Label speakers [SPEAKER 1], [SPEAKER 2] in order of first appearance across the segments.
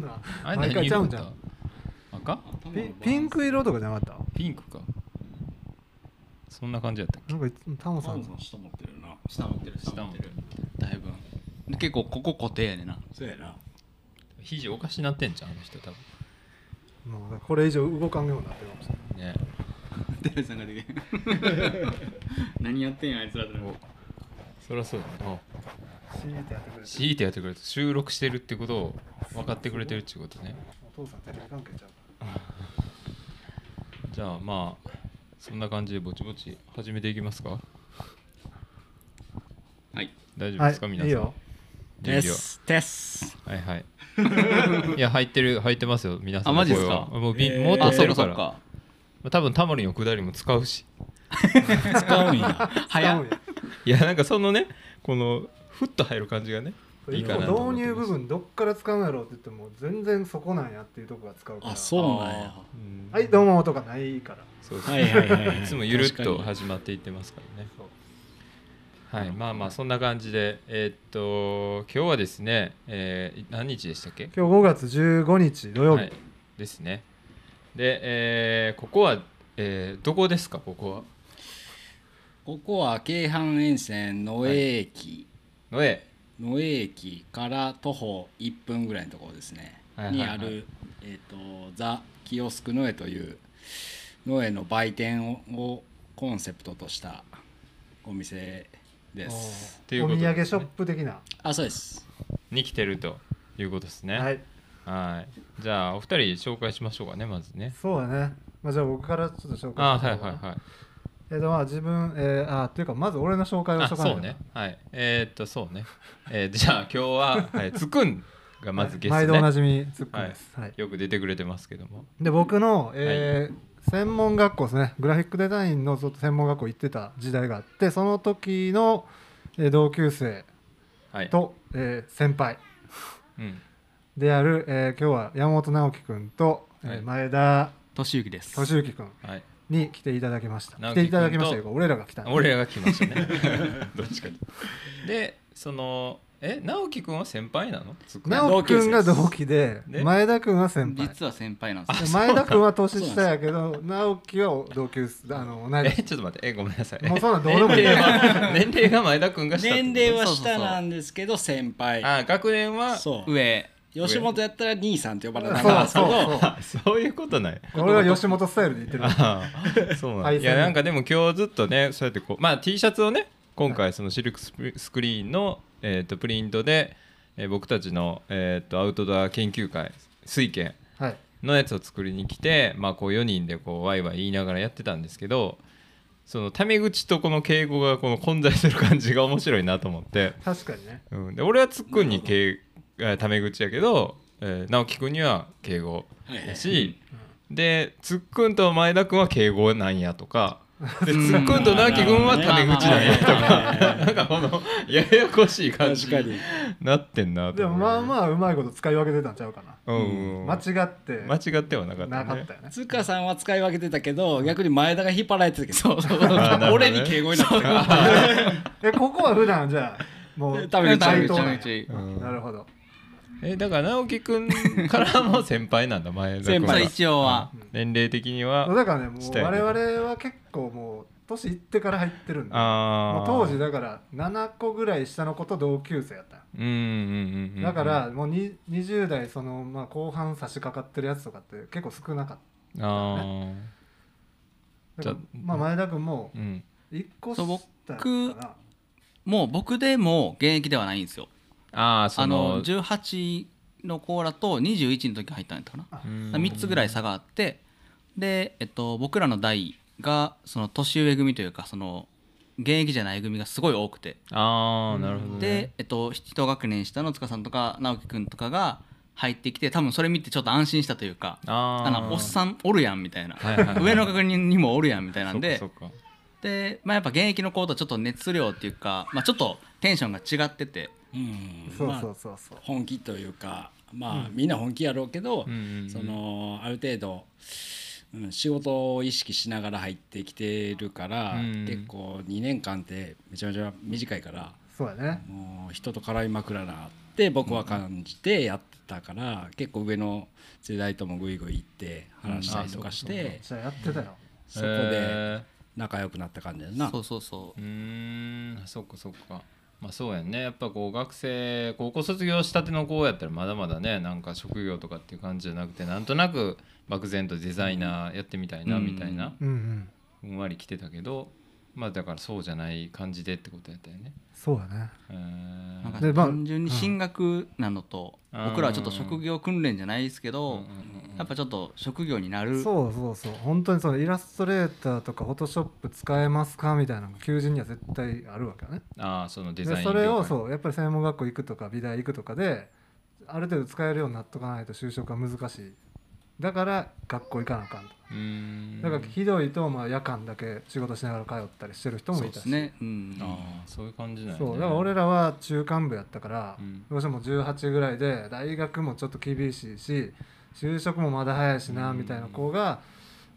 [SPEAKER 1] んな。
[SPEAKER 2] あれ
[SPEAKER 1] 毎
[SPEAKER 2] 何
[SPEAKER 1] 回ちゃうんじゃん。
[SPEAKER 2] 赤？
[SPEAKER 1] ピピンク色とかじゃなかっ
[SPEAKER 2] ピンクか。そんな感じやったっ
[SPEAKER 1] たなんかタモさん。
[SPEAKER 3] 下持ってるよな。
[SPEAKER 4] 下持ってる。
[SPEAKER 2] 下持ってる。
[SPEAKER 4] だいぶで結構ここ固定やねんな。
[SPEAKER 3] そうやな。
[SPEAKER 2] け肘おかしなってんじゃんあの人多
[SPEAKER 1] もうこれ以上動かんようになってるかもしれない
[SPEAKER 2] 分ね
[SPEAKER 4] 寺地さんが出てくる 何やってんやあいつらと。
[SPEAKER 2] お。そりゃそうだな。
[SPEAKER 1] シーってやってくれて
[SPEAKER 2] 強いてやってくれて収録してるってことを分かってくれてるっていうことね。
[SPEAKER 1] お父さんテレビ関係ちゃうか
[SPEAKER 2] じゃあまあそんな感じでぼちぼち始めていきますか。
[SPEAKER 4] はい。
[SPEAKER 2] 大丈夫
[SPEAKER 1] ら
[SPEAKER 2] ですか、皆さん？
[SPEAKER 1] はいいいよ。
[SPEAKER 2] 準備は
[SPEAKER 3] ステス
[SPEAKER 2] はいはい。いや入ってる入ってますよ皆さん
[SPEAKER 4] あマジっすか？
[SPEAKER 2] の声は。もうビ、
[SPEAKER 3] えー。
[SPEAKER 2] もう撮
[SPEAKER 4] あ
[SPEAKER 2] ってるから。
[SPEAKER 4] かそうか。
[SPEAKER 2] まあ多分タモリのくだりも使うし。
[SPEAKER 3] 使うんや。
[SPEAKER 4] 早っ
[SPEAKER 1] 使うんや。
[SPEAKER 2] いやなんかそのねこのふっと入る感じがねいいかな
[SPEAKER 1] 導入部分どっから使うんやろうって言っても全然そこなんやっていうとこが使うから
[SPEAKER 3] あそうなんや。
[SPEAKER 2] うん。
[SPEAKER 1] はいどうもとかないから。
[SPEAKER 2] そうそう
[SPEAKER 3] はいはいはいはい。
[SPEAKER 2] いつもゆるっと始まっていってますからね。
[SPEAKER 1] そう
[SPEAKER 2] はいまあまあそんな感じでえーっと今日はですね、えー何日でしたっけ？
[SPEAKER 1] 今日5月15日土曜日、
[SPEAKER 2] はい、ですね。で、えーここは、えーどこですか？ここは。
[SPEAKER 3] ここは京阪沿線野江駅、
[SPEAKER 2] のえ
[SPEAKER 3] 野江駅から徒歩1分ぐらいのところですね、にある、えー、とザ・キオスクノエというノエの売店ををコンセプトとしたお店です。
[SPEAKER 1] お土産ショップ的な、
[SPEAKER 3] あそうです。
[SPEAKER 2] に来てるということですね。
[SPEAKER 1] はい。
[SPEAKER 2] はい。じゃあお二人紹介しましょうかねまずね。
[SPEAKER 1] そうだね、まあ、じゃあ僕からちょっと紹介
[SPEAKER 2] あはい
[SPEAKER 1] えーとまあ自分えー、あっていうかまず俺の紹介をし
[SPEAKER 2] あ
[SPEAKER 1] とかないと。
[SPEAKER 2] そうね。はい。えーっとそうね、えーじゃあ今日は、はい、つくんがまずゲスト
[SPEAKER 1] 毎度おな
[SPEAKER 2] ね
[SPEAKER 1] じみツッコミです、はい。
[SPEAKER 2] よく出てくれてますけども。
[SPEAKER 1] で僕の、えー専門学校ですね。グラフィックデザインのちょっと専門学校行ってた時代があってその時の、えー同級生
[SPEAKER 2] はい。
[SPEAKER 1] と、えー先輩。
[SPEAKER 2] うん。
[SPEAKER 1] である、えー今日は山本直樹君と、え
[SPEAKER 2] い。
[SPEAKER 1] 前田
[SPEAKER 4] 俊之です。
[SPEAKER 1] 俊之君。
[SPEAKER 2] はい
[SPEAKER 1] に来ていただきました。来ていただきましたよ。俺らが来た。
[SPEAKER 2] 俺らが来ましたね。どっちかとでそのえ直樹くんは先輩なの？つくん
[SPEAKER 1] 直樹君が同期で
[SPEAKER 2] で
[SPEAKER 1] 前田君は先輩。
[SPEAKER 4] 実は先輩なんです
[SPEAKER 1] 前田君は年下やけど直樹は同級生あの同い
[SPEAKER 2] え
[SPEAKER 1] 年
[SPEAKER 2] ちょっと待って。えごめんなさい。
[SPEAKER 1] もうそんなんどうでもいい。
[SPEAKER 2] 年齢は年齢が前田くんが下
[SPEAKER 3] 年齢は下なんですけど先輩。
[SPEAKER 2] あ学年は
[SPEAKER 3] そう。
[SPEAKER 4] 上
[SPEAKER 3] 吉本やったら兄さんって呼ばれたん
[SPEAKER 1] そう
[SPEAKER 3] ですけど
[SPEAKER 1] そうそう
[SPEAKER 2] あそういうことない。
[SPEAKER 1] 俺は吉本スタイルで言ってる
[SPEAKER 2] そうなんいやなんかでも今日ずっとねそうやってこうまあ T シャツをね今回そのシルクスクリーンの、えー、とプリントで、えー僕たちの、えー、とアウトドア研究会水研
[SPEAKER 1] はい。
[SPEAKER 2] のやつを作りに来て、まあ、こう4人でこうワイワイ言いながらやってたんですけどそのタメ口とこの敬語がこの混在する感じが面白いなと思って、
[SPEAKER 1] 確かにね。
[SPEAKER 2] うん、で俺はツッくんに敬えータメ口やけど、えー直樹くんには敬語やし、でつっくんと前田くんは敬語なんやとかでつっくんと直樹くんはタメ口なんやとかなんかこのややこしい感じ
[SPEAKER 3] に
[SPEAKER 2] に。なってんなと
[SPEAKER 1] でもまあ
[SPEAKER 2] あ
[SPEAKER 1] まあうまいこと使い分けてたんちゃうかな。
[SPEAKER 2] うん、
[SPEAKER 1] 間違って。
[SPEAKER 2] 間違ってはなかった、ね、
[SPEAKER 1] なかったよね。
[SPEAKER 3] つかさんは使い分けてたけど逆に前田が引っ張られてたけど 俺に敬語になってた。から
[SPEAKER 1] えここは普段じゃあもう
[SPEAKER 3] タメ口
[SPEAKER 1] なるほど
[SPEAKER 2] えだから直樹くんからも先輩なんだ前田君は。
[SPEAKER 3] 先輩
[SPEAKER 4] 一応は。
[SPEAKER 2] 年齢的には
[SPEAKER 1] だからねもう我々は結構もう年いってから入ってるんで。
[SPEAKER 2] ああ
[SPEAKER 1] もう当時だから7個ぐらい下の子と同級生やった
[SPEAKER 2] うんうんうんうん
[SPEAKER 1] だからもうに20代そのまあ後半差し掛かってるやつとかって結構少なかっ
[SPEAKER 2] あ
[SPEAKER 1] ただから
[SPEAKER 2] じゃ
[SPEAKER 1] まあ前田君も
[SPEAKER 2] あうん。
[SPEAKER 1] 1個下やった
[SPEAKER 4] 僕
[SPEAKER 1] かな。
[SPEAKER 4] もう僕でも現役ではないんですよ
[SPEAKER 2] ああそ
[SPEAKER 4] あの
[SPEAKER 2] の
[SPEAKER 4] 18のコーラと21の時入ったんやったかな。
[SPEAKER 2] うん
[SPEAKER 4] 3つぐらい差があってで、えっと、僕らの代がその年上組というかその現役じゃない組がすごい多くて。
[SPEAKER 2] ああなるほどね。
[SPEAKER 4] で、えっと、一学年下の塚さんとか直樹くんとかが入ってきて多分それ見てちょっと安心したというか
[SPEAKER 2] あー。
[SPEAKER 4] あのおっさんおるやんみたいな、
[SPEAKER 2] はいはいはい。
[SPEAKER 4] 上の学年にもおるやんみたいなんで。
[SPEAKER 2] そっかそっか。
[SPEAKER 4] で、まあ、やっぱ現役の子とちょっと熱量っていうか、まあ、ちょっとテンションが違ってて
[SPEAKER 3] うん。
[SPEAKER 1] そう
[SPEAKER 3] まあ
[SPEAKER 1] そうそう。そう
[SPEAKER 3] 本気というかまあ、みんな本気やろうけど、
[SPEAKER 2] うんうんうん。
[SPEAKER 3] そのある程度、うん、仕事を意識しながら入ってきてるから、
[SPEAKER 2] うん。
[SPEAKER 3] 結構2年間ってめちゃめちゃ短いから
[SPEAKER 1] そうやね。
[SPEAKER 3] もう人と絡みまくらなって僕は感じてやってたから、結構上の世代ともグイグイ行って話したりとかして、
[SPEAKER 1] じゃあやってたよ。
[SPEAKER 3] そこで
[SPEAKER 2] え
[SPEAKER 3] 仲良くなった感じだな、
[SPEAKER 4] そうそうそう。
[SPEAKER 2] ーうーん。そっかそっかまあそうやんね。やっぱこう学生高校卒業したての子やったらまだまだねなんか職業とかっていう感じじゃなくてなんとなく漠然とデザイナーやってみたいな
[SPEAKER 3] うん。
[SPEAKER 2] みたいな
[SPEAKER 1] うんうん。
[SPEAKER 2] ふんわり来てたけどまあだからそうじゃない感じでってことやったよね。
[SPEAKER 1] そうやね。
[SPEAKER 2] えー。
[SPEAKER 4] なんか
[SPEAKER 1] でまあ
[SPEAKER 4] 単純に進学なのと、
[SPEAKER 2] うん。
[SPEAKER 4] 僕らはちょっと職業訓練じゃないですけど、
[SPEAKER 2] うんうんうん
[SPEAKER 4] やっぱちょっと職業になる。
[SPEAKER 1] そうそうそう。本当にそのイラストレーターとかフォトショップ使えますかみたいなのが求人には絶対あるわけよね。
[SPEAKER 2] ああそのデ
[SPEAKER 1] で
[SPEAKER 2] ザイン
[SPEAKER 1] それをそうやっぱり専門学校行くとか美大行くとかである程度使えるようになっとかないと就職は難しいだから学校行かなあかんと。だからひどいとまあ夜間だけ仕事しながら通ったりしてる人も
[SPEAKER 4] そう
[SPEAKER 1] いたし。
[SPEAKER 4] ですね、うん、
[SPEAKER 2] ああそういう感じなんやね。
[SPEAKER 1] そうだから俺らは中間部やったから、
[SPEAKER 2] うん。
[SPEAKER 1] どうしても18ぐらいで大学もちょっと厳しいし就職もまだ早いしな
[SPEAKER 2] うん
[SPEAKER 1] みたいな子が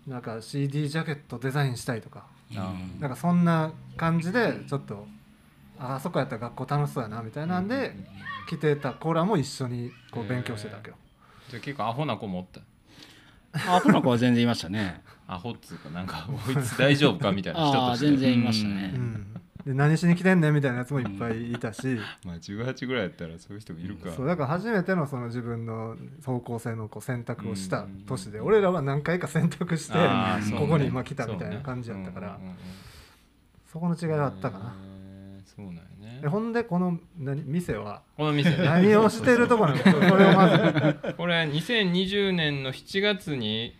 [SPEAKER 1] なんか CD ジャケットデザインしたいとか。なんかそんな感じでちょっとああそこやったら学校楽しそうやなみたいなんで来てた子らも一緒にこう勉強してたわけよ。
[SPEAKER 2] じゃあ結構アホな子もおった
[SPEAKER 3] アホな子は全然いましたね。
[SPEAKER 2] アホっつうかなんかこいつ大丈夫かみたいな人
[SPEAKER 3] ああ
[SPEAKER 2] として
[SPEAKER 3] 全然いました
[SPEAKER 1] う
[SPEAKER 3] ね、
[SPEAKER 1] ん、で何しに来てんねんみたいなやつもいっぱいいたし、
[SPEAKER 2] まあ18ぐらいやったらそういう人もいるか。
[SPEAKER 1] そうだから初めてのその自分の方向性のこう選択をした
[SPEAKER 2] うん
[SPEAKER 1] 年で俺らは何回か選択して
[SPEAKER 2] あーそうね。
[SPEAKER 1] ここに今来たみたいな感じやったから。そこの違いはあったかな。
[SPEAKER 2] そうなんや
[SPEAKER 1] ほんでこの何店は？
[SPEAKER 2] この店ね。
[SPEAKER 1] 何をしてるとこなのかこれをまず。
[SPEAKER 2] これ2020年の7月に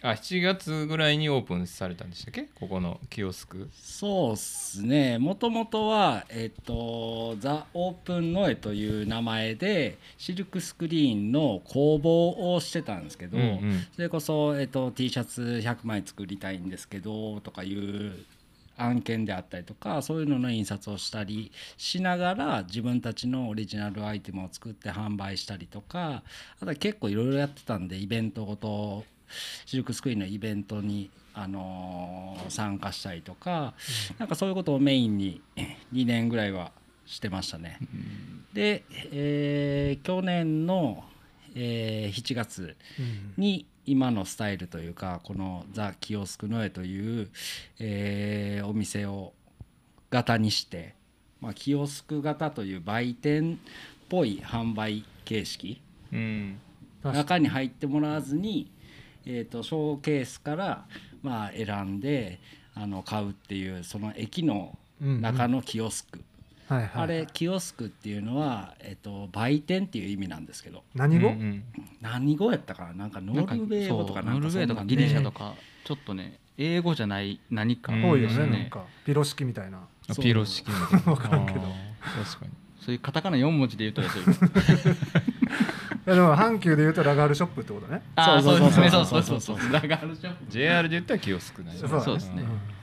[SPEAKER 2] あ7月ぐらいにオープンされたんでしたっけ？ここのキオスク。
[SPEAKER 3] そうっすね。もともとはえっとザ・オープンノエという名前でシルクスクリーンの工房をしてたんですけど、
[SPEAKER 2] うんうん。
[SPEAKER 3] それこそ、えっと、T シャツ100枚作りたいんですけどとかいう案件であったりとかそういうのの印刷をしたりしながら自分たちのオリジナルアイテムを作って販売したりとかあとは結構いろいろやってたんでイベントごとシルクスクリーンのイベントに、あの参加したりとか、なんかそういうことをメインに2年ぐらいはしてましたね。で、えー去年の、えー7月に今のスタイルというかこのザ・キオスクノエという、えーお店を型にして、まあ、キオスク型という売店っぽい販売形式
[SPEAKER 2] うん。
[SPEAKER 3] 中に入ってもらわずに、えー、とショーケースから、まあ、選んであの買うっていうその駅の中のキオスク、
[SPEAKER 1] はいはい。
[SPEAKER 3] あれキオスクっていうのは、えー、と売店っていう意味なんですけど。
[SPEAKER 1] 何語、
[SPEAKER 2] うんうん。
[SPEAKER 3] 何語やったかな？なんかノルウェー語とか
[SPEAKER 4] そうノルウェーとかギリシャとか。ちょっとね英語じゃない何か
[SPEAKER 2] うん
[SPEAKER 1] 多いよねなんか。ピロ式みたいな。
[SPEAKER 2] ピロ式みたいな。
[SPEAKER 1] わからんけど。
[SPEAKER 2] 確かに。
[SPEAKER 4] そういうカタカナ4文字で言うとそういう
[SPEAKER 1] でも阪急で言うとラガールショップってことね。
[SPEAKER 4] ああ
[SPEAKER 3] そ
[SPEAKER 4] そううですね。そ
[SPEAKER 3] そうう
[SPEAKER 4] そ
[SPEAKER 3] そううそうう
[SPEAKER 4] そそうだからショップ。
[SPEAKER 2] JR で言ったらキオスクなんや
[SPEAKER 1] そう
[SPEAKER 4] そうですね。
[SPEAKER 2] ん。なるほどね
[SPEAKER 4] あ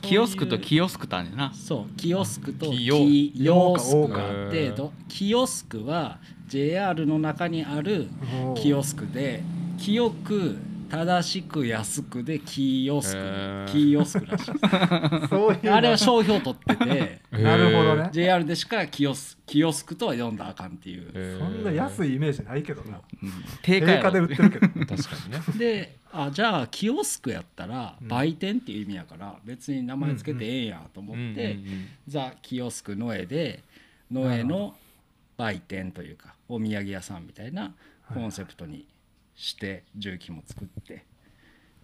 [SPEAKER 4] キオスクとキオスクたんやな。
[SPEAKER 3] そうキオスクと
[SPEAKER 2] キヨ
[SPEAKER 3] キヨスクがあってキオスクは JR の中にあるキオスクで清く正しく安くでキヨスク
[SPEAKER 2] へー。
[SPEAKER 3] キヨスクらしい。で
[SPEAKER 1] ういうの。
[SPEAKER 3] あれは商標取ってて
[SPEAKER 1] なるほどね。
[SPEAKER 3] JR でしかキヨスキヨスクとは読んだらあかんっていう。
[SPEAKER 1] そんな安いイメージないけどな。
[SPEAKER 4] うん。定
[SPEAKER 1] 定
[SPEAKER 4] 価
[SPEAKER 1] で売ってるけど。
[SPEAKER 2] 確かにね。
[SPEAKER 3] であじゃあキオスクやったら
[SPEAKER 1] うん。
[SPEAKER 3] 売店っていう意味やから別に名前つけてええんやと思
[SPEAKER 2] うんうん
[SPEAKER 3] って
[SPEAKER 2] うん。
[SPEAKER 3] ザ・キオスクノエでノエの売店というかお土産屋さんみたいなコンセプトにして重機も作って。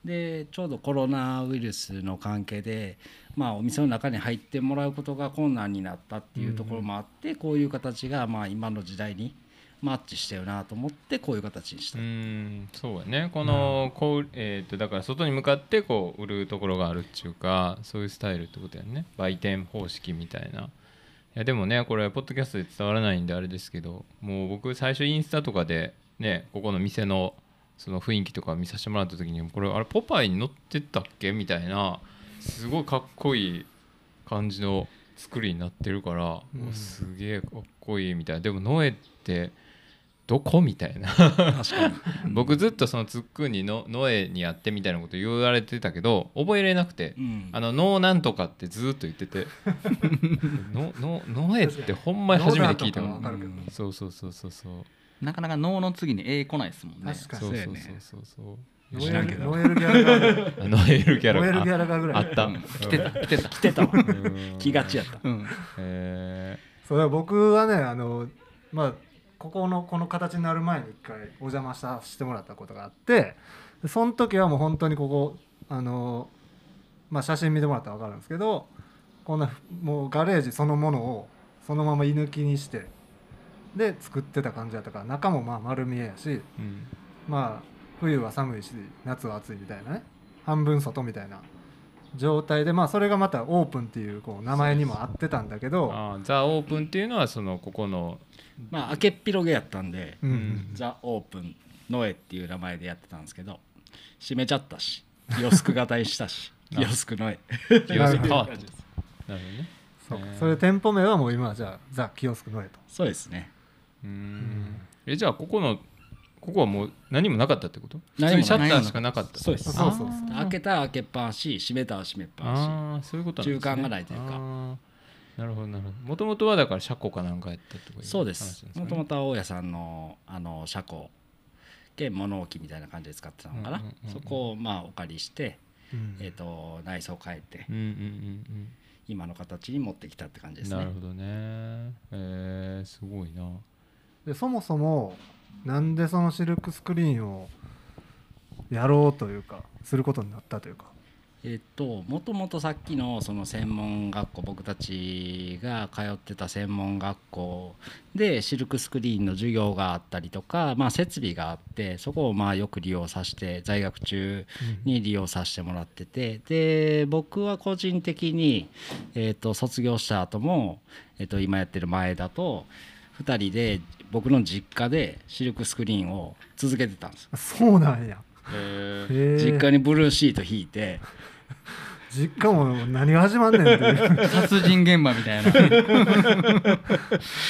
[SPEAKER 3] でちょうどコロナウイルスの関係で、まあ、お店の中に入ってもらうことが困難になったっていうところもあってこういう形がまあ今の時代にマッチしてるなと思ってこういう形にした。
[SPEAKER 2] う。んそうやね。このこう、えー、とだから外に向かってこう売るところがあるっていうかそういうスタイルってことやね。売店方式みたいな。いやでもねこれポッドキャストで伝わらないんであれですけどもう僕最初インスタとかでねここの店のその雰囲気とか見させてもらった時にこれあれポパイに載ってたっけ？みたいなすごいかっこいい感じの作りになってるから、
[SPEAKER 1] うん。
[SPEAKER 2] すげえかっこいいみたいな。でもノエってどこ？みたいな。
[SPEAKER 3] 確かに。
[SPEAKER 2] 僕ずっとそのつっくんにのノエにやってみたいなこと言われてたけど覚えれなくて、
[SPEAKER 3] うん。
[SPEAKER 2] あのノーなんとかってずっと言ってて。ののノエってほんまに初めて聞いたの
[SPEAKER 1] ノーだとかわかるけど。
[SPEAKER 2] そうそうそうそうそう
[SPEAKER 4] なかなか脳の次に A 来ないですもんね。
[SPEAKER 1] 確か
[SPEAKER 2] そう
[SPEAKER 1] に
[SPEAKER 2] そうそうそうそう
[SPEAKER 1] ノエルノエルギャラガー
[SPEAKER 2] あノエルギャラ
[SPEAKER 1] ノエル。ギャ
[SPEAKER 2] が
[SPEAKER 1] ラガーぐらい。
[SPEAKER 2] ああった。
[SPEAKER 4] 来てた。来てた。
[SPEAKER 3] 来てた。気がちやった。
[SPEAKER 1] それは僕はねあのまあここのこの形になる前に一回お邪魔させてもらったことがあってでその時はもう本当にここあのまあ写真見てもらったら分かるんですけどこんなもうガレージそのものをそのまま居抜きにしてで作ってた感じだったから中もまあ丸見えやし
[SPEAKER 2] うん。
[SPEAKER 1] まあ冬は寒いし夏は暑いみたいなね。半分外みたいな状態でまあそれがまたオープンっていうこう名前にも合ってたんだけど
[SPEAKER 2] ザ・オープンっていうのはそのここの
[SPEAKER 3] まあ開けっぴろげやったんで
[SPEAKER 1] うん
[SPEAKER 2] うん
[SPEAKER 3] ザ・オープンノエっていう名前でやってたんですけど閉めちゃったしキオスク型にしたし キオスクノエ
[SPEAKER 2] 気が変わった
[SPEAKER 1] なるほど
[SPEAKER 2] ね。
[SPEAKER 1] そう。か
[SPEAKER 2] へー。
[SPEAKER 1] それ店舗名はもう今はじゃあザ・キオスクノエと。
[SPEAKER 3] そうですね
[SPEAKER 2] うーん。えじゃあここのここはもう何もなかったってこと？普通
[SPEAKER 3] 何も
[SPEAKER 2] にシャッターしかなかった
[SPEAKER 3] そうです。
[SPEAKER 1] そうそうそう
[SPEAKER 3] 開けたら開けっぱなし閉めたら閉めっぱなし。
[SPEAKER 2] ああそういうことなんですね。
[SPEAKER 3] 中間がないというか。
[SPEAKER 2] なるほどなるほど。もともとはだから車庫かなんかやったと？かい
[SPEAKER 3] そうですもともとは大家さんのあの車庫兼物置みたいな感じで使ってたのかな、
[SPEAKER 2] うんうんうんうん。
[SPEAKER 3] そこをまあお借りして、
[SPEAKER 1] うん。
[SPEAKER 3] えー、と内装変えて
[SPEAKER 2] うんうんうん
[SPEAKER 3] 今の形に持ってきたって感じ
[SPEAKER 2] うん
[SPEAKER 3] ですね。
[SPEAKER 2] なるほどね。えー、すごいな
[SPEAKER 1] でそもそもなんでそのシルクスクリーンをやろうというかすることになったというか。
[SPEAKER 3] えっともともとさっきのその専門学校僕たちが通ってた専門学校でシルクスクリーンの授業があったりとか、まあ、設備があってそこをまあよく利用させて在学中に利用させてもらっててで僕は個人的に、えっと卒業した後も、えっと今やってる前だと2人で僕の実家でシルクスクリーンを続けてたんです。よ
[SPEAKER 1] そうなんや。
[SPEAKER 2] え
[SPEAKER 1] へえ
[SPEAKER 3] 実家にブルーシート引いて。
[SPEAKER 1] 実家も何が始まんねんっていう。
[SPEAKER 4] 殺人現場みたいな。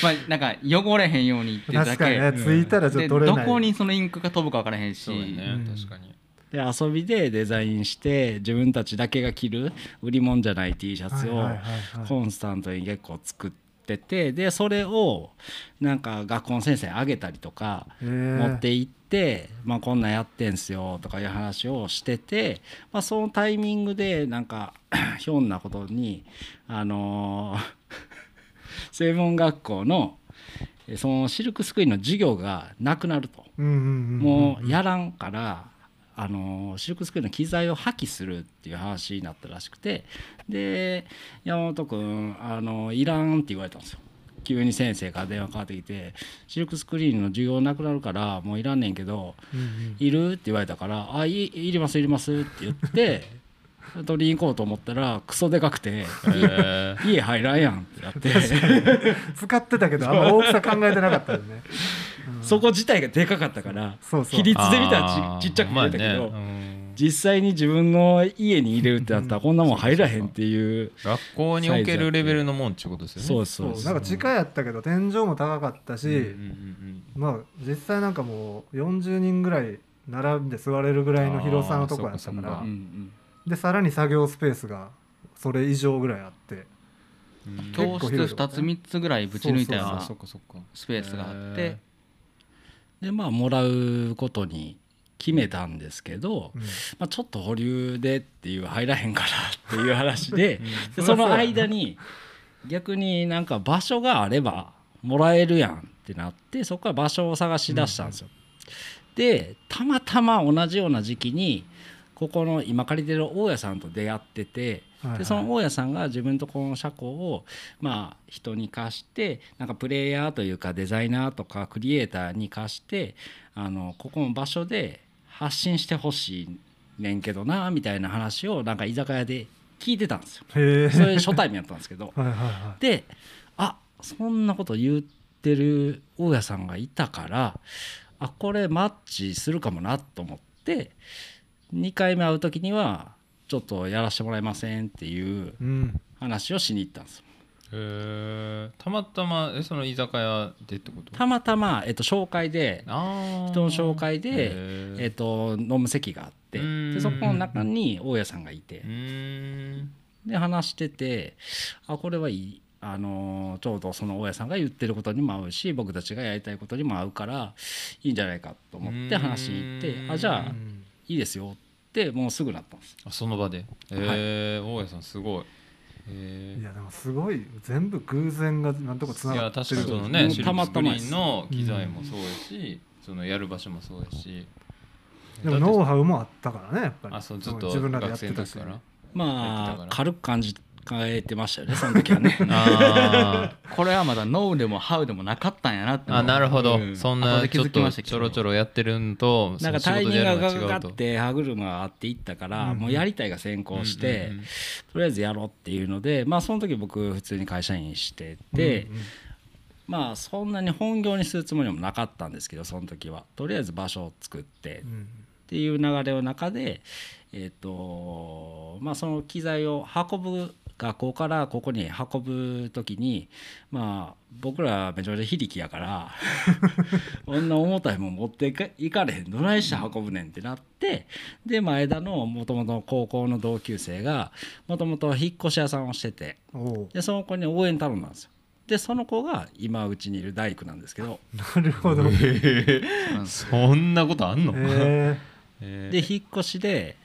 [SPEAKER 4] まあなんか汚れへんようにってだ
[SPEAKER 1] 確かに
[SPEAKER 4] け
[SPEAKER 1] ねついたらちょっ
[SPEAKER 4] で
[SPEAKER 1] と取れない。
[SPEAKER 4] どこにそのインクが飛ぶか分からへんし。
[SPEAKER 2] そうやね、
[SPEAKER 1] うん。
[SPEAKER 2] 確かに。
[SPEAKER 3] で遊びでデザインして自分たちだけが着る売り物じゃない T シャツをコンスタントに結構作っててでそれをなんか学校の先生にあげたりとか持って行って、まあ、こんなんやってんすよとかいう話をしてて、まあ、そのタイミングでなんか ひょんなことにあのー 専門学校のえそのシルクスクリーンの授業がなくなると。もうやらんから、あのシルクスクリーンの機材を破棄するっていう話になったらしくてで山本君あのいらんって言われたんですよ。急に先生から電話かかってきて「シルクスクリーンの授業なくなるからもういらんねんけど
[SPEAKER 1] うんうん。
[SPEAKER 3] いる?」って言われたから「あいいりますいります」って言って 取りに行こうと思ったらクソでかくて
[SPEAKER 2] え「
[SPEAKER 3] 家入らんやん」ってなって。
[SPEAKER 1] 使ってたけどあんま大きさ考えてなかったよね
[SPEAKER 3] そこ自体がでかかったから
[SPEAKER 1] そうそう。
[SPEAKER 3] 比率で見たらちちっちゃく見えたけど。実際に自分の家に入れるってなったらこんなもん入らへんっていう
[SPEAKER 2] うん。学校におけるレベルのもんっていうことですよね。
[SPEAKER 3] そう
[SPEAKER 1] そ
[SPEAKER 3] そう。う
[SPEAKER 1] なんか地下やったけど天井も高かったし、
[SPEAKER 2] うんうんうん
[SPEAKER 1] まあ実際なんかもう40人ぐらい並んで座れるぐらいの広さのとこやったから。でさらに作業スペースがそれ以上ぐらいあって。
[SPEAKER 2] うん。
[SPEAKER 4] 教室2つ3つぐらいぶち抜いたよう
[SPEAKER 2] あ
[SPEAKER 4] な
[SPEAKER 2] そっかそっか。
[SPEAKER 4] スペースがあって。
[SPEAKER 2] へ
[SPEAKER 3] でまあもらうことに決めたんですけど、
[SPEAKER 1] うん。
[SPEAKER 3] まあ、ちょっと保留でっていう入らへんからっていう話でで
[SPEAKER 1] そ
[SPEAKER 3] その
[SPEAKER 1] りゃそうやな。
[SPEAKER 3] 間に逆になんか場所があればもらえるやんってなってそこから場所を探し出したんですよ。でたまたま同じような時期にここの今借りてる大家さんと出会っててでその大家さんが自分とこの車庫をまあ人に貸してなんかプレイヤーというかデザイナーとかクリエイターに貸してあのここの場所で発信してほしいねんけどなみたいな話をなんか居酒屋で聞いてたんですよ。それ初対面やったんですけど。
[SPEAKER 1] はいはいは
[SPEAKER 3] であそんなこと言ってる大家さんがいたからあこれマッチするかもなと思って2回目会う時にはちょっとやらせてもらえませんっていう話をしに行ったんですよ。
[SPEAKER 2] へえたまたまえその居酒屋でってこと？
[SPEAKER 3] たまたま、えっと、紹介で人の紹介で、えっと、飲む席があって
[SPEAKER 2] うん。
[SPEAKER 3] でそこの中に大家さんがいて。で話しててあこれはいい。あのーちょうどその大家さんが言ってることにも合うし僕たちがやりたいことにも合うからいいんじゃないかと思って話しに行って
[SPEAKER 2] うん。
[SPEAKER 3] あじゃあ
[SPEAKER 1] うん
[SPEAKER 3] いいですよ。ってもうすぐなったんです。
[SPEAKER 2] あその場で？へえ大家さんすごい。へ
[SPEAKER 1] いやでもすごい。全部偶然がなんとかつ
[SPEAKER 2] えい
[SPEAKER 1] ながって
[SPEAKER 2] や確かにその
[SPEAKER 3] も
[SPEAKER 2] ねシル
[SPEAKER 3] うたま
[SPEAKER 2] クスクリーンの機材もそうやしそのやる場所もそうやし。
[SPEAKER 1] でもノウハウもあったからねやっぱり。
[SPEAKER 2] あそうずっと
[SPEAKER 1] 自分らでや
[SPEAKER 2] 学
[SPEAKER 1] ってたし。
[SPEAKER 2] 生の時から。やってたから。
[SPEAKER 3] まあ軽く感じえてましたよねその時はね。
[SPEAKER 4] これはまだノウでもハウでもなかったんやなって
[SPEAKER 2] あなるほど、
[SPEAKER 3] うん。
[SPEAKER 2] そんなちょっとちょろちょろやってるんと
[SPEAKER 3] なんかタイミングが
[SPEAKER 2] 仕事でやるの
[SPEAKER 3] ががって歯車があっていったから、
[SPEAKER 1] うん
[SPEAKER 3] もうやりたいが先行して、
[SPEAKER 2] うんうんうん。
[SPEAKER 3] とりあえずやろうっていうのでまあその時僕普通に会社員してて、
[SPEAKER 1] うんうん
[SPEAKER 3] まあそんなに本業にするつもりもなかったんですけどその時は。とりあえず場所を作って
[SPEAKER 1] うん
[SPEAKER 3] っていう流れの中でえっ、とまあその機材を運ぶ学校からここに運ぶ時にまあ僕らめちゃめちゃ非力やからこんな重たいもん持っていかれへんどないして運ぶねんってなってで前田のもともと高校の同級生がもともと引っ越し屋さんをしててでその子に応援頼んだんですよ。でその子が今うちにいる大工なんですけど。
[SPEAKER 1] なるほど。へ
[SPEAKER 2] そんなことあんの、
[SPEAKER 1] え
[SPEAKER 2] え。ー
[SPEAKER 3] で引っ越しで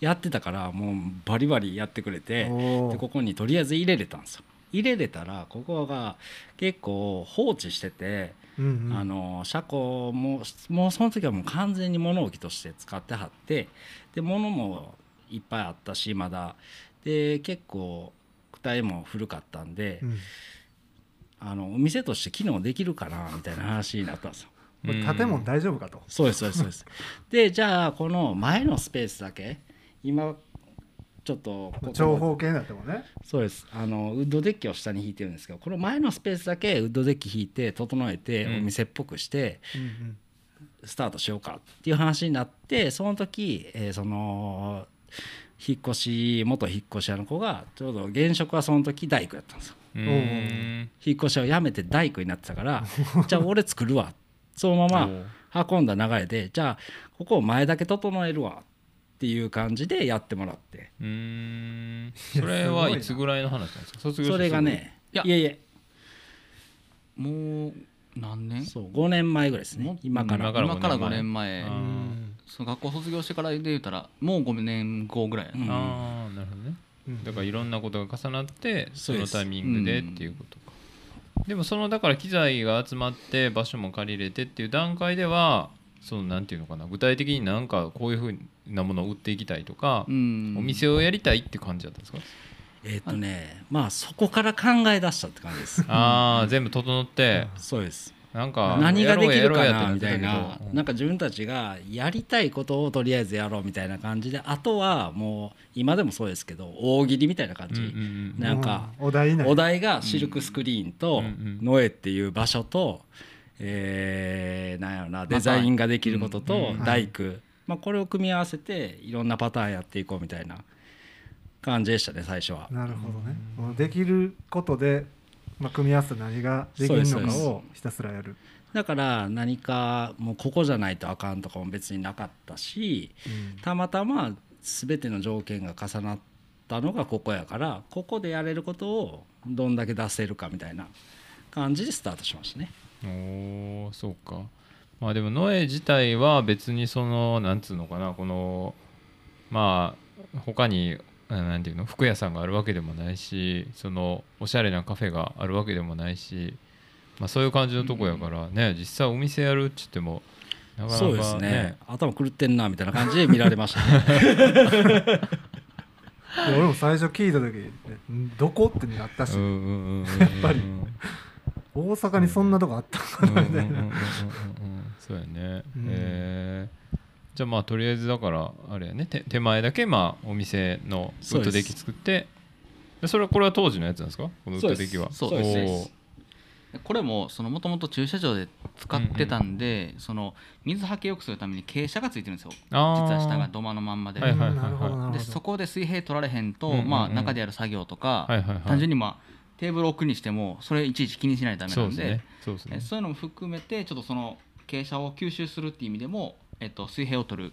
[SPEAKER 3] やってたからもうバリバリやってくれてでここにとりあえず入れれたんですよ。入れれたらここが結構放置してて、
[SPEAKER 1] うんうん。
[SPEAKER 3] あの車庫ももうその時はもう完全に物置として使ってはってで物もいっぱいあったしまだ。で結構躯体も古かったんで、
[SPEAKER 1] うん。
[SPEAKER 3] あのお店として機能できるかなみたいな話になったんですよ。
[SPEAKER 1] これ建物大丈夫かと。
[SPEAKER 3] そうですそうですそうです。でじゃあこの前のスペースだけ今ちょっと
[SPEAKER 1] 長方形になってもね。
[SPEAKER 3] そうです。あのウッドデッキを下に引いてるんですけどこの前のスペースだけウッドデッキ引いて整えて
[SPEAKER 2] うん。
[SPEAKER 3] お店っぽくして
[SPEAKER 1] うん
[SPEAKER 3] スタートしようかっていう話になってその時、えーその引っ越し元引っ越し屋の子がちょうど現職はその時大工やったんですよ。引っ越し屋を辞めて大工になってたからじゃあ俺作るわ。そのまま運んだ流れでじゃあここを前だけ整えるわ。っていう感じでやってもらって。
[SPEAKER 2] うーん。それはいつぐらいの話なんですか？卒業
[SPEAKER 3] それがね
[SPEAKER 4] いや。
[SPEAKER 3] いえいえ
[SPEAKER 4] もう何年？
[SPEAKER 3] そう5年前ぐらいですね。
[SPEAKER 4] も
[SPEAKER 3] 今から。
[SPEAKER 2] 今から
[SPEAKER 4] 今から
[SPEAKER 2] 5
[SPEAKER 4] 5
[SPEAKER 2] 年
[SPEAKER 4] 年前。
[SPEAKER 2] あー。
[SPEAKER 4] その学校卒業してからで言うたらもう5年後ぐらい
[SPEAKER 3] うん。
[SPEAKER 2] あーなるほどね。
[SPEAKER 1] うん。
[SPEAKER 2] だからいろんなことが重なってそのタイミングでっていうことか、でもそのだから機材が集まって場所も借りれてっていう段階ではそのなんていうのかな具体的になんかこういうふうなものを売っていきたいとか、
[SPEAKER 4] うん。
[SPEAKER 2] お店をやりたいって感じだったんですか、
[SPEAKER 3] えっ、とねまあそこから考え出したって感じです。
[SPEAKER 2] ああ全部整って
[SPEAKER 3] そうです。
[SPEAKER 2] なんか
[SPEAKER 3] 何ができるかなみたいなな。ん。か自分たちがやりたいことをとりあえずやろうみたいな感じであとはもう今でもそうですけど大喜利みたいな感じ、なんか
[SPEAKER 1] うん。お題
[SPEAKER 3] がシルクスクリーンとノエっていう場所と、えーなんやろなデザインができること
[SPEAKER 2] うん
[SPEAKER 3] と
[SPEAKER 2] うん。
[SPEAKER 3] 大工、まあ、これを組み合わせていろんなパターンやっていこうみたいな感じでしたね最初は。
[SPEAKER 1] なるほどね。できることで、まあ、組み合わせて何ができるのかをひたすらやる。
[SPEAKER 3] だから何かもうここじゃないとあかんとかも別になかったし
[SPEAKER 1] うん。
[SPEAKER 3] たまたま全ての条件が重なったのがここやからここでやれることをどんだけ出せるかみたいな感じでスタートしましたね。
[SPEAKER 2] おーそうか。まあでもノエ自体は別にそのなんつうのかなこのまあ他にあなんていうの服屋さんがあるわけでもないしそのおしゃれなカフェがあるわけでもないし、まあ、そういう感じのとこやからね、実際お店やるっつってもなかなか
[SPEAKER 3] そうですね。頭狂ってんなみたいな感じで見られましたね。
[SPEAKER 1] で俺も最初聞いた時どこ？ってなったし、
[SPEAKER 2] うんうんうんうん。
[SPEAKER 1] やっぱり大阪にそんなとこあった
[SPEAKER 2] うん
[SPEAKER 1] かなみたいな、
[SPEAKER 2] うん。うんうんうんうんそうやね、
[SPEAKER 1] うん
[SPEAKER 2] え。ーじゃあまあとりあえずだからあれやね。手手前だけまあお店のウッドデッキ作って。でそれはこれは当時のやつなんですか？このウッドデッキは。
[SPEAKER 4] そう
[SPEAKER 3] です。
[SPEAKER 4] これももともと駐車場で使ってたんで、その水はけよくするために傾斜がついてるんですよ。実は下が土間のまんまで、
[SPEAKER 1] うん
[SPEAKER 2] はいはいはい。はい
[SPEAKER 1] なるほどなるほど。
[SPEAKER 4] でそこで水平取られへんと、
[SPEAKER 2] うんうんうん。
[SPEAKER 4] まあ、中でやる作業とか、
[SPEAKER 2] はいはいはい。
[SPEAKER 4] 単純にまあテーブル置くにしてもそれいちいち気にしないとダメなんで
[SPEAKER 2] そうですね。そうですね。
[SPEAKER 4] えそういうのも含めてちょっとその傾斜を吸収するっていう意味でも、えっと、水平を取る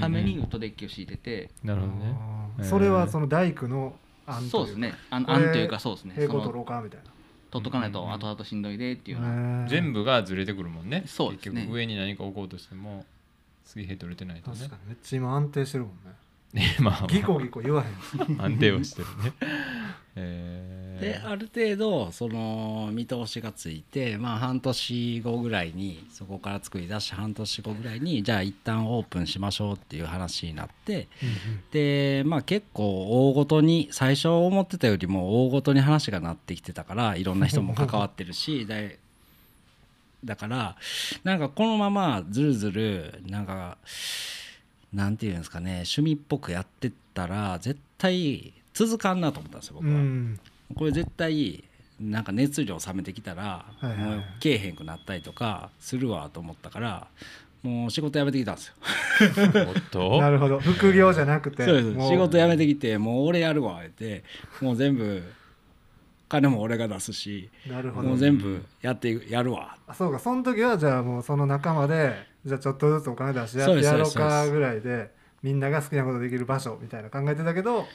[SPEAKER 4] ためにウッドデッキを敷いてて、
[SPEAKER 2] なるほどね。
[SPEAKER 1] あー。それはその大工の案とい
[SPEAKER 4] そうですね。あの
[SPEAKER 1] これ
[SPEAKER 4] 案というかそうですね。そ
[SPEAKER 1] 平行取ろ
[SPEAKER 4] の
[SPEAKER 1] うかみたいな。
[SPEAKER 4] 取っとかないと後々しんどいでっていうような、
[SPEAKER 2] 全部がずれてくるもんね。
[SPEAKER 4] そうですね。
[SPEAKER 2] 結局上に何か置こうとしても水平取れてないとね。
[SPEAKER 1] 確かにめっちゃ今安定してるもんね。
[SPEAKER 2] ねまあ。
[SPEAKER 1] ギコギコ言わへん。
[SPEAKER 2] 安定はしてるね。え
[SPEAKER 3] である程度その見通しがついてまあ半年後ぐらいにそこから作り出し半年後ぐらいにじゃあ一旦オープンしましょうっていう話になってでまあ結構大ごとに最初思ってたよりも大ごとに話がなってきてたからいろんな人も関わってるし でだからなんかこのままずるずるなんかなんていうんですかね趣味っぽくやってったら絶対続かんなと思ったんですよ僕は。
[SPEAKER 1] うん。
[SPEAKER 3] これ絶対なんか熱量冷めてきたら
[SPEAKER 1] いはいはい。
[SPEAKER 3] もうけえへんくなったりとかするわと思ったからもう仕事辞めてきたんですよ。
[SPEAKER 1] なるほど。副業じゃなくて
[SPEAKER 3] そうです。
[SPEAKER 1] もう。
[SPEAKER 3] 仕事辞めてきてもう俺やるわってもう全部金も俺が出すし
[SPEAKER 1] なるほど。
[SPEAKER 3] もう全部やってやるわ。
[SPEAKER 1] あそうか。その時はじゃあもうその仲間でじゃあちょっとずつお金出してやろうかぐらいでみんなが好きなことできる場所みたいな考えてたけど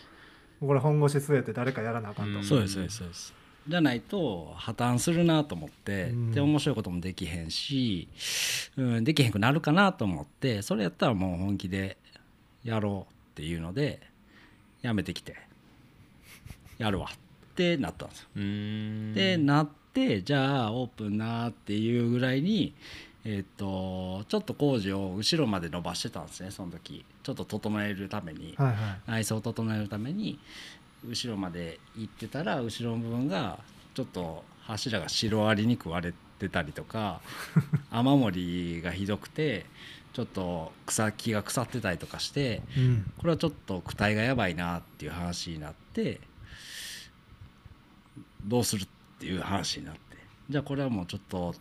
[SPEAKER 1] これ本腰据えて誰かやらなあかんと、
[SPEAKER 2] うん。
[SPEAKER 3] そうですそうですそうです。じゃないと破綻するなと思って、
[SPEAKER 1] うん。
[SPEAKER 3] で面白いこともできへんし、うん、できへんくなるかなと思ってそれやったらもう本気でやろうっていうのでやめてきて。やるわってなったんですよ。でなってじゃあオープンなっていうぐらいにえっ、とちょっと工事を後ろまで伸ばしてたんですねその時。ちょっと整えるために。
[SPEAKER 1] はいはい。
[SPEAKER 3] 内装を整えるために後ろまで行ってたら後ろの部分がちょっと柱がシロアリに食われてたりとか 雨漏りがひどくてちょっと草木が腐ってたりとかして
[SPEAKER 1] うん。
[SPEAKER 3] これはちょっと躯体がやばいなっていう話になってどうするっていう話になって。じゃあこれはもうちょっと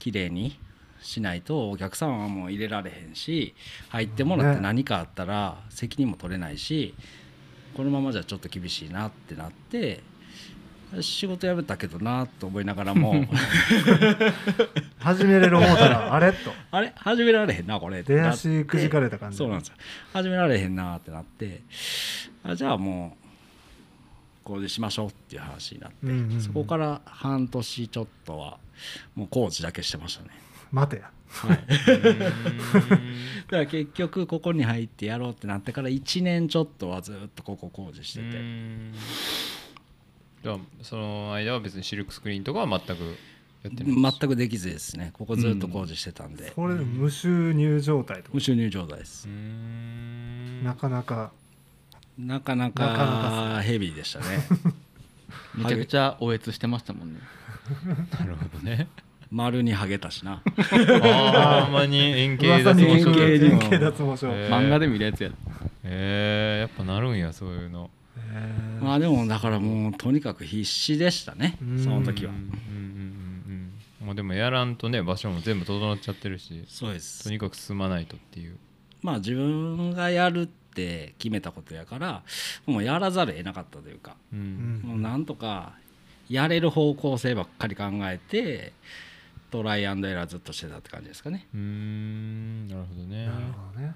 [SPEAKER 3] 綺麗にしないとお客さんはもう入れられへんし入ってもらって
[SPEAKER 1] ね
[SPEAKER 3] 何かあったら責任も取れないしこのままじゃちょっと厳しいなってなって仕事辞めたけどなと思いながらも。
[SPEAKER 1] 始めれる思ったらあれと。
[SPEAKER 3] あれ？始められへんなこれ
[SPEAKER 1] 出足くじかれた感じ。
[SPEAKER 3] そうなんですよ。始められへんなってなって。あじゃあもうこれでしましょうっていう話になって、
[SPEAKER 1] うんうんうん。
[SPEAKER 3] そこから半年ちょっとはもう工事だけしてましたね
[SPEAKER 1] 待てや。
[SPEAKER 3] はい。だから結局ここに入ってやろうってなってから1年ちょっとはずっとここ工事して
[SPEAKER 2] う
[SPEAKER 3] て、
[SPEAKER 2] ーん。じゃあその間は別にシルクスクリーンとかは全くやってない
[SPEAKER 3] 全くできずですね。ここずっと工事してたんで、
[SPEAKER 1] これ無収入状態と
[SPEAKER 3] 無収入状態です。
[SPEAKER 1] なかなか。
[SPEAKER 3] なかな
[SPEAKER 1] なかな
[SPEAKER 3] かヘビーでしたね。
[SPEAKER 4] めちゃくちゃおえつしてましたもんね。
[SPEAKER 2] なるほどね
[SPEAKER 3] 丸にハゲたしな。
[SPEAKER 2] ああまに円形脱毛症
[SPEAKER 1] 円形脱毛症
[SPEAKER 2] えー。
[SPEAKER 4] 漫画で見るやつや。
[SPEAKER 2] えー、やっぱなるんやそういうの。
[SPEAKER 1] へー
[SPEAKER 3] まあでもだからもうとにかく必死でしたね
[SPEAKER 1] うん。
[SPEAKER 3] その時は。
[SPEAKER 2] うんうんうんうんまあでもやらんとね場所も全部整っちゃってるし
[SPEAKER 3] そうです。
[SPEAKER 2] とにかく進まないとっていう。
[SPEAKER 3] まあ自分がやるって決めたことやからもうやらざるを得なかったというか。
[SPEAKER 2] う
[SPEAKER 1] うんん。
[SPEAKER 3] もうなんとかやれる方向性ばっかり考えてトライアンドエラーずっとしてたって感じですかね。
[SPEAKER 2] うーん。なるほどね。
[SPEAKER 1] なるほどね。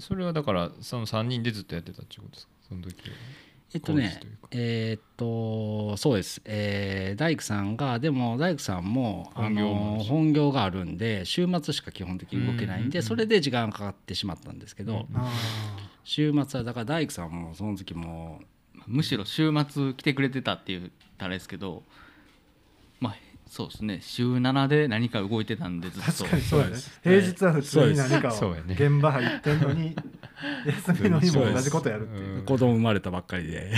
[SPEAKER 2] それはだからその3人でずっとやってたっていうことですか？その時は。
[SPEAKER 3] えっとねえーっとそうです、えー大工さんがでも大工さんもあ
[SPEAKER 2] 本業もあ
[SPEAKER 3] の本業があるんで週末しか基本的に動けないん
[SPEAKER 2] うんうんうん。
[SPEAKER 3] でそれで時間がかかってしまったんですけど、
[SPEAKER 2] うん
[SPEAKER 1] あ
[SPEAKER 3] 週末はだから大工さんもその時も
[SPEAKER 4] むしろ週末来てくれてたって言ったらあれですけどまあそうですね。週7で何か動いてたんでずっ
[SPEAKER 1] ー
[SPEAKER 4] と。
[SPEAKER 1] 確かにそうやね。
[SPEAKER 3] そう
[SPEAKER 1] 平
[SPEAKER 3] です。
[SPEAKER 1] 日は普通に何かを
[SPEAKER 2] そうやね
[SPEAKER 1] 現場入ってんのに休みの日も同じことやるっていう。
[SPEAKER 2] うん。
[SPEAKER 3] 子供生まれたばっかりで。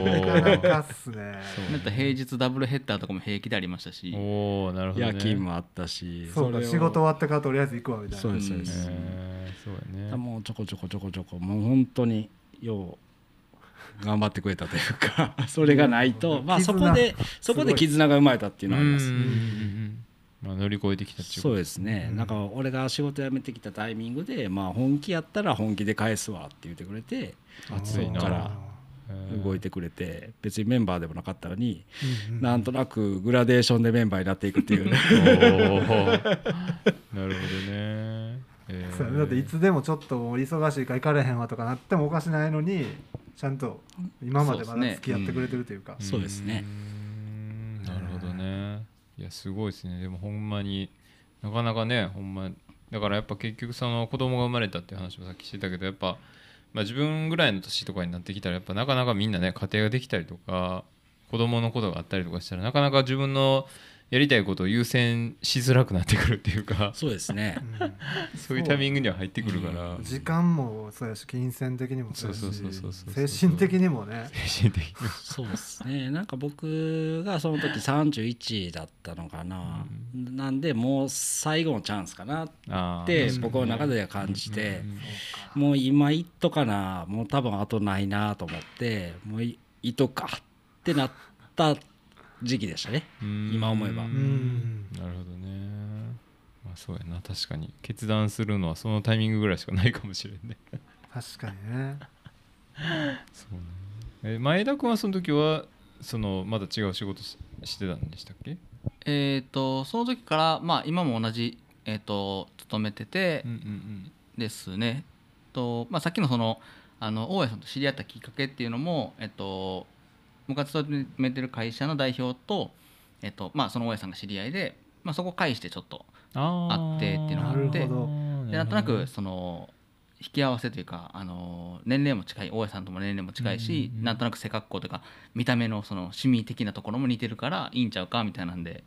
[SPEAKER 2] お
[SPEAKER 1] なかな
[SPEAKER 2] ー
[SPEAKER 1] かっすね。
[SPEAKER 4] また平日ダブルヘッダーとかも平気でありましたし。
[SPEAKER 2] おーなるほどね。
[SPEAKER 3] 夜勤もあったし。
[SPEAKER 1] そう仕事終わってからとりあえず行くわみたいな。
[SPEAKER 3] そうですそうです、
[SPEAKER 2] えーそうやね。
[SPEAKER 3] もうちょこちょこちょこちょこ。もう本当によう頑張ってくれたというか それがないとまあそこでそこで絆が生まれたっていうのはあります。
[SPEAKER 2] まあ乗り越えてきたっていう
[SPEAKER 3] そう
[SPEAKER 2] で
[SPEAKER 3] ですね、なんか俺が仕事辞めてきたタイミングで、まあ、本気やったら本気で返すわって言ってくれて
[SPEAKER 2] 熱いな。
[SPEAKER 3] から動いてくれて別にメンバーでもなかったのに
[SPEAKER 1] うんうん
[SPEAKER 3] なんとなくグラデーションでメンバーになっていくっていう
[SPEAKER 2] なるほどね、え
[SPEAKER 1] だっていつでもちょっと忙しいから行かれへんわとかなってもおかしないのにちゃんと今までまだ付き合ってくれてるというか。
[SPEAKER 3] そうですね。
[SPEAKER 2] うー。んなるほどね。いやすごいですね。でもほんまになかなかねほんまだからやっぱ結局その子供が生まれたっていう話もさっきしてたけどやっぱ、まあ、自分ぐらいの年とかになってきたらやっぱなかなかみんなね家庭ができたりとか子供のことがあったりとかしたらなかなか自分のやりたいことを優先しづらくなってくるっていうか。
[SPEAKER 3] そうですね。
[SPEAKER 1] う ん
[SPEAKER 2] そういうタイミングには入ってくるから、
[SPEAKER 1] 時間もそうやし金銭的にもそう
[SPEAKER 2] そうそうそうそう
[SPEAKER 1] 精神的にもね。
[SPEAKER 2] 精神的に
[SPEAKER 3] そうですね。なんか僕がその時31だったのかな、なんでもう最後のチャンスかなって
[SPEAKER 1] うん
[SPEAKER 3] 僕の中では感じて、
[SPEAKER 2] うん
[SPEAKER 3] もう今いっとかなもう多分あとないなと思ってもういいっとくかってなった時期でしたね。
[SPEAKER 2] うん。
[SPEAKER 3] 今思えば。
[SPEAKER 1] うん。
[SPEAKER 2] なるほどね。まあそうやな。確かに。決断するのはそのタイミングぐらいしかないかもしれんね。
[SPEAKER 1] 確かにね。
[SPEAKER 2] そうね。え前田君はその時はそのまだ違う仕事ししてたんでしたっけ？
[SPEAKER 4] えっ、とその時からまあ今も同じえっ、と勤めてて
[SPEAKER 2] うんうん
[SPEAKER 4] ですね、とまあさっきのそのあの大家さんと知り合ったきっかけっていうのもえっ、と僕が勤めてる会社の代表とえっ、とまあその大家さんが知り合いでまあそこを介してちょっと
[SPEAKER 2] あ
[SPEAKER 4] ってっていうのがあってでなんとなくその引き合わせというかあの年齢も近い大家さんとも年齢も近いし、
[SPEAKER 2] うんうんうん
[SPEAKER 4] なんとなく背格好というか見た目のその趣味的なところも似てるからいいんちゃうかみたいなんで。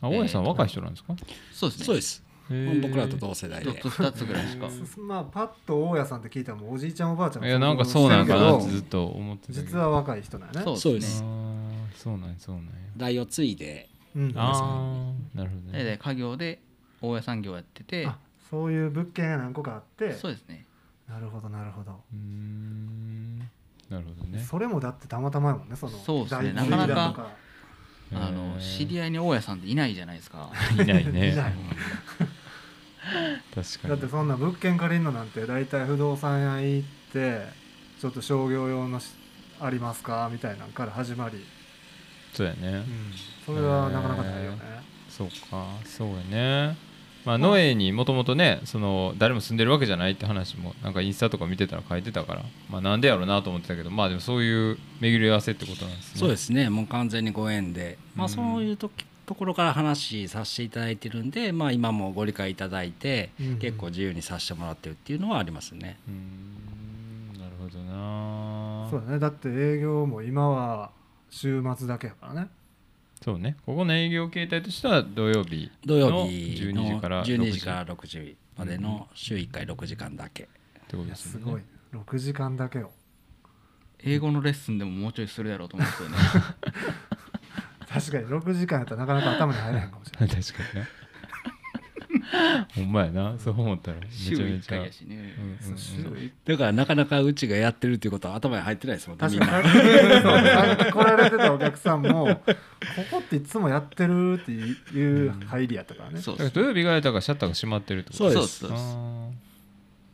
[SPEAKER 2] あ大家さん若い人なんですか？
[SPEAKER 4] そうですね。
[SPEAKER 3] そうです僕らと同世代で。
[SPEAKER 4] ちょっと2つぐらいしか。
[SPEAKER 1] まあパッと大家さんって聞いたらもうおじいちゃんおばあちゃん
[SPEAKER 2] いやなんかそうなんかなってずっと思ってた
[SPEAKER 1] 実は若い人なんやね。
[SPEAKER 4] そう
[SPEAKER 3] そうで
[SPEAKER 4] です。
[SPEAKER 2] そうなんやそうなんや
[SPEAKER 3] 代を継いで
[SPEAKER 1] うん。
[SPEAKER 2] ああなるほどね。
[SPEAKER 4] で。家業で大家産業やってて。
[SPEAKER 1] あそういう物件が何個かあって。
[SPEAKER 4] そうですね。
[SPEAKER 1] なるほどなるほど。
[SPEAKER 2] うーん。なるほどね。
[SPEAKER 1] それもだってたまたまやもんねその。
[SPEAKER 4] そうですね。
[SPEAKER 1] 大
[SPEAKER 4] なかなかあの知り合いに大家さんっていないじゃないですか。
[SPEAKER 2] いないね。
[SPEAKER 1] いない
[SPEAKER 2] 確かに。
[SPEAKER 1] だってそんな物件借りるのなんて大体不動産屋行ってちょっと商業用のしありますかみたいなんから始まり、
[SPEAKER 2] そうやね、
[SPEAKER 1] うん、それはなかなかないよね、
[SPEAKER 2] そうかそうやね。まあノエにもともとねその誰も住んでるわけじゃないって話もなんかインスタとか見てたら書いてたからまあなんでやろうなと思ってたけどまあでもそういう巡り合わせってことなんですね。
[SPEAKER 3] そうですすね。もう完全にご縁で、まあ、
[SPEAKER 2] うん。
[SPEAKER 3] そういうときところから話させていただいてるんで、まあ、今もご理解いただいて、
[SPEAKER 1] うん
[SPEAKER 3] 結構自由にさせてもらってるっていうのはありますね。
[SPEAKER 2] うーんなるほどな。
[SPEAKER 1] そうだね。だって営業も今は週末だけやからね。
[SPEAKER 2] そうね。ここの営業形態としては土曜日
[SPEAKER 3] 土曜
[SPEAKER 2] の
[SPEAKER 3] 日
[SPEAKER 2] 12
[SPEAKER 3] の
[SPEAKER 2] 時から
[SPEAKER 3] 12時。
[SPEAKER 2] 6
[SPEAKER 3] から6時までの週1回6時間だけ。
[SPEAKER 2] ってこと
[SPEAKER 1] い
[SPEAKER 2] ですよね。
[SPEAKER 1] やすごい6時間だけよ。
[SPEAKER 4] 英語のレッスンでももうちょいするやろうと思うんですよね
[SPEAKER 1] 確かに6時間やったらなかなか頭に入らへんかもしれない。
[SPEAKER 2] 確かにねほんまやな。そう思ったら。め
[SPEAKER 4] 週1
[SPEAKER 2] ちゃめちゃ。
[SPEAKER 4] 回やしね、
[SPEAKER 2] うんうんうん。
[SPEAKER 3] だからなかなかうちがやってるっていうことは頭に入ってないですもんね。
[SPEAKER 1] 確かに。来られてたお客さんもここっていつもやってるっていう入りやったからね、
[SPEAKER 4] そう
[SPEAKER 2] だから土曜日がやったからシャッターが閉まってるってこと
[SPEAKER 3] そうです。
[SPEAKER 4] そうです。
[SPEAKER 2] あ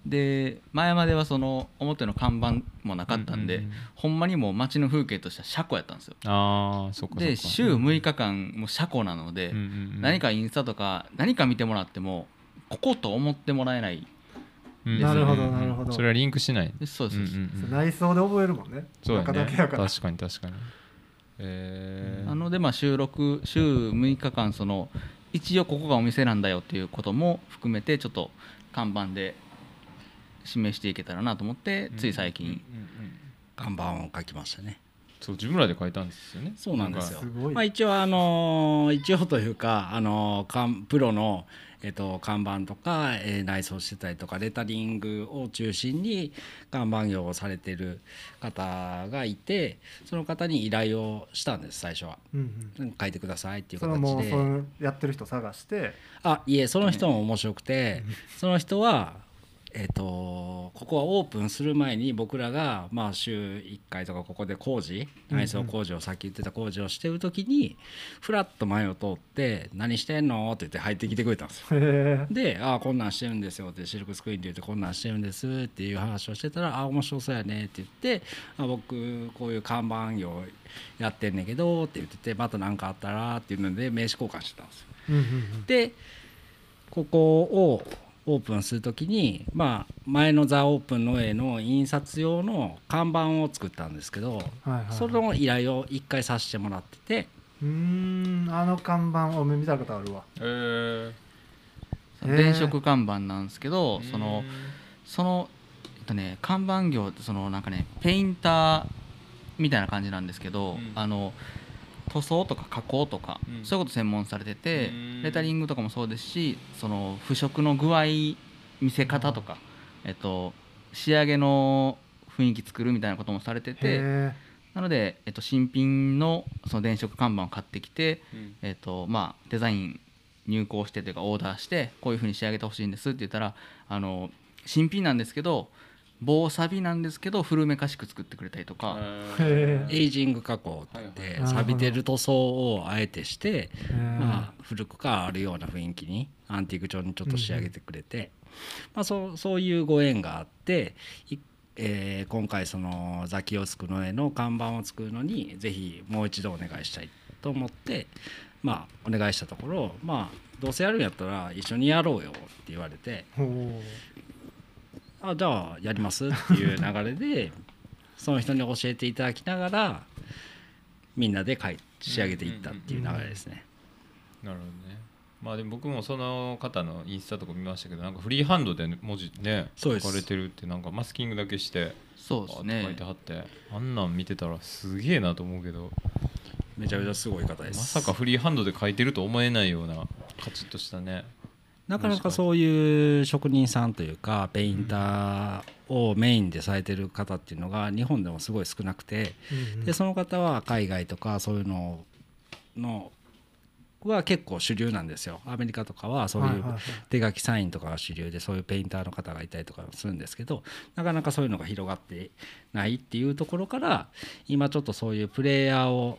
[SPEAKER 4] で前まではその表の看板もなかったんで、
[SPEAKER 2] うんうんうん。
[SPEAKER 4] ほんまにもう街の風景としては車庫やったんですよ。
[SPEAKER 2] ーあーそっか
[SPEAKER 4] で週6日間もう車庫なので、
[SPEAKER 2] うんうんうん。
[SPEAKER 4] 何かインスタとか何か見てもらってもここと思ってもらえない。
[SPEAKER 2] うん
[SPEAKER 1] なるほどなるほど。
[SPEAKER 2] それはリンクしない。
[SPEAKER 4] でそうでうです。
[SPEAKER 2] んんん。
[SPEAKER 1] 内装で覚えるもんね。
[SPEAKER 2] そうや
[SPEAKER 1] 中だ
[SPEAKER 2] ね
[SPEAKER 1] けやから。
[SPEAKER 2] 確かに確かに。えー。
[SPEAKER 4] なのでまあ収録週6日間その一応ここがお店なんだよっていうことも含めてちょっと看板で示していけたらなと思ってつい最近
[SPEAKER 2] うんうんうん
[SPEAKER 3] 看板を書きましたね。
[SPEAKER 2] そう自分らで書いたんですよね。
[SPEAKER 3] そうなんですよ。
[SPEAKER 1] す
[SPEAKER 3] まあ、一応あのー一応というかあのーかんプロの、えっと看板とか、えー内装してたりとかレタリングを中心に看板業をされてる方がいてその方に依頼をしたんです最初は。
[SPEAKER 1] うんうん。
[SPEAKER 3] 書いてくださいっていう
[SPEAKER 1] それはもう
[SPEAKER 3] 形で
[SPEAKER 1] そのやってる人探して。
[SPEAKER 3] あいえその人も面白くてその人はえっとここはオープンする前に僕らがまあ週1回とかここで工事内装工事をさっき言ってた工事をしてる時にふらっと前を通って「何してんの?」って言って入ってきてくれたんですよ。で「ああこんなんしてるんですよ」って「シルクスクリーンで言ってこんなんしてるんです」っていう話をしてたら「ああ面白そうやね」って言って「あ僕こういう看板業やってんねんけど」って言ってて「また何かあったら」っていうので名刺交換してたんですよ。でここをオープンする時にまあ前のザ・オープンの絵の印刷用の看板を作ったんですけど、
[SPEAKER 1] はいはい
[SPEAKER 3] その依頼を一回させてもらってて。
[SPEAKER 1] うーんあの看板を見たことあるわ。
[SPEAKER 2] えー。
[SPEAKER 4] その電飾看板なんですけど、そのそのえっとね看板業ってそのなんかねペインターみたいな感じなんですけど、
[SPEAKER 2] うん。
[SPEAKER 4] あの塗装とか加工とか、
[SPEAKER 2] うん。
[SPEAKER 4] そういうこと専門されてて、
[SPEAKER 2] うん。
[SPEAKER 4] レタリングとかもそうですしその腐食の具合見せ方とか、えっと、仕上げの雰囲気作るみたいなこともされてて
[SPEAKER 1] へ
[SPEAKER 4] なので、えっと、新品のその電飾看板を買ってきて、
[SPEAKER 2] うん。
[SPEAKER 4] えっとまあ、デザイン入稿してというかオーダーしてこういうふうに仕上げてほしいんですって言ったらあの新品なんですけど棒錆なんですけど古めかしく作ってくれたりとか、
[SPEAKER 3] エイジング加工って錆びてる塗装をあえてして、
[SPEAKER 1] え
[SPEAKER 3] まあ、古くからあるような雰囲気にアンティーク調にちょっと仕上げてくれて、まあ、そうそういうご縁があって、いえー今回そのザキオスクの絵の看板を作るのにぜひもう一度お願いしたいと思って、まあ、お願いしたところ、まあ、どうせやるんやったら一緒にやろうよって言われてあじゃあやります？っていう流れで その人に教えていただきながらみんなで書い仕上げていったっていう流れですね。
[SPEAKER 2] なるほどね。まあでも僕もその方のインスタとか見ましたけどなんかフリーハンドで文字ね書かれてるってなんかマスキングだけして
[SPEAKER 4] そうです
[SPEAKER 2] バーって書い
[SPEAKER 4] ね
[SPEAKER 2] てはってあんなん見てたらすげえなと思うけど。
[SPEAKER 3] めちゃめちゃすごい方で。
[SPEAKER 2] ますさかフリーハンドで書いてると思えないようなカチッとしたね
[SPEAKER 3] なかなかそういう職人さんというかペインターをメインでされてる方っていうのが日本でもすごい少なくてでその方は海外とかそういうののは結構主流なんですよ。アメリカとかはそういう手書きサインとかが主流でそういうペインターの方がいたりとかするんですけどなかなかそういうのが広がってないっていうところから今ちょっとそういうプレイヤーを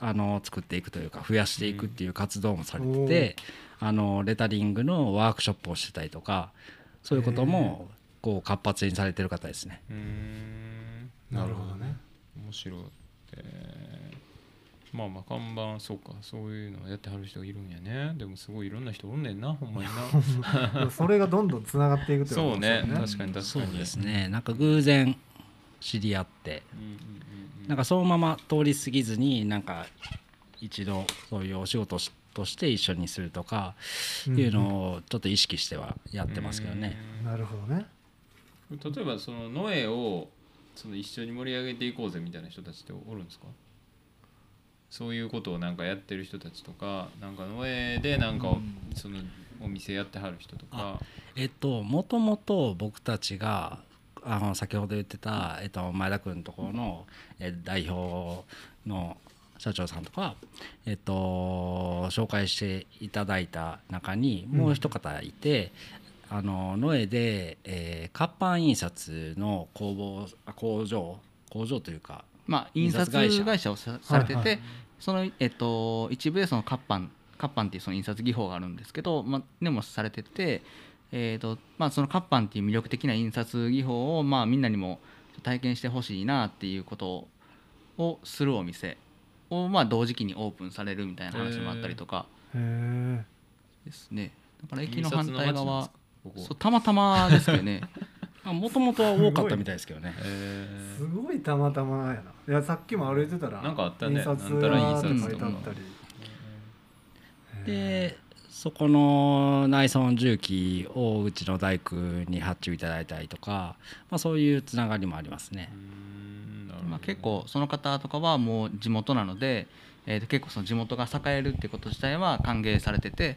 [SPEAKER 3] あの作っていくというか増やしていくっていう活動もされてて、あのレタリングのワークショップをしてたりとかそういうこともこう活発にされてる方ですね。
[SPEAKER 2] うーん。
[SPEAKER 1] なるほどね。
[SPEAKER 2] 面白い、えーまあまあ看板そうかそういうのやってはる人がいるんやね。でもすごいいろんな人おんねんなほんまにな。
[SPEAKER 1] それがどんどんつながっていくってこと
[SPEAKER 2] そう
[SPEAKER 1] ですよね。
[SPEAKER 2] ね確かに確かに。
[SPEAKER 3] そうですね。なんか偶然知り合って
[SPEAKER 2] うんうんうんうん
[SPEAKER 3] なんかそのまま通り過ぎずになんか一度そういうお仕事しとして一緒にするとかいうのをちょっと意識してはやってますけどね。
[SPEAKER 1] なるほどね。
[SPEAKER 2] うん例えばそのノエをその一緒に盛り上げていこうぜみたいな人たちっておるんですか？そういうことをなんかやってる人たちとかなんかノエでなんかそのお店やってはる人とか。
[SPEAKER 3] えっともともと僕たちがあの先ほど言ってた、えっと、前田君のところの、え代表の社長さんとか、えっと、紹介していただいた中にもう一方いて、あのノエで、えー活版印刷の工房あ工場工場というか
[SPEAKER 4] まあ、印刷
[SPEAKER 3] 会社
[SPEAKER 4] をさされてて、
[SPEAKER 1] はいはい
[SPEAKER 4] その、えっと、一部でその活版活版っていうその印刷技法があるんですけど、まあ、でもされてて、えーとまあ、その活版っていう魅力的な印刷技法を、まあ、みんなにも体験してほしいなっていうことをするお店を、まあ、同時期にオープンされるみたいな話もあったりとか
[SPEAKER 1] へえ
[SPEAKER 4] ですね。だから駅の反対側
[SPEAKER 2] ここ。
[SPEAKER 4] そうたまたまですけどね。
[SPEAKER 3] もともとは多かったみたいですけどね。
[SPEAKER 2] え
[SPEAKER 1] すごいたまたまやな。いやさっきも歩いてたら
[SPEAKER 2] なんかあったね。
[SPEAKER 1] 印刷
[SPEAKER 2] なんたら印
[SPEAKER 1] が
[SPEAKER 2] 刷
[SPEAKER 1] 書いてあったり。
[SPEAKER 3] でそこの内装重機をうちの大工に発注いただいたりとか、まあ、そういうつながりもありますね。
[SPEAKER 4] まあ、結構その方とかはもう地元なので、えーと結構その地元が栄えるってこと自体は歓迎されてて、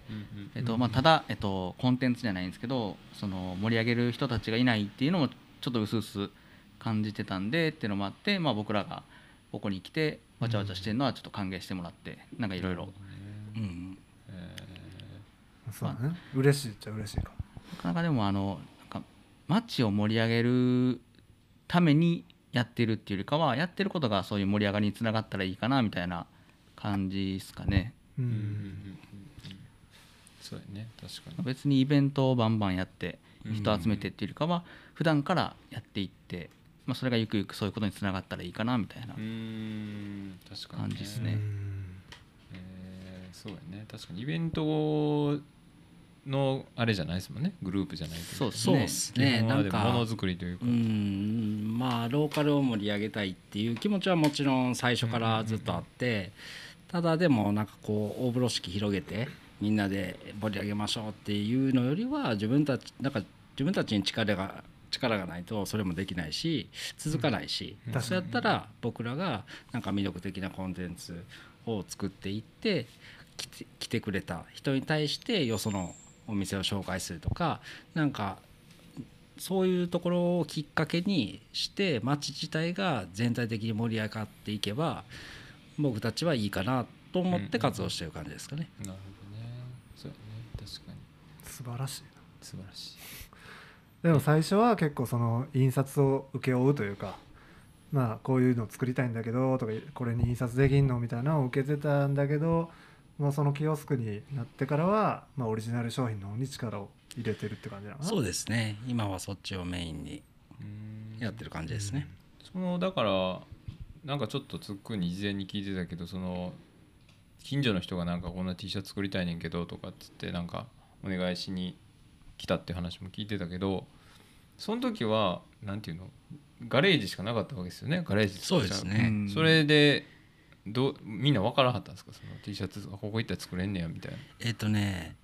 [SPEAKER 4] えーとまあ、ただ、えー、とコンテンツじゃないんですけどその盛り上げる人たちがいないっていうのもちょっと薄々感じてたんでっていうのもあって、まあ、僕らがここに来てわちゃわちゃしてるのはちょっと歓迎してもらってなんかいろいろ。
[SPEAKER 3] うん
[SPEAKER 1] そうだね嬉しいっちゃ嬉しいか
[SPEAKER 4] なかなかでもあのなんか街を盛り上げるためにやってるっていうよりかはやってることがそういう盛り上がりにつながったらいいかなみたいな感じですかね。
[SPEAKER 1] う
[SPEAKER 2] うん。うん。うんんそうやね。確かに。
[SPEAKER 4] 別にイベントをバンバンやって人集めてっていうよりかは普段からやっていって、まあ、それがゆくゆくそういうことにつながったらいいかなみたいな
[SPEAKER 2] うーん。確かに、
[SPEAKER 4] 感じです
[SPEAKER 1] う
[SPEAKER 4] ね。
[SPEAKER 1] ん
[SPEAKER 2] えーそうやね。確かにイベントのあれじゃないですもんね。グループじゃないと。い
[SPEAKER 4] そうです
[SPEAKER 3] そうですねなんか
[SPEAKER 2] でもものづくりというか、
[SPEAKER 3] うん。まあローカルを盛り上げたいっていう気持ちはもちろん最初からずっとあってただでもなんかこう大風呂敷広げてみんなで盛り上げましょうっていうのよりは自分たちなんか自分たちに力が力がないとそれもできないし続かないし、
[SPEAKER 2] うん。
[SPEAKER 3] そうやったら僕らがなんか魅力的なコンテンツを作っていって来て来てくれた人に対してよそのお店を紹介するとかなんかそういうところをきっかけにして街自体が全体的に盛り上がっていけば僕たちはいいかなと思って活動してる感じですかね。
[SPEAKER 2] なるほどね。そうやね。確かに。
[SPEAKER 1] 素晴らしい
[SPEAKER 2] 素晴らしい。
[SPEAKER 1] でも最初は結構その印刷を請け負うというかまあこういうの作りたいんだけどとかこれに印刷できんの？みたいなのを受けてたんだけどもうそのキオスクになってからは、まあ、オリジナル商品の方に力を入れてるって感じなの
[SPEAKER 3] そうですね。今はそっちをメインにやってる感じですね。
[SPEAKER 2] そのだからなんかちょっとつっくんに事前に聞いてたけどその近所の人がなんかこんな T シャツ作りたいねんけどとかっつってなんかお願いしに来たって話も聞いてたけどその時はなんていうの？ガレージしかなかったわけですよね。ガレージ
[SPEAKER 3] そうですね。
[SPEAKER 4] うん。
[SPEAKER 2] それでどうみんな分からはったんですか？その T シャツあここ行ったら作れんねやみたいな。
[SPEAKER 3] えっ、とね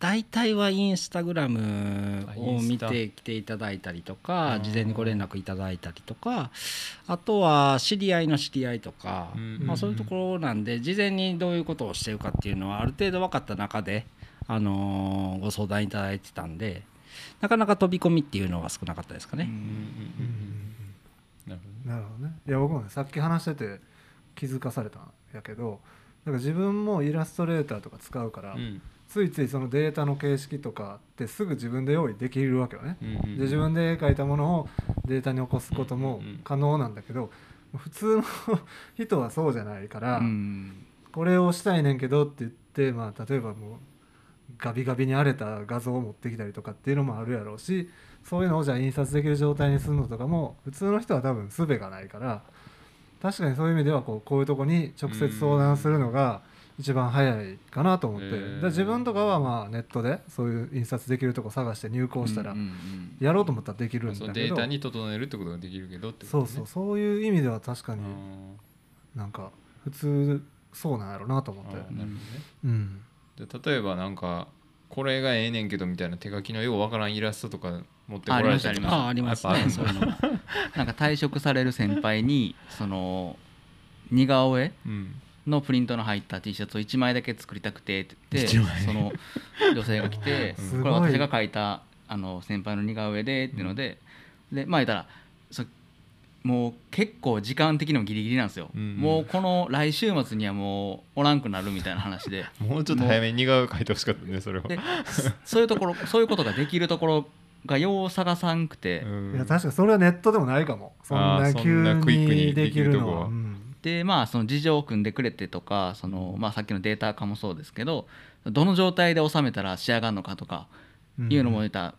[SPEAKER 3] 大体はインスタグラムを見てきていただいたりと
[SPEAKER 2] あ
[SPEAKER 3] か
[SPEAKER 2] ー
[SPEAKER 3] 事前にご連絡いただいたりとかあとは知り合いの知り合いとか、
[SPEAKER 2] うん。
[SPEAKER 3] まあ、そういうところなんで事前にどういうことをしてるかっていうのはある程度分かった中で、あのーご相談いただいてたんでなかなか飛び込みっていうのは少なかったですかね。
[SPEAKER 2] なるほどね。
[SPEAKER 1] いや僕もねさっき話してて気づかされたんやけどなんか自分もイラストレーターとか使うから、
[SPEAKER 2] うん。
[SPEAKER 1] ついついそのデータの形式とかってすぐ自分で用意できるわけよね、
[SPEAKER 2] うんうんうん。
[SPEAKER 1] で自分で絵描いたものをデータに起こすことも可能なんだけど普通の人はそうじゃないから、
[SPEAKER 4] うん
[SPEAKER 1] これをしたいねんけどって言って、まあ、例えばもうガビガビに荒れた画像を持ってきたりとかっていうのもあるやろうしそういうのをじゃあ印刷できる状態にするのとかも普通の人は多分術がないから確かにそういう意味ではこうこういうとこに直接相談するのが一番早いかなと思って、で自分とかはまあネットでそういう印刷できるとこ探して入稿したらやろうと思ったらできるん
[SPEAKER 2] そ
[SPEAKER 1] だけど。
[SPEAKER 2] のデータに整えるってことができるけどってことね。
[SPEAKER 1] そうそうそういう意味では確かに
[SPEAKER 2] うん
[SPEAKER 1] なんか普通そうなんやろうなと思って。
[SPEAKER 2] なるほどね。
[SPEAKER 1] うん。
[SPEAKER 2] 例えばなんかこれがええねんけどみたいな手書きのようわからんイラストとか持ってこられたり
[SPEAKER 3] ああります。ね。そういうのも
[SPEAKER 4] なんか退職される先輩にその似顔絵
[SPEAKER 2] うん。
[SPEAKER 4] のプリントの入った T シャツを1枚だけ作りたくてって言ってその女性が来て これ私が描いたあの先輩の似顔絵でっていうので、でまあ言ったらそもう結構時間的にもギリギリなんですよ、
[SPEAKER 2] うん。
[SPEAKER 4] もうこの来週末にはもうおらんくなるみたいな話で。
[SPEAKER 2] もうちょっと早めに似顔絵描いてほしかったねそれは。
[SPEAKER 4] でそういうところそういうことができるところがよう探さんくて、
[SPEAKER 2] うん。
[SPEAKER 1] いや確かにそれはネットでもないかも。そんな急
[SPEAKER 2] なクイックに
[SPEAKER 1] にできるのは、
[SPEAKER 2] で
[SPEAKER 4] まあその事情を組んでくれてとかその、まあ、さっきのデータ化もそうですけどどの状態で収めたら仕上がるのかとかいうのも言ったら、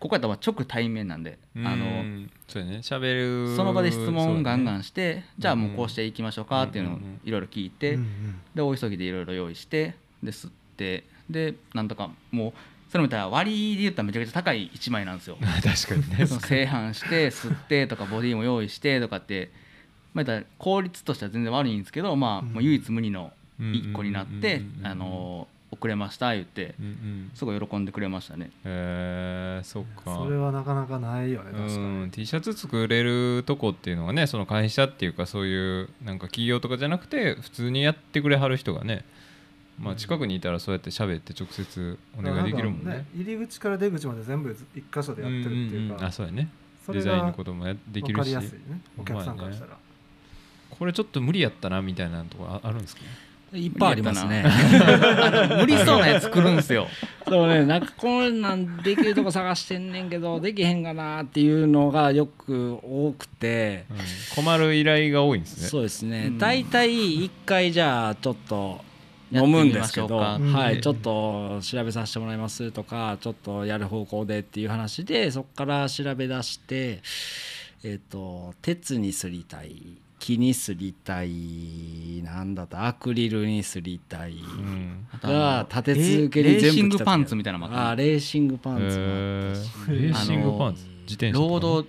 [SPEAKER 4] ここやったら直対面なんで、
[SPEAKER 2] うん。
[SPEAKER 4] あの
[SPEAKER 2] そうやね。喋る。
[SPEAKER 4] その場で質問ガンガ
[SPEAKER 2] ン
[SPEAKER 4] ンして、じゃあもうこうしていきましょうかっていうのをいろいろ聞いて、
[SPEAKER 1] うんうん。
[SPEAKER 4] で大急ぎでいろいろ用意してで吸ってでなんとかもうそれも言ったら割りで言ったらめちゃくちゃ高い1枚なんですよ。
[SPEAKER 2] 確かにね。
[SPEAKER 4] その製版して吸ってとかボディも用意してとかって、まあ、言ったら効率としては全然悪いんですけど、まあ、
[SPEAKER 1] うん。
[SPEAKER 4] もう唯一無二の1個になってあの遅れました言って
[SPEAKER 2] うんうん。
[SPEAKER 4] すごい喜んでくれましたね。
[SPEAKER 2] えー、そっか。
[SPEAKER 1] それはなかなかないよね確か
[SPEAKER 2] う
[SPEAKER 1] に。
[SPEAKER 2] ん T シャツ作れるとこっていうのがねその会社っていうかそういうなんか企業とかじゃなくて普通にやってくれはる人がねまあ近くにいたらそうやって喋って直接お願いできるもん
[SPEAKER 1] なんか
[SPEAKER 2] ね。
[SPEAKER 1] 入り口から出口まで全部一箇所でやってるっていうか、
[SPEAKER 2] んん。んあそうやね。
[SPEAKER 1] それ
[SPEAKER 2] デザインの
[SPEAKER 1] が
[SPEAKER 2] こともやでき
[SPEAKER 1] 分か
[SPEAKER 2] るし
[SPEAKER 1] りやすいね。お客さんからしたら、
[SPEAKER 2] これちょっと無理やったなみたいなとこああるんですか？
[SPEAKER 3] いっぱいありますね。
[SPEAKER 4] 無理そうなやつ作るんですよ。
[SPEAKER 3] そうねなんかこんなんできるとこ探してんねんけどできへんかなっていうのがよく多くて。
[SPEAKER 2] うん。困る依頼が多いんですね。
[SPEAKER 3] そうですね。
[SPEAKER 4] うん。
[SPEAKER 3] 大体一回じゃあちょっと飲むんですけど、はい、
[SPEAKER 1] うん。
[SPEAKER 3] ちょっと調べさせてもらいますとかちょっとやる方向でっていう話でそこから調べ出して、えっと鉄にすりたい木にすりたいなんだとアクリルにすりたい
[SPEAKER 2] うん。
[SPEAKER 3] が立て続けに
[SPEAKER 4] レー
[SPEAKER 3] 全部
[SPEAKER 4] シングパンツみたいなのもあった
[SPEAKER 3] レーシングパンツもあったし、
[SPEAKER 2] レーシングパンツ？自転車
[SPEAKER 4] ロード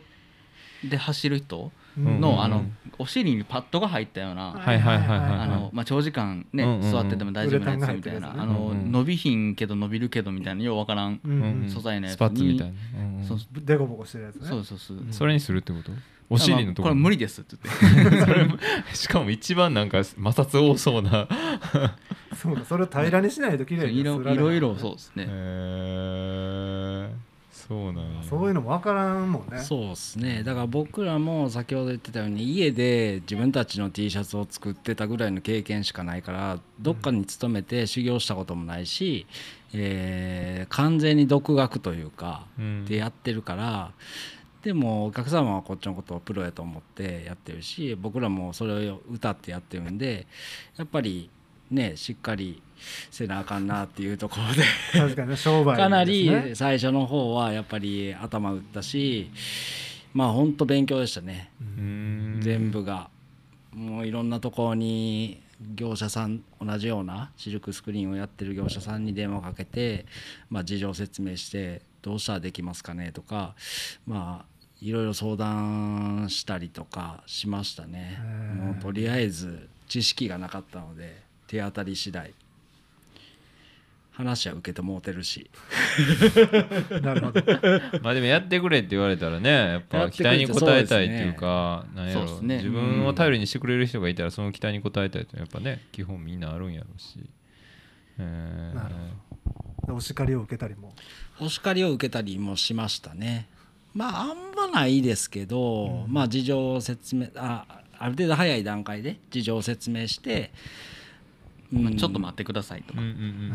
[SPEAKER 4] で走る人
[SPEAKER 1] うん
[SPEAKER 4] の,、
[SPEAKER 2] うん
[SPEAKER 4] あのお尻にパッドが入ったような、
[SPEAKER 2] はいはいはいはい
[SPEAKER 4] あのまあ、長時間ね、
[SPEAKER 2] うんうんうん。
[SPEAKER 4] 座ってても大丈夫なやつみたいな、あの、伸びひんけど伸びるけどみたいなようわからん、素材のやつに。
[SPEAKER 2] スパッツみたいなうんうん。
[SPEAKER 4] そう。
[SPEAKER 1] デコボコしてるやつね。
[SPEAKER 4] そうそうそう、
[SPEAKER 2] それにするってこと？お尻のところ
[SPEAKER 4] これ無理ですって言って。
[SPEAKER 2] それもしかも一番なんか摩擦多そうな。
[SPEAKER 1] そうかそれを平らにしないと綺麗に
[SPEAKER 4] いろ
[SPEAKER 1] すられない。
[SPEAKER 4] いろいろそうですね、
[SPEAKER 2] へえそうなんや。
[SPEAKER 1] そういうのも分からんもんね。
[SPEAKER 3] そうですね。だから僕らも先ほど言ってたように家で自分たちの T シャツを作ってたぐらいの経験しかないからどっかに勤めて修行したこともないし、えー完全に独学というか
[SPEAKER 2] うん。
[SPEAKER 3] でやってるからでもお客様はこっちのことをプロやと思ってやってるし僕らもそれを歌ってやってるんでやっぱりねしっかりせなあかんなっていうところで。
[SPEAKER 1] 確かにね商売ですね。
[SPEAKER 3] かなり最初の方はやっぱり頭打ったしまあ本当勉強でしたね。
[SPEAKER 2] うん。
[SPEAKER 3] 全部が。もういろんなところに業者さん同じようなシルクスクリーンをやってる業者さんに電話かけて、まあ、事情説明してどうしたらできますかねとかまあいろいろ相談したりとかしましたね。もうとりあえず知識がなかったので手当たり次第話は受けてもうてるし。
[SPEAKER 1] なるほど。
[SPEAKER 2] まあでもやってくれって言われたらねやっぱ期待に応えたいっていうかなんやろ。
[SPEAKER 4] そうですね。
[SPEAKER 2] 自分を頼りにしてくれる人がいたらその期待に応えたいってやっぱね基本みんなあるんやろうし。えー。
[SPEAKER 1] なるお叱りを受けたりも。
[SPEAKER 3] お叱りを受けたりもしましたね。まああんまないですけど、まあ事情を説明あある程度早い段階で事情を説明して、
[SPEAKER 4] まあちょっと待ってくださいとか、
[SPEAKER 2] うん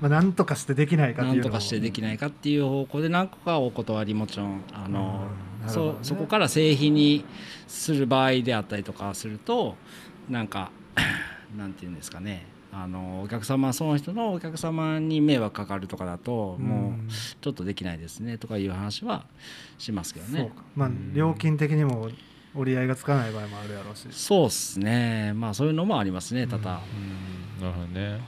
[SPEAKER 1] まあなんとかしてできないかって
[SPEAKER 3] ないん
[SPEAKER 1] う
[SPEAKER 3] とかしてできないかっていう方向で何個かお断りもちろんあの、
[SPEAKER 1] ね。
[SPEAKER 3] そそこから製品にする場合であったりとかするとなんか なんていうんですかね。あのお客様その人のお客様に迷惑かかるとかだともうちょっとできないですねとかいう話はしますけどね。
[SPEAKER 1] そうか。まあ料金的にも折り合いがつかない場合もあるやろうし。
[SPEAKER 3] そうっすね。まあそういうのもありますね多々、
[SPEAKER 2] うん。なるほどね。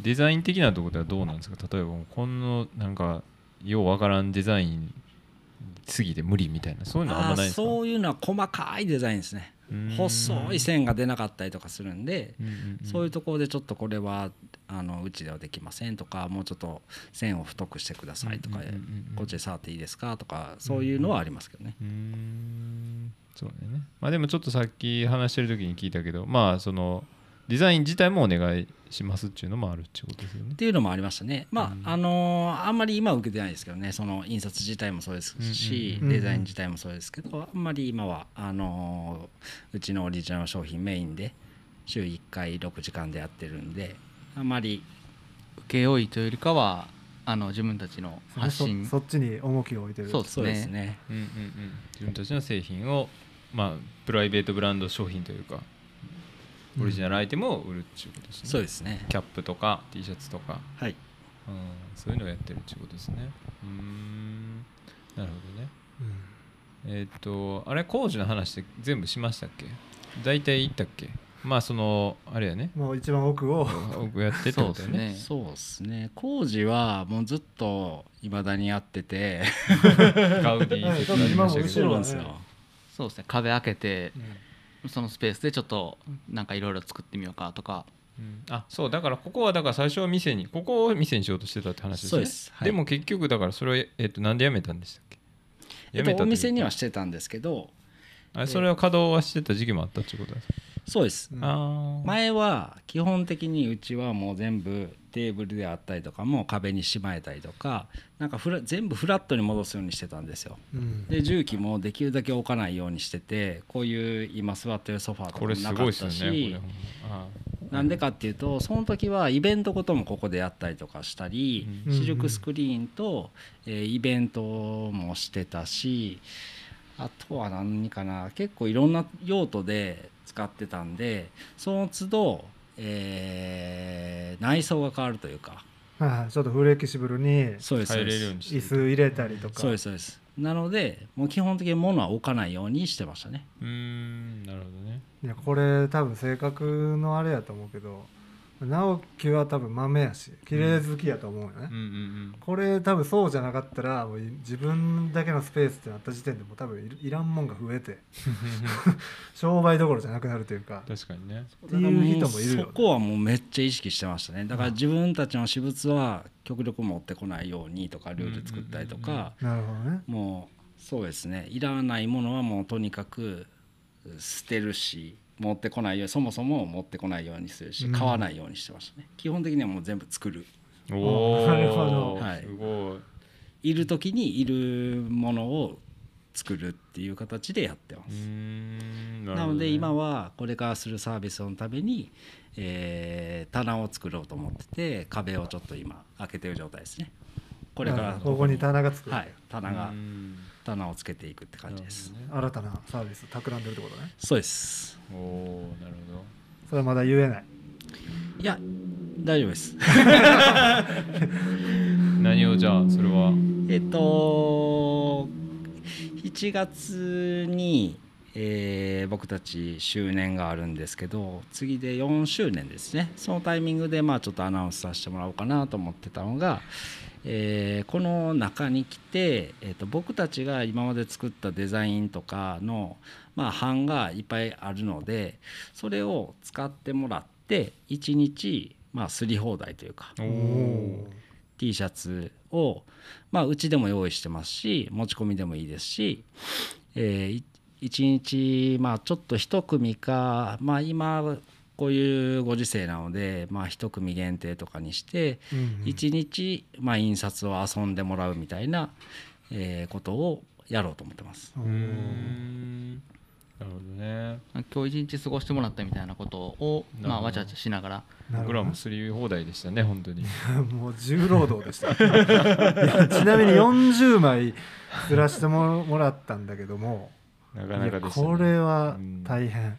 [SPEAKER 2] デザイン的なところではどうなんですか？例えばこのなんかようわからんデザインすぎて無理みたいな。そういうのはあんまないんですか？
[SPEAKER 3] そういうのは細かいデザインですね。
[SPEAKER 2] うん
[SPEAKER 3] 細い線が出なかったりとかするんで、そういうところでちょっとこれはあのうちではできませんとかもうちょっと線を太くしてくださいとか、こっちで触っていいですかとかそういうのはありますけどね。
[SPEAKER 2] うーん。そうね。まあでもちょっとさっき話してる時に聞いたけどまあそのデザイン自体もお願いしますっていうのもあるっていうことですよね。
[SPEAKER 3] っていうのもありましたね。まあ、あのーあんまり今は受けてないですけどね、その印刷自体もそうですし、
[SPEAKER 1] うんうんうん。
[SPEAKER 3] デザイン自体もそうですけど、あんまり今はあのーうちのオリジナル商品メインで週1回6時間でやってるんで、あんまり
[SPEAKER 4] 請負いというよりかはあの自分たちの発信。
[SPEAKER 1] そそっちに重きを置いてる。
[SPEAKER 4] そうです
[SPEAKER 3] そうです
[SPEAKER 4] ね
[SPEAKER 3] ね。
[SPEAKER 2] うんうんうん。自分たちの製品をまあプライベートブランド商品というかオリジナルアイテムを売るっていうことですね、
[SPEAKER 3] そうですね。
[SPEAKER 2] キャップとか T シャツとか、
[SPEAKER 3] はい。
[SPEAKER 2] うん、そういうのをやってるっていうことですね。うーん。なるほどね。えーっとあれ工事の話って全部しましたっけ？大体言ったっけ？まあそのあれやね。
[SPEAKER 1] もう一番奥を。
[SPEAKER 2] 僕やってって
[SPEAKER 4] そう
[SPEAKER 2] ことだよね
[SPEAKER 4] ですね。
[SPEAKER 3] そうですね。工事はもうずっと未だにやってて、
[SPEAKER 2] ガウディ説明ありましたけど
[SPEAKER 3] そうなんですよ。
[SPEAKER 4] そうですね。壁開けてそのスペースでちょっとなんかいろいろ作ってみようかとか。
[SPEAKER 2] うん。あそうだからここはだから最初は店にここを店にしようとしてたって話ですね。
[SPEAKER 3] そうです。はい。
[SPEAKER 2] でも結局だからそれを、えっとなんで辞めたんでしたっけ？
[SPEAKER 3] えっと、お店にはしてたんですけど、
[SPEAKER 2] あそれは稼働はしてた時期もあったってことですか、
[SPEAKER 3] そうです。
[SPEAKER 1] うん。
[SPEAKER 3] 前は基本的にうちはもう全部テーブルであったりとかも壁にしまえたりとかなんかフラ全部フラットに戻すようにしてたんですよ。
[SPEAKER 1] うん。
[SPEAKER 3] で重機もできるだけ置かないようにしててこういう今座ってるソファーとかも
[SPEAKER 2] これす
[SPEAKER 3] なかっ
[SPEAKER 2] ごいですよね
[SPEAKER 3] たし
[SPEAKER 2] これあ
[SPEAKER 3] なんでかっていうとその時はイベントごともここでやったりとかしたり、
[SPEAKER 1] うん。
[SPEAKER 3] シルクスクリーンと、えーイベントもしてたしあとは何かな？結構いろんな用途で使ってたんでその都度、えー内装が変わるというか。
[SPEAKER 1] はいちょっとフレキシブルに
[SPEAKER 3] そうですそう
[SPEAKER 2] 入れるよう
[SPEAKER 3] で
[SPEAKER 2] にして
[SPEAKER 1] 椅子入れたりとか。
[SPEAKER 3] すそうですそうです。なのでもう基本的に物は置かないようにしてましたね。
[SPEAKER 2] うーんなるほどね。
[SPEAKER 1] いやこれ多分性格のあれやと思うけど直樹は多分豆やし綺麗好きやと思うよね、
[SPEAKER 2] うん。うん
[SPEAKER 1] これ多分そうじゃなかったらもう自分だけのスペースってなった時点でもう多分いらんもんが増えて 商売どころじゃなくなるというか
[SPEAKER 2] 確かにね。
[SPEAKER 1] っていう人もいるよね。
[SPEAKER 3] そこはもうめっちゃ意識してましたね。だから自分たちの私物は極力持ってこないようにとかルール作ったりとか
[SPEAKER 1] なるほどね。
[SPEAKER 3] もうそうですね。いらないものはもうとにかく捨てるし持ってこないようにそもそも持ってこないようにするし
[SPEAKER 1] うん。
[SPEAKER 3] 買わないようにしてましたね。基本的にはもう全部作る。
[SPEAKER 2] おお
[SPEAKER 1] なるほど。
[SPEAKER 3] はい。
[SPEAKER 2] すごい。
[SPEAKER 3] いる時にいるものを作るっていう形でやってます。
[SPEAKER 2] んなね。
[SPEAKER 3] ので今はこれからするサービスのために、えー棚を作ろうと思ってて壁をちょっと今開けてる状態ですね。これから。
[SPEAKER 1] あここに棚がつく、
[SPEAKER 3] はい。棚が
[SPEAKER 2] うん
[SPEAKER 3] 棚をつけていくって感じです、
[SPEAKER 2] なるほ
[SPEAKER 1] 新たなサービス企んでるってことね。
[SPEAKER 3] そうです。
[SPEAKER 2] どねおおなるほ
[SPEAKER 1] それはまだ言えない。
[SPEAKER 3] いや大丈夫です。
[SPEAKER 2] ど 何をじゃあそれは？
[SPEAKER 3] えっと1月に、えー僕たち周年があるんですけど次で4周年ですね。そのタイミングでまあちょっとアナウンスさせてもらおうかなと思ってたのが、えーこの中に来て、えー、と僕たちが今まで作ったデザインとかの、まあ、版がいっぱいあるのでそれを使ってもらって1日、まあ、すり放題というか T シャツを、まあ、うちでも用意してますし持ち込みでもいいですし、えー、1日、まあ、ちょっと一組か、まあ、今こういうご時世なので、まあ、一組限定とかにして
[SPEAKER 1] うんうん。
[SPEAKER 3] 1日、まあ、印刷を遊んでもらうみたいな、えーことをやろうと思ってます。
[SPEAKER 2] うーん。なるほどね。
[SPEAKER 4] 今日一日過ごしてもらったみたいなことを、まあ、わちゃわちゃしながら。
[SPEAKER 2] 僕らもすり放題でしたね本当に。
[SPEAKER 1] もう重労働でした。ちなみに40枚すらしてももらったんだけども。
[SPEAKER 2] なかなかでした、ね、
[SPEAKER 1] これは大変、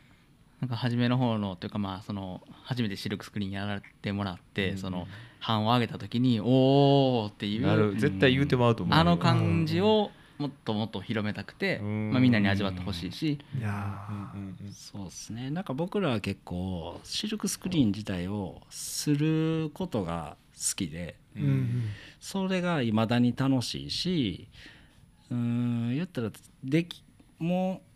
[SPEAKER 4] なんか初めの方のというかまあその初めてシルクスクリーンやられてもらって、その版を上げた時におーっていう
[SPEAKER 2] なる。絶対言うてまうと思うよ。
[SPEAKER 4] あの感じをもっともっと広めたくて、
[SPEAKER 2] うん。
[SPEAKER 4] まあ、みんなに味わってほしいし、
[SPEAKER 1] いや
[SPEAKER 2] うんうんうん。
[SPEAKER 3] そうですね。なんか僕らは結構シルクスクリーン自体をすることが好きで
[SPEAKER 1] ーうんうん。
[SPEAKER 3] それがいまだに楽しいしうーん言ったらできもう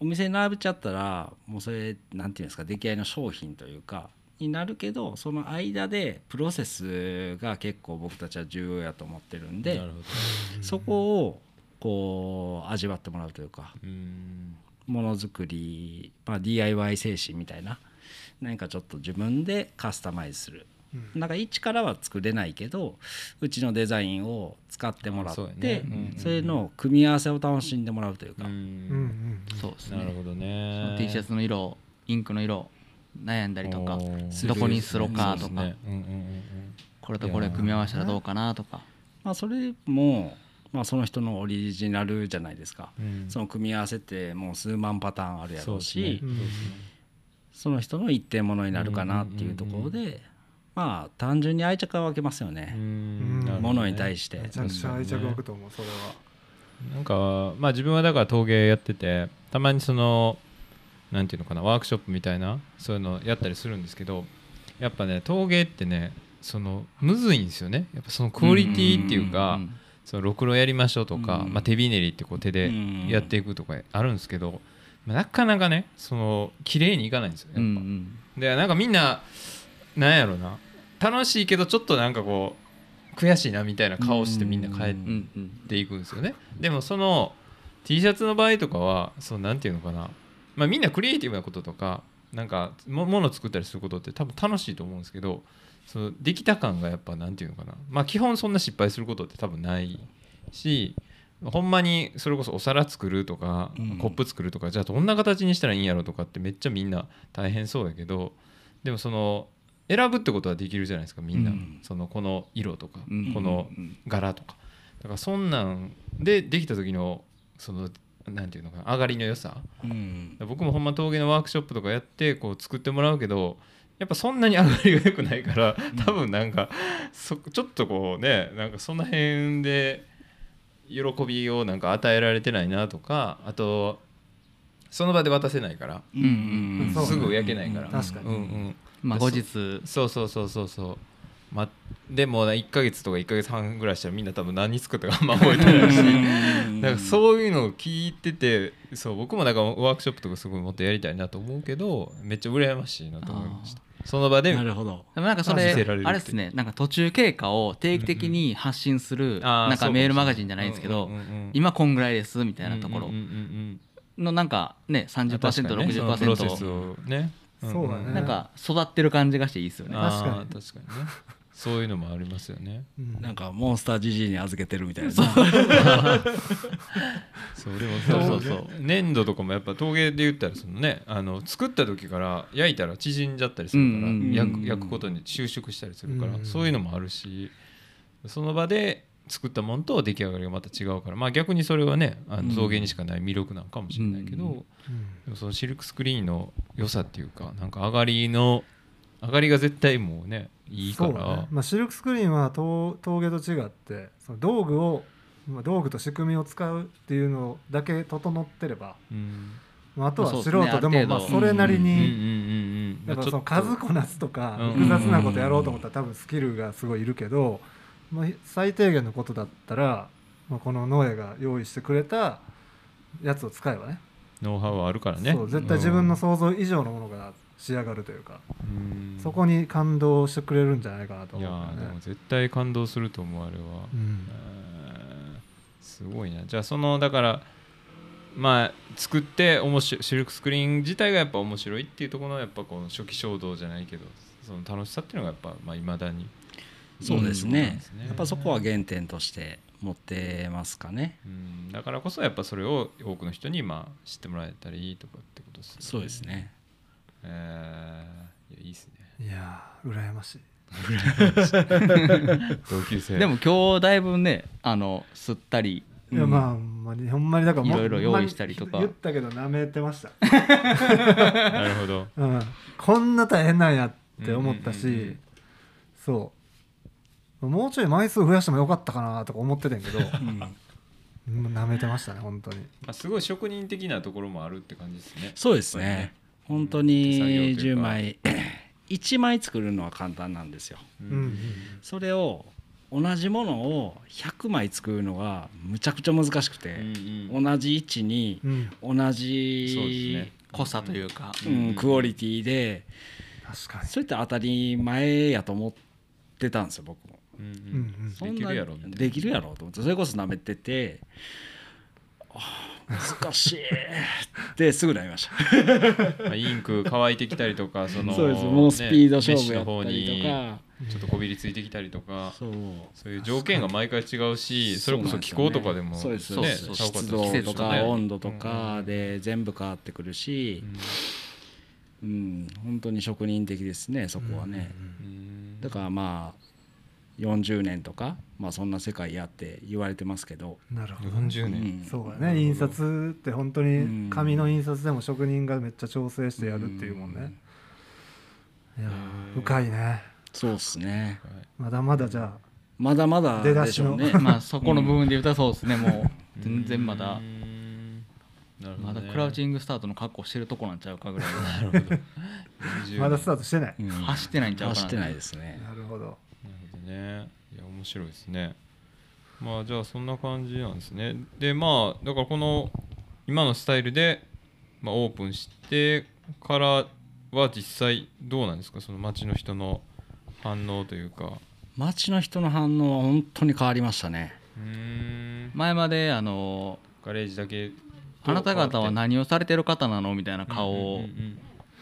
[SPEAKER 3] お店に並べちゃったらもうそれなんていうんですか出来合いの商品というかになるけどその間でプロセスが結構僕たちは重要やと思ってるんでそこをこう味わってもらうというか
[SPEAKER 2] うん。
[SPEAKER 3] ものづくり、まあ、DIY 精神みたいな何かちょっと自分でカスタマイズする
[SPEAKER 1] うん。
[SPEAKER 3] なんか一からは作れないけどうちのデザインを使ってもらって
[SPEAKER 2] そう
[SPEAKER 3] そ,、
[SPEAKER 2] やね。うん。
[SPEAKER 3] れの組み合わせを楽しんでもらうというか、
[SPEAKER 2] うん。
[SPEAKER 1] うん。うん
[SPEAKER 4] そうですね。
[SPEAKER 2] なるほど
[SPEAKER 4] そ
[SPEAKER 2] ね
[SPEAKER 4] の T シャツの色インクの色悩んだりとかどこにすろかとか、
[SPEAKER 2] ねうんうんうんうん
[SPEAKER 4] これとこれ組み合わせたらどうかなとか。
[SPEAKER 3] まあ、それも、まあ、その人のオリジナルじゃないですか、
[SPEAKER 2] うん。
[SPEAKER 3] その組み合わせってもう数万パターンあるやろうし
[SPEAKER 2] そうですね。
[SPEAKER 3] その人の一点ものになるかなっていうところで、まあ単純に愛着は湧けますよね、ものに対して。
[SPEAKER 1] めちゃくちゃ愛着湧くと思うそれは。
[SPEAKER 2] なんかまあ自分はだから陶芸やっててたまにそのなんていうのかなワークショップみたいなそういうのやったりするんですけどやっぱね陶芸ってねそのむずいんですよね。やっぱそのクオリティっていうか、
[SPEAKER 4] ん
[SPEAKER 2] そのろくろやりましょうとか、
[SPEAKER 3] うん。
[SPEAKER 2] まあ、手びねりってこう手で
[SPEAKER 3] うん。
[SPEAKER 2] やっていくとかあるんですけど、まあなかなかねその綺麗にいかないんですよ
[SPEAKER 4] うんう
[SPEAKER 2] やっぱ、
[SPEAKER 4] ん。
[SPEAKER 2] でなんかみんななんやろな。楽しいけどちょっとなんかこう悔しいなみたいな顔してみんな帰っていくんですよね。でもその T シャツの場合とかはそうなんていうのかな、まあ、みんなクリエイティブなこととかなんかももの作ったりすることって多分楽しいと思うんですけどそのできた感がやっぱなんていうのかな。まあ基本そんな失敗することって多分ないしほんまにそれこそお皿作るとか、
[SPEAKER 3] うん。
[SPEAKER 2] コップ作るとかじゃあどんな形にしたらいいんやろとかってめっちゃみんな大変そうやけどでもその選ぶってことはできるじゃないですかみんな、
[SPEAKER 3] うん。
[SPEAKER 2] そのこの色とか、
[SPEAKER 4] うん。
[SPEAKER 2] この
[SPEAKER 4] うん。
[SPEAKER 2] 柄とか。だからそんなんでできた時のそのなんていうのかな上がりの良さ。
[SPEAKER 3] うん。
[SPEAKER 2] 僕もほんま陶芸のワークショップとかやってこう作ってもらうけどやっぱそんなに上がりが良くないから多分なんかそちょっとこうねなんかその辺で喜びをなんか与えられてないなとかあとその場で渡せないから。
[SPEAKER 3] うんうんうん。
[SPEAKER 2] すぐ焼けないから。
[SPEAKER 1] 確かに。
[SPEAKER 2] うんうん
[SPEAKER 4] まあ後日。
[SPEAKER 2] そうそうそうそうそう。までも1ヶ月とか1ヶ月半ぐらいしたらみんな多分何作ったか あんま覚えてないし。
[SPEAKER 3] うん。
[SPEAKER 2] なんかそういうのを聞いててそう僕もなんかワークショップとかすごいもっとやりたいなと思うけどめっちゃ羨ましいなと思いました。その場で
[SPEAKER 3] なるほど。
[SPEAKER 4] でもなんかそれあれですね。なんか途中経過を定期的に発信するなんかメールマガジンじゃないんですけど
[SPEAKER 2] うんうんうんうん。
[SPEAKER 4] 今こんぐらいですみたいなところのなんかね
[SPEAKER 2] うん確かにね。そのプロセス
[SPEAKER 4] 30%60%
[SPEAKER 2] をね
[SPEAKER 1] そうだね。
[SPEAKER 4] なんか育ってる感じがしていいですよね。
[SPEAKER 1] 確かに。
[SPEAKER 2] 確かにね。そういうのもありますよね。
[SPEAKER 1] うん。
[SPEAKER 3] なんかモンスタージジイに預けてるみたいな。
[SPEAKER 2] そう。でも
[SPEAKER 4] そうそうそう。
[SPEAKER 2] 粘土とかもやっぱ陶芸で言ったらそのね。あの作った時から焼いたら縮んじゃったりするから、
[SPEAKER 4] うんうんうん。
[SPEAKER 2] 焼く焼くことに収縮したりするから、
[SPEAKER 1] うん。
[SPEAKER 2] そういうのもあるしその場で作ったものと出来上がりがまた違うからまあ逆にそれはねあの陶芸にしかない魅力なのかもしれないけど、
[SPEAKER 4] うん。
[SPEAKER 1] うん
[SPEAKER 2] でもそのシルクスクリーンの良さっていうかなんか上がりの上がりが絶対もうねいいから。
[SPEAKER 1] ね。まあ、シルクスクリーンは陶陶芸と違ってその道具を、まあ、道具と仕組みを使うっていうのだけ整ってれば、
[SPEAKER 2] うん。
[SPEAKER 1] まあ、あとは素人でも、まあ、それなり
[SPEAKER 2] うんうんうん
[SPEAKER 1] に、
[SPEAKER 2] うん。
[SPEAKER 1] やっぱその数こなすとか
[SPEAKER 2] うん。
[SPEAKER 1] 複雑なことやろうと思ったら多分スキルがすごいいるけど、まあ、最低限のことだったら、まあ、このノエが用意してくれたやつを使えばね。
[SPEAKER 2] ノウハウはあるからね。
[SPEAKER 1] そう絶対自分の想像以上のものが仕上がるというか、
[SPEAKER 2] うん。
[SPEAKER 1] そこに感動してくれるんじゃないかなと
[SPEAKER 2] いや
[SPEAKER 1] 思うね。
[SPEAKER 2] ーでも絶対感動すると思うあれは、
[SPEAKER 1] うん。
[SPEAKER 2] えーすごいな。じゃあそのだからまあ作って面白いシルクスクリーン自体がやっぱ面白いっていうところのやっぱこの初期衝動じゃないけどその楽しさっていうのがやっぱまあ未だに
[SPEAKER 3] そうです
[SPEAKER 2] そうなん
[SPEAKER 3] ね
[SPEAKER 2] ですね。
[SPEAKER 3] やっぱそこは原点として持ってますかね。
[SPEAKER 2] うん。だからこそやっぱそれを多くの人にまあ知ってもらえたりとかってことですよね。
[SPEAKER 3] そうですね。
[SPEAKER 2] えーいやいいですね。
[SPEAKER 1] いやー羨ましい。
[SPEAKER 2] 同級生。
[SPEAKER 4] でも今日だいぶねあの吸ったり
[SPEAKER 1] いやまあほんまにほんまにだからも
[SPEAKER 4] いろいろ用意したりとか。
[SPEAKER 1] 言ったけど舐めてました、
[SPEAKER 2] なるほど。
[SPEAKER 1] うん、こんな大変なんやって思ったし、
[SPEAKER 2] うんうんうんうん。
[SPEAKER 1] そうもうちょい枚数増やしてもよかったかなとか思ってたんやけど
[SPEAKER 3] うん。
[SPEAKER 1] うん舐めてましたね本当に。
[SPEAKER 2] まあ、すごい職人的なところもあるって感じですね。
[SPEAKER 3] そうですね。本当に
[SPEAKER 2] というか。
[SPEAKER 3] 10枚1枚作るのは簡単なんですよ。
[SPEAKER 2] う
[SPEAKER 1] うんうん。
[SPEAKER 3] それを同じものを100枚作るのがむちゃくちゃ難しくて、
[SPEAKER 2] うんうん。
[SPEAKER 3] 同じ位置に
[SPEAKER 1] うん。
[SPEAKER 3] 同
[SPEAKER 2] そうです
[SPEAKER 3] じ
[SPEAKER 2] ね、
[SPEAKER 4] 濃さというか
[SPEAKER 3] うんクオリティで
[SPEAKER 1] 確かに。
[SPEAKER 3] それって当たり前やと思ってたんですよ僕そんな
[SPEAKER 2] できるやろ
[SPEAKER 3] できるやろと思ってそれこそ舐めてて難しいって すぐなりました。
[SPEAKER 2] まあ、インク 乾いてきたりとかその
[SPEAKER 3] そうです。もうスピード勝負
[SPEAKER 2] ね
[SPEAKER 3] やったりとか。
[SPEAKER 2] にちょっとこびりついてきたりとか
[SPEAKER 3] そう
[SPEAKER 2] そう。いう条件が毎回違うしそれこそ気候とかでも
[SPEAKER 3] そうです
[SPEAKER 2] ね
[SPEAKER 3] そうです。
[SPEAKER 2] ちゃうかった
[SPEAKER 3] 湿度とか
[SPEAKER 2] ね。
[SPEAKER 3] 温度とかで全部変わってくるし、うん、本当に職人的ですねそこはね、
[SPEAKER 2] うん。
[SPEAKER 3] だからまあ40年とか、まあ、そんな世界やって言われてますけど、
[SPEAKER 1] なるほど。
[SPEAKER 2] 40
[SPEAKER 3] う
[SPEAKER 2] 年。
[SPEAKER 3] ん。
[SPEAKER 1] そうだね。印刷って本当に紙の印刷でも職人がめっちゃ調整してやるっていうもんね。いやー深いね。
[SPEAKER 3] そうっすね。
[SPEAKER 1] まだまだじゃ
[SPEAKER 3] まだまだでしょうね。
[SPEAKER 4] まあそこの部分で言うとそうですね。もう全然まだ。
[SPEAKER 2] うん。なるほ
[SPEAKER 4] ま
[SPEAKER 2] どね
[SPEAKER 4] だクラウチングスタートの格好してるとこなんちゃうかぐらい
[SPEAKER 2] なるほど40
[SPEAKER 1] あまだスタートしてない
[SPEAKER 3] うん
[SPEAKER 4] 走ってないんちゃうかな
[SPEAKER 3] 走ってないですね。
[SPEAKER 1] なるほど
[SPEAKER 2] ね。いや面白いですね。まあじゃあそんな感じなんですね。でまあだからこの今のスタイルで、まあ、オープンしてからは実際どうなんですか？その街の人の反応というか。
[SPEAKER 3] 街の人の反応は本当に変わりましたね。
[SPEAKER 2] うーん。
[SPEAKER 4] 前まであの
[SPEAKER 2] ガレージだけ。
[SPEAKER 4] あなた方は何をされてる方なの？みたいな顔を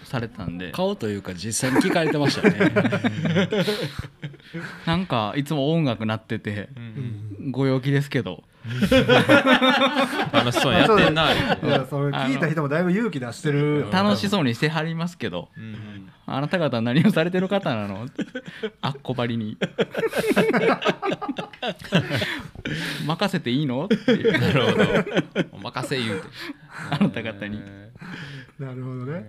[SPEAKER 4] されてたんで。
[SPEAKER 3] 顔というか実際に聞かれてましたね。
[SPEAKER 4] なんかいつも音楽鳴っててご陽気ですけど。
[SPEAKER 2] 楽しそうにやってんな。
[SPEAKER 1] それ聞いた人もだいぶ勇気出してるよ。
[SPEAKER 4] 楽しそうにしてはりますけど。あなた方は何をされてる方なの？あっこばりに。任せていいの？っていう
[SPEAKER 2] なるほど。お任せ言うて。
[SPEAKER 4] あなた方に。
[SPEAKER 2] え
[SPEAKER 1] なるほどね。
[SPEAKER 2] ー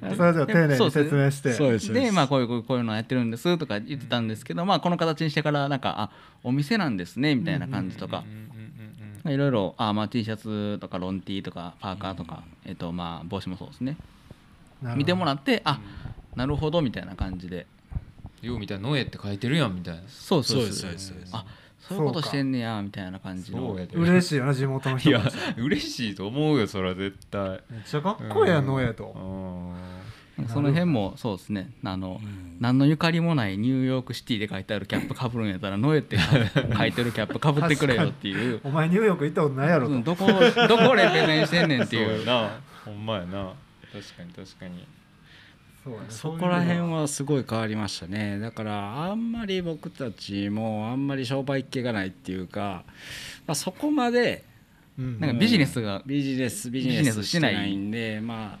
[SPEAKER 1] それ丁寧に説明して。
[SPEAKER 3] そうです。
[SPEAKER 4] でまあこういうこういうのやってるんですとか言ってたんですけど、まあこの形にしてからなんかあお店なんですねみたいな感じとか。いろいろあまあ T シャツとかロン T とかパーカーとか、えっとまあ帽子もそうですね。見てもらってあなるほどみたいな感じで。
[SPEAKER 2] うん。ようみたいな「ノエ」って書いてるやんみたいな。
[SPEAKER 4] そうそう。
[SPEAKER 3] そうですそうですそうです。
[SPEAKER 4] あそういうことしてんねやみたいな感じの。
[SPEAKER 1] 嬉しいよな地元の
[SPEAKER 2] いや
[SPEAKER 1] 人たち。
[SPEAKER 2] 嬉しいと思うよそれは絶対。
[SPEAKER 1] めっちゃかっこいいやんのえと。
[SPEAKER 2] うん。
[SPEAKER 4] その辺もそうですね。あの、何のゆかりもないニューヨークシティで書いてあるキャップかぶるんやったら「ノエ」って 書いてるキャップかぶってくれよっていう。
[SPEAKER 1] お前ニューヨーク行ったことないやろと。
[SPEAKER 4] うんどこどこレペゼンしてんねんっていう
[SPEAKER 2] やな。ほんまやな。確かに確かに
[SPEAKER 1] そ
[SPEAKER 3] こら辺はすごい変わりましたね。だからあんまり僕たちもあんまり商売っ気がないっていうか、まあ、そこまで
[SPEAKER 1] うん
[SPEAKER 4] なんかビジネスが
[SPEAKER 3] ビジネスビジネスして
[SPEAKER 4] ない
[SPEAKER 3] んでまあ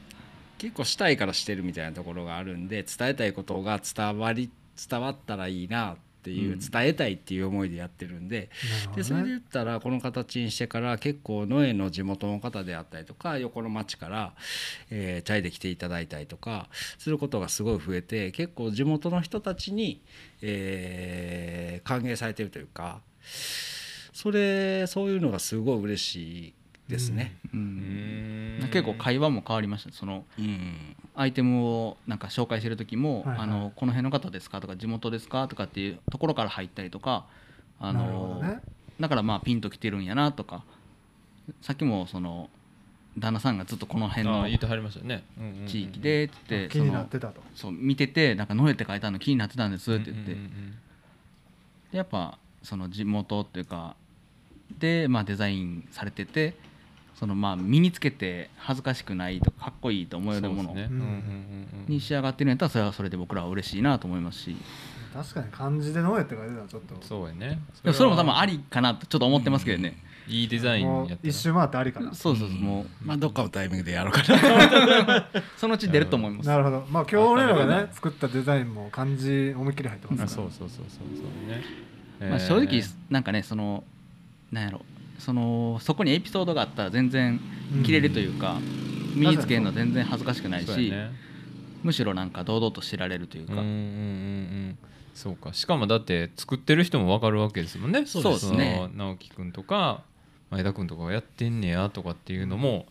[SPEAKER 3] 結構したいからしてるみたいなところがあるんで伝えたいことが伝わり伝わったらいいなっていう、
[SPEAKER 4] うん。
[SPEAKER 3] 伝えたいっていう思いでやってるんででそれで言ったらこの形にしてから結構野江の地元の方であったりとか横の町から、えーチャイで来ていただいたりとかすることがすごい増えて結構地元の人たちに、えー歓迎されてるというかそれそういうのがすごい嬉しいですね。
[SPEAKER 4] う
[SPEAKER 2] うん。ん
[SPEAKER 4] 結構会話も変わりました。その
[SPEAKER 3] うん。
[SPEAKER 4] アイテムをなんか紹介してる時も、
[SPEAKER 1] はいはい。
[SPEAKER 4] あのこの辺の方ですか？とか地元ですか？とかっていうところから入ったりとかあの、
[SPEAKER 1] どね。
[SPEAKER 4] だからまあピンときてるんやなとか。さっきもその旦那さんがずっとこの辺の地域でって
[SPEAKER 1] 気にな
[SPEAKER 4] その
[SPEAKER 1] ってたと。
[SPEAKER 4] そう見ててなんか「ノエ」って書いてあるの気になってたんですって言って、
[SPEAKER 2] うんうんうん。
[SPEAKER 4] でやっぱその地元っていうかで、まあ、デザインされててそのまあ身につけて恥ずかしくないとかかっこいいと思えるものに仕上がってるんやったらそれはそれで僕らは嬉しいなと思いますし。
[SPEAKER 1] 確かに漢字でノエって書いてたらちょっと。
[SPEAKER 2] そうやね。
[SPEAKER 4] でもそれも多分ありかなとちょっと思ってますけどね、
[SPEAKER 2] いいデザインやったら。
[SPEAKER 1] 一周回ってありかな。
[SPEAKER 4] そうそうそう。もう
[SPEAKER 3] まあどっかのタイミングでやろうかな。
[SPEAKER 4] そのうち出ると思います。
[SPEAKER 1] なるほど。まあ今日俺らがね作ったデザインも漢字思いっきり入ってますから。
[SPEAKER 2] あそうそうそうそう。そうね。
[SPEAKER 4] まあ、正直なんかねそのなんやろそのそこにエピソードがあったら全然切れるというか、身につけるの全然恥ずかしくないし、
[SPEAKER 2] ね。
[SPEAKER 4] むしろなんか堂々と知られるというか、
[SPEAKER 2] うんうんうんうん。そうか。しかもだって作ってる人も分かるわけですもんね。
[SPEAKER 4] そうですね。
[SPEAKER 2] 直樹君とか前田君とかがやってんねやとかっていうのも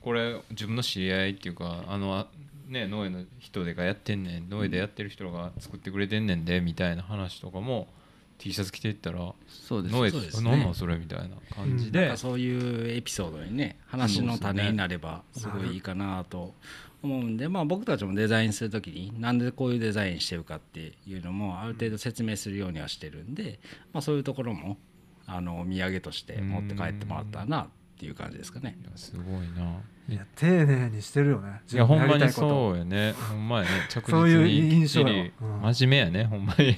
[SPEAKER 2] これ自分の知り合いっていうかあのあね農園の人でがやってんねん。農園でやってる人が作ってくれてんねんでみたいな話とかも T シャツ着ていったら
[SPEAKER 4] そうです。
[SPEAKER 3] ですね。
[SPEAKER 2] 何なんそれみたいな感じで。
[SPEAKER 3] かそういうエピソードにね話の種になればすごいいいかなと思うんで、まあ、僕たちもデザインする時になんでこういうデザインしてるかっていうのもある程度説明するようにはしてるんで、まあ、そういうところもあのお土産として持って帰ってもらったらなっていう感じですかね。
[SPEAKER 2] すごいな。い
[SPEAKER 1] や丁寧にしてるよね。
[SPEAKER 2] いやほんまに
[SPEAKER 1] う
[SPEAKER 2] そうやね。ほんまやね。着
[SPEAKER 1] そういう
[SPEAKER 2] 実に
[SPEAKER 1] 印象うん。
[SPEAKER 2] 真面目やねほんまに。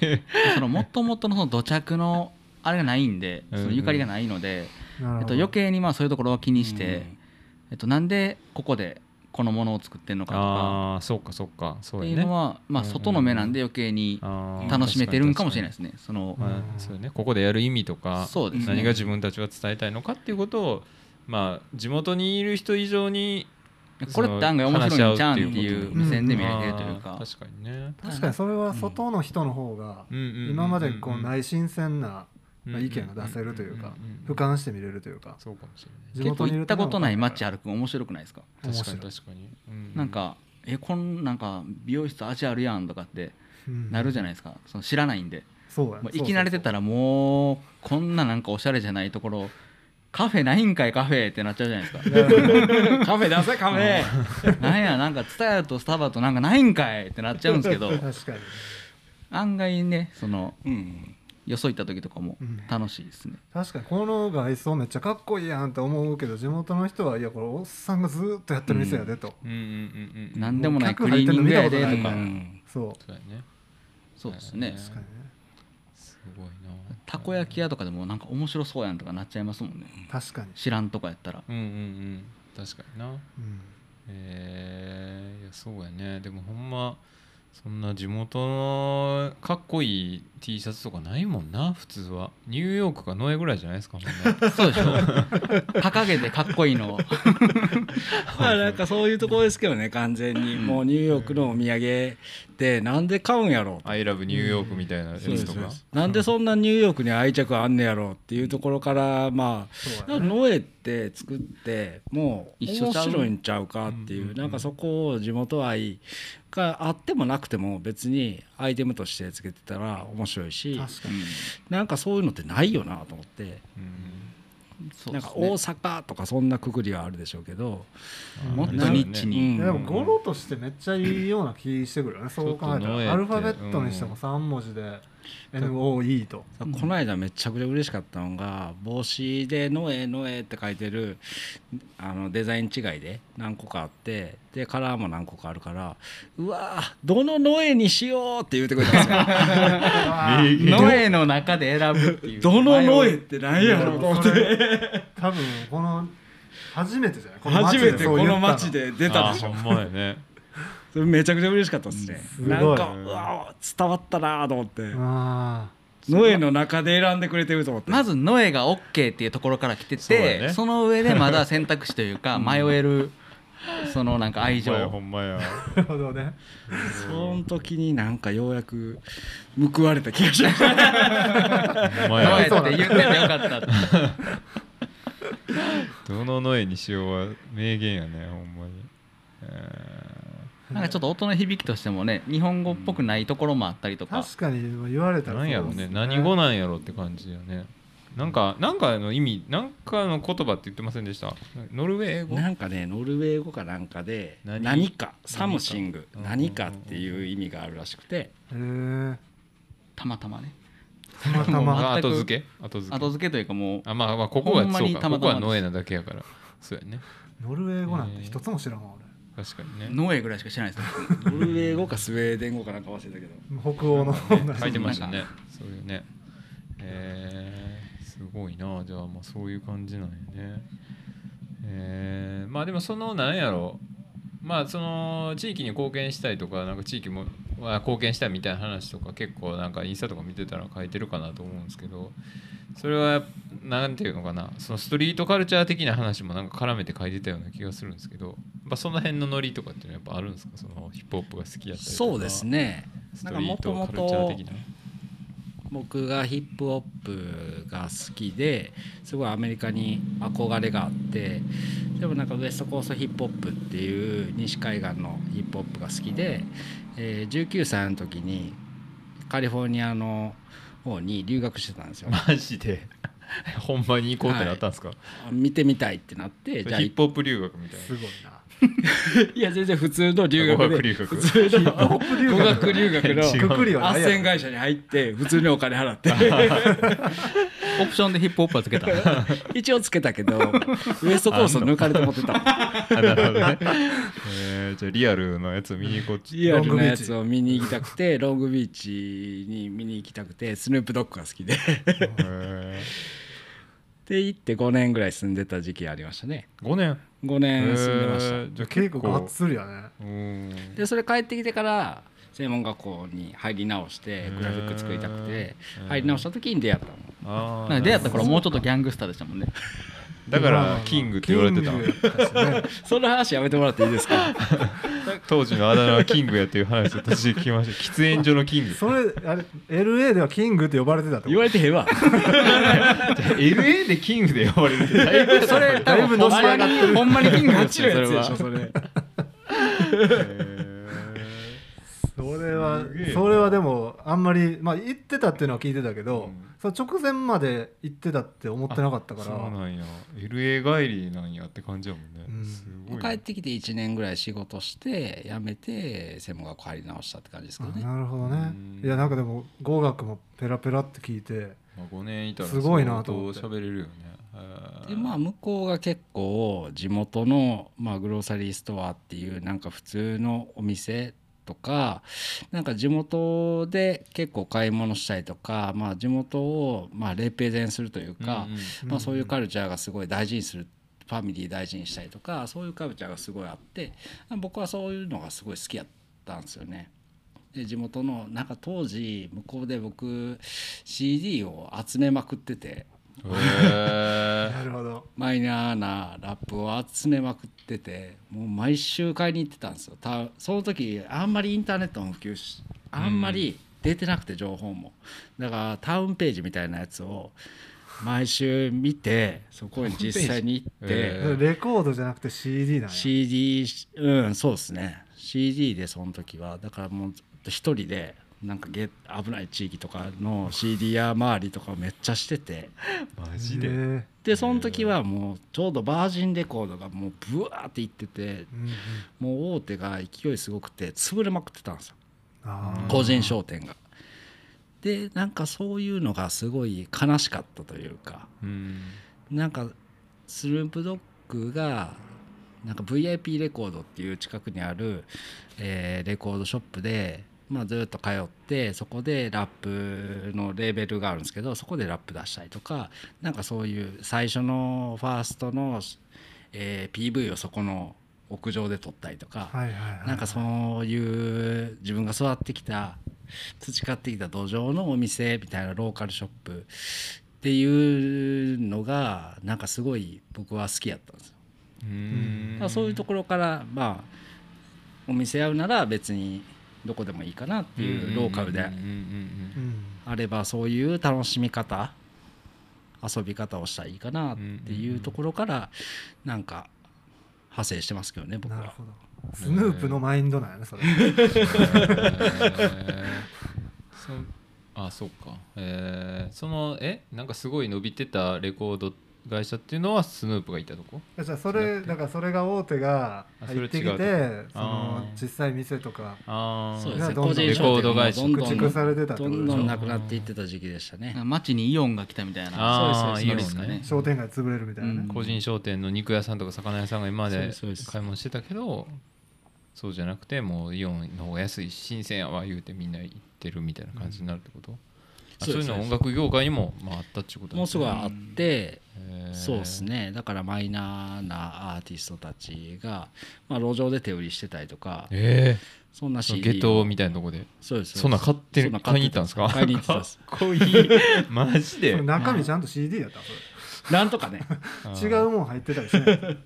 [SPEAKER 4] そのもともとのその土着のあれがないんで
[SPEAKER 2] うん
[SPEAKER 4] そのゆかりがないので、
[SPEAKER 1] なるほど。
[SPEAKER 4] えっと、余計にまあそういうところを気にして、
[SPEAKER 3] うん。
[SPEAKER 4] えっと、なんでここでこのものを作ってるのかとか。
[SPEAKER 2] ああそうかそうか。そうやね。
[SPEAKER 4] っていうのは、まあ、
[SPEAKER 2] うん
[SPEAKER 4] 外の目なんで余計に楽しめてるんかもしれないですね。その
[SPEAKER 2] まあそうやね。ここでやる意味とか
[SPEAKER 4] そうですね。
[SPEAKER 2] 何が自分たちが伝えたいのかっていうことをまあ地元にいる人以上に
[SPEAKER 4] これって案外面白いんちゃうんっていう目線で見れてるという
[SPEAKER 2] あ
[SPEAKER 4] か
[SPEAKER 2] ー確かにね。
[SPEAKER 1] 確かにそれは外の人の方が今までこうない新鮮な意見が出せるというか俯瞰して見れるというか。
[SPEAKER 2] そうかもしれ
[SPEAKER 1] 地
[SPEAKER 4] 結構
[SPEAKER 1] 元にいる
[SPEAKER 4] 行ったことない街
[SPEAKER 1] あ
[SPEAKER 4] 歩くの面白くないですか？
[SPEAKER 2] ない。確かに
[SPEAKER 1] 面
[SPEAKER 2] 確かに。うん
[SPEAKER 4] なんかえこんなんか美容室味あるやんとかってなるじゃ
[SPEAKER 1] ない
[SPEAKER 4] ないですか。その知らないんで。
[SPEAKER 1] そうや。
[SPEAKER 4] もう生き慣れてたらもうこんななんかおしゃれじゃないところカフェないんかいカフェってなっちゃうじゃないですか。
[SPEAKER 3] カフェ出せカフェ。
[SPEAKER 4] なんやなんかツタヤとスタバとなんかないんかいってなっちゃうんですけど。
[SPEAKER 1] 確かに。
[SPEAKER 4] 案外ねその
[SPEAKER 3] うん。
[SPEAKER 4] よそ行った時とかも
[SPEAKER 1] うん。
[SPEAKER 4] 楽しいですね、
[SPEAKER 1] 確かにこの外装めっちゃかっこいいやんって思うけど地元の人はいやこれおっさんがずーっとやってる店やでと、
[SPEAKER 2] うんうんうんうん
[SPEAKER 4] なん。でもない
[SPEAKER 1] 客
[SPEAKER 4] クリーニングやで
[SPEAKER 1] と
[SPEAKER 4] とか、
[SPEAKER 1] そう。
[SPEAKER 2] そうやね。
[SPEAKER 4] そうですね。
[SPEAKER 1] 確かにね。
[SPEAKER 2] すごいな。
[SPEAKER 4] たこ焼き屋とかでもなんか面白そうやんとかなっちゃいますもんね。
[SPEAKER 1] 確かに、
[SPEAKER 4] 知らんとかやったら。
[SPEAKER 2] うんうんうん。確かにな。
[SPEAKER 1] うん。
[SPEAKER 2] えー、いやそうやね。でもほんまそんな地元のかっこいい T シャツとかないもんな普通は。ニューヨークかノエぐらいじゃないですか
[SPEAKER 4] そうでしょ。掲げてかっこいいの
[SPEAKER 3] まあなんかそういうところですけどね完全に。もうニューヨークのお土産ってなんで買うんやろう。
[SPEAKER 2] I love ニューヨークみたいなやつとか。
[SPEAKER 3] なんでそんなニューヨークに愛着あんねやろうっていうところからまあノエって作ってもう面白いんちゃうかっていう。なんかそこを地元愛があってもなくても別にアイテムとしてつけてたら面白いし
[SPEAKER 1] 確かに。
[SPEAKER 3] なんかそういうのってないよなと思って。
[SPEAKER 2] うん。
[SPEAKER 3] なんか大阪とかそんなくくりはあるでしょうけど
[SPEAKER 4] もっとニッチに、
[SPEAKER 3] うん。
[SPEAKER 1] でも語呂としてめっちゃいいような気してくるよね。そう考えたら。アルファベットにしても3文字で NOE と。
[SPEAKER 3] この間めちゃくちゃ嬉しかったのが帽子で「ノエノエ」って書いてるあのデザイン違いで何個かあってでカラーも何個かあるからうわーどのノエにしようって言ってくれたんですよ。
[SPEAKER 4] ノエの中で選ぶっていう。
[SPEAKER 3] どのノエって何やろうと思って
[SPEAKER 1] 多分この初めてじゃないこの街
[SPEAKER 3] 初めてこの街で出たでしょ
[SPEAKER 2] あほんまやね
[SPEAKER 3] めちゃくちゃ嬉しかったですね。なんかうわ伝わったなと思って。
[SPEAKER 1] あ
[SPEAKER 3] ノエの中で選んでくれてると思って。
[SPEAKER 4] まずノエが OK っていうところから来てて
[SPEAKER 2] ね。
[SPEAKER 4] その上でまだ選択肢というか迷えるそのなんか愛情。
[SPEAKER 2] ほんまやほんまや。
[SPEAKER 1] あなるほどね
[SPEAKER 3] その時になんかようやく報われた気がしました
[SPEAKER 2] ほんま
[SPEAKER 4] ノエ
[SPEAKER 2] や
[SPEAKER 4] って言っててよかった
[SPEAKER 2] どのノエにしようは名言やねほんまに。え
[SPEAKER 4] なんかちょっと音の響きとしてもね日本語っぽくないところもあったりとか。
[SPEAKER 1] 確かに言われたら
[SPEAKER 2] ーなんやろうね。何語なんやろうって感じよね。なんかなんかの意味なんかの言葉って言ってませんでした？ノルウェー語？
[SPEAKER 3] なんかねノルウェー語かなんかで
[SPEAKER 2] 何？
[SPEAKER 3] 何か。 something。
[SPEAKER 2] 何か？
[SPEAKER 3] 何かっていう意味があるらしくて。
[SPEAKER 1] へえ
[SPEAKER 4] たまたまね。
[SPEAKER 1] たまたま。
[SPEAKER 2] 後付け？後付け。
[SPEAKER 4] 後付けというかもう
[SPEAKER 2] あまあまあここが
[SPEAKER 4] ほんま
[SPEAKER 2] そうか
[SPEAKER 4] にたまたま
[SPEAKER 2] ここはノエなだけやから。そうやね。
[SPEAKER 1] ノルウェー語なんて一つも知らんわ
[SPEAKER 2] 確かにね。
[SPEAKER 4] ノエぐらいしか知らないです
[SPEAKER 3] ノルウェー語かスウェーデン語かなんか忘れたけど。
[SPEAKER 1] 俺北欧の
[SPEAKER 2] 書いてましたねそういうね。えー、すごいな。じゃあまあそういう感じなんやね。えー、まあでもそのなんやろまあその地域に貢献したいとかなんか地域もは貢献したいみたいな話とか結構なんかインスタとか見てたら書いてるかなと思うんですけどそれはなんていうのかなそのストリートカルチャー的な話もなんか絡めて書いてたような気がするんですけど、まあ、その辺のノリとかっていうのはやっぱあるんですか？そのヒップホップが好きやったりとか
[SPEAKER 3] そうですね。
[SPEAKER 2] ストリートカルチャー
[SPEAKER 3] と
[SPEAKER 2] 的な？
[SPEAKER 3] 僕がヒップホップが好きですごいアメリカに憧れがあってでもなんかウエストコーストヒップホップっていう西海岸のヒップホップが好きで、えー19歳の時にカリフォルニアの方に留学してたんですよ。
[SPEAKER 2] マジで？ほんまに行こうってなったんですか、
[SPEAKER 3] 見てみたいってなってじゃあ
[SPEAKER 2] ヒップホップ留学みたい
[SPEAKER 1] すごいな
[SPEAKER 3] いや全然普通の留学で
[SPEAKER 2] 学留学。
[SPEAKER 3] 普通の語学留学。の斡旋会社に入って普通にお金払って。
[SPEAKER 4] オプションでヒップホップはつけた。
[SPEAKER 3] 一応つけたけどウエストコースト抜かれて持ってた。
[SPEAKER 2] あなるほどね、えーじゃあリアルのやつ見に行こち
[SPEAKER 3] リアルなやつを見に行きたくてロングビーチに見に行きたくてスヌープドッグが好きで。
[SPEAKER 2] え
[SPEAKER 3] で行って5年ぐらい住んでた時期ありましたね。
[SPEAKER 2] ー、5年？
[SPEAKER 3] 5年住んでました、
[SPEAKER 2] えーじゃあ
[SPEAKER 1] 結
[SPEAKER 2] 結構
[SPEAKER 1] 構がっつりやね。
[SPEAKER 2] うん。
[SPEAKER 3] でそれ帰ってきてから専門学校に入り直してグラフィック作りたくて入り直した時に出会ったの。
[SPEAKER 4] 出会った頃もうちょっとギャングスターでしたもんね
[SPEAKER 2] だからキングって言われてた。
[SPEAKER 1] ね。
[SPEAKER 3] その話やめてもらっていいですか？
[SPEAKER 2] 当時のあだ名はキングやっていう話を私聞きました。喫煙所のキング。
[SPEAKER 1] それあれ LA ではキングって呼ばれてたと
[SPEAKER 3] 言われてへんわ。
[SPEAKER 2] LA でキングで呼ばれててだいぶ
[SPEAKER 4] それ
[SPEAKER 1] だいぶのし上がってる
[SPEAKER 4] ほんまにキング
[SPEAKER 3] ガ
[SPEAKER 4] ですよそれは。
[SPEAKER 3] それ。
[SPEAKER 2] え
[SPEAKER 1] それはそれはでもあんまりまあ言ってたっていうのは聞いてたけど、
[SPEAKER 2] うん。
[SPEAKER 1] その直前まで行ってたって思ってなかったから。
[SPEAKER 2] そうなんや。LA 帰りなんやって感じやもんね、
[SPEAKER 1] うん。
[SPEAKER 2] すごい
[SPEAKER 3] 帰ってきて1年ぐらい仕事して辞めて専門学校入り直したって感じですけどね。
[SPEAKER 1] なるほどね。
[SPEAKER 2] うん。
[SPEAKER 1] いやなんかでも語学もペラペラって聞いて
[SPEAKER 2] まあ、5年いたら
[SPEAKER 1] すごいなと
[SPEAKER 2] 喋れるよね。
[SPEAKER 3] でまあ向こうが結構地元の、まあ、グローサリーストアっていうなんか普通のお店とかなんか地元で結構買い物したりとか、まあ、地元をまあレペゼンするというか、
[SPEAKER 2] うん
[SPEAKER 3] まあ、そういうカルチャーがすごい大事にするファミリー大事にしたりとかそういうカルチャーがすごいあって僕はそういうのがすごい好きやったんですよね。で地元のなんか当時向こうで僕 CD を集めまくってて
[SPEAKER 1] なるほど。
[SPEAKER 3] マイナーなラップを集めまくっててもう毎週買いに行ってたんですよ。たその時あんまりインターネットも普及しあんまり出てなくて情報も。だからタウンページみたいなやつを毎週見てそこに実際に行って、
[SPEAKER 2] え
[SPEAKER 1] レコードじゃなくて CD なんや。
[SPEAKER 3] CD うんそうですね。CD でその時は。だからもうずっと一人でなんかゲ危ない地域とかの CD 屋周りとかめっちゃしてて。
[SPEAKER 2] ーマジで、
[SPEAKER 1] へ
[SPEAKER 3] でその時はもうちょうどバージンレコードがもうブワーっていってて
[SPEAKER 1] えうんうん。
[SPEAKER 3] もう大手が勢いすごくて潰れまくってたんですよ。個人商店が。でなんかそういうのがすごい悲しかったというか。
[SPEAKER 2] うん。
[SPEAKER 3] なんかスループドッグがなんか VIP レコードっていう近くにある、えーレコードショップで、まあ、ずっと通ってそこでラップのレーベルがあるんですけどそこでラップ出したりとかなんかそういう最初のファーストの、えー PV をそこの屋上で撮ったりとか、
[SPEAKER 1] はいはいはい
[SPEAKER 3] なんかそういう自分が育ってきた培ってきた土壌のお店みたいなローカルショップっていうのがなんかすごい僕は好きやったんですよ。
[SPEAKER 2] うん
[SPEAKER 3] そういうところからまあお店合うなら別にどこでもいいかなっていうローカルで。あればそういう楽しみ方遊び方をしたらいいかなっていうところからなんか派生してますけどね僕は。
[SPEAKER 1] なるほど。スヌープのマインドなんやねそれ。
[SPEAKER 2] そあそうか。えーそのえ？なんかすごい伸びてたレコード会社っていうのはスヌープがいたとこ？
[SPEAKER 1] じゃあそれだからそれが大手が
[SPEAKER 2] あそれ
[SPEAKER 1] 入ってきてそ
[SPEAKER 2] あ
[SPEAKER 1] の
[SPEAKER 2] ー
[SPEAKER 1] 実際店とか
[SPEAKER 2] ああ
[SPEAKER 3] そうですね。
[SPEAKER 1] どんどん
[SPEAKER 3] 個人商店もどんど
[SPEAKER 1] 駆逐されてた
[SPEAKER 3] どんどんなくなっていってた時期でしたね。
[SPEAKER 4] 街にイオンが来たみたいな。
[SPEAKER 2] ああ
[SPEAKER 3] そうです
[SPEAKER 4] そうです。かね。
[SPEAKER 1] 商店街潰れるみたいなね。
[SPEAKER 3] うん。
[SPEAKER 2] 個人商店の肉屋さんとか魚屋さんが今ま
[SPEAKER 3] そう
[SPEAKER 2] で
[SPEAKER 3] ですそうです。
[SPEAKER 2] 買い物してたけどそうじゃなくてもうイオンの方が安いし新鮮やわ言うてみんな行ってるみたいな感じになるってこと、あ
[SPEAKER 3] そう
[SPEAKER 2] いうの音楽業界にもまああったっていうこと
[SPEAKER 3] もうすぐ
[SPEAKER 2] い
[SPEAKER 3] あって、そうですね。だからマイナーなアーティストたちが、まあ、路上で手売りしてたりとか
[SPEAKER 2] え
[SPEAKER 3] そんな
[SPEAKER 2] え
[SPEAKER 3] CD
[SPEAKER 2] ゲトみたいなとこで？
[SPEAKER 3] そうです。
[SPEAKER 2] そんな買って
[SPEAKER 3] そんな
[SPEAKER 2] 買いに行ったんですか？
[SPEAKER 3] 買いに行ってたんです。
[SPEAKER 2] かっこいい。マジ
[SPEAKER 1] そ
[SPEAKER 2] で？
[SPEAKER 1] れ 中身ちゃんと CD やったそ
[SPEAKER 3] なんとかね。
[SPEAKER 1] れ違うもん入ってたりしない。
[SPEAKER 2] へ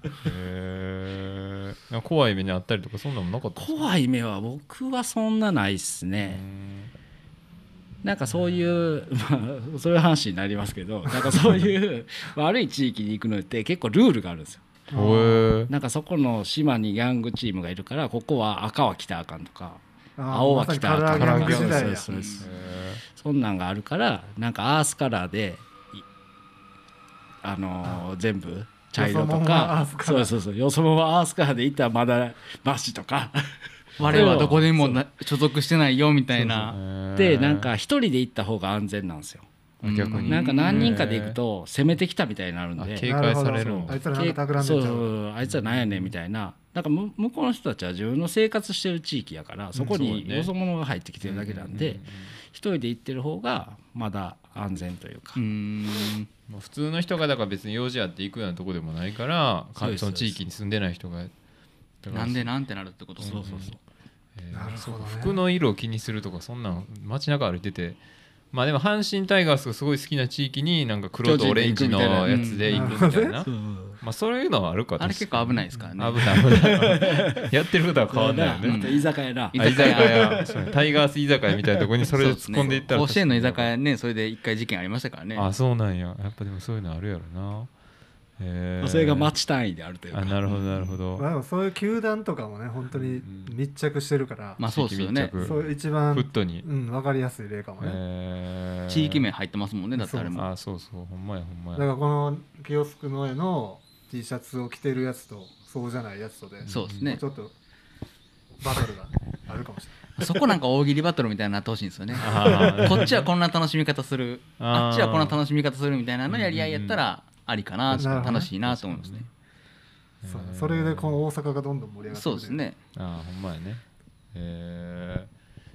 [SPEAKER 2] え怖い目にあったりとかそんなのもなかった
[SPEAKER 3] 怖い目は僕はそんなないっすね、なんかそういう、まあ、そういう話になりますけど なんかそういう悪い地域に行くのって結構ルールがあるんですよ。なんかそこの島にギャングチームがいるからここは赤は着たらあかんとか青は着たらあかんとか。
[SPEAKER 1] ま
[SPEAKER 3] そんなんがあるからなんかアースカラーでいあのー全部茶色とかそうそうそう。よそもんはアースカラーでいったらまだマシとか
[SPEAKER 4] 我はどこでもな所属してないよみたいな。
[SPEAKER 3] でなんか一人で行った方が安全なんですよ。
[SPEAKER 2] 逆に。
[SPEAKER 3] なんか何人かで行くと攻めてきたみたいになるんで。
[SPEAKER 2] あ警戒される
[SPEAKER 1] あいつらなんか企んで
[SPEAKER 3] そうあいつは何やねんみたいな。なんかむ向こうの人たちは自分の生活してる地域やからそこによそ者が入ってきてるだけなんで一人で行ってる方がまだ安全というか。
[SPEAKER 4] う
[SPEAKER 2] 普通の人がだから別に用事あって行くようなとこでもないからか
[SPEAKER 3] そ
[SPEAKER 2] の地域に住んでない人が。
[SPEAKER 4] なんでなんてなるってこと？
[SPEAKER 3] そうそうそう。
[SPEAKER 2] えー
[SPEAKER 1] なるほどね。
[SPEAKER 2] 服の色を気にするとかそんなん街中歩いてて。まあでも阪神タイガースがすごい好きな地域になんか黒とオレンジのやつで行くみたいな。まあそういうのはあるか
[SPEAKER 4] あれ結構危ないですからね。
[SPEAKER 2] 危ない。危ない。やってることは変わんないよ
[SPEAKER 3] あ
[SPEAKER 2] ね。
[SPEAKER 3] と居酒屋な。
[SPEAKER 4] 居
[SPEAKER 2] 酒
[SPEAKER 4] 酒屋
[SPEAKER 2] タイガース居酒屋みたいなとこにそれで突っ込んでいったら
[SPEAKER 4] 甲子園の居酒屋ねそれで一回事件ありましたからね。
[SPEAKER 2] あそうなんや。やっぱでもそういうのあるやろな
[SPEAKER 3] それが町単位であるというか。
[SPEAKER 2] あなるほどなるほど。
[SPEAKER 1] そういう球団とかもね本当に密着してるから、
[SPEAKER 4] まあそうですよね。
[SPEAKER 2] 地域密着。
[SPEAKER 1] そう一番
[SPEAKER 2] フットに。
[SPEAKER 1] うん、分かりやすい例かもね、
[SPEAKER 4] 地域名入ってますもんねだってあれも。
[SPEAKER 2] あそうそうほんまやほんま
[SPEAKER 1] だか
[SPEAKER 2] や
[SPEAKER 1] らこのキオスクの絵の T シャツを着てるやつとそうじゃないやつとで
[SPEAKER 4] そうですね。
[SPEAKER 1] ちょっとバトルがあるかもしれ
[SPEAKER 4] そこなんか大喜利バトルみたいになってほしいんですよね。こっちはこんな楽しみ方する。
[SPEAKER 2] あ
[SPEAKER 4] っちはこんな楽しみ方するみたいなのやり合いやったらありかな
[SPEAKER 1] なるほどね。
[SPEAKER 4] 楽しいなと思いますね。
[SPEAKER 1] ないそうそれでこの大阪がどんどん盛り上がって
[SPEAKER 4] そうですね。
[SPEAKER 2] あーほんまやね。へえ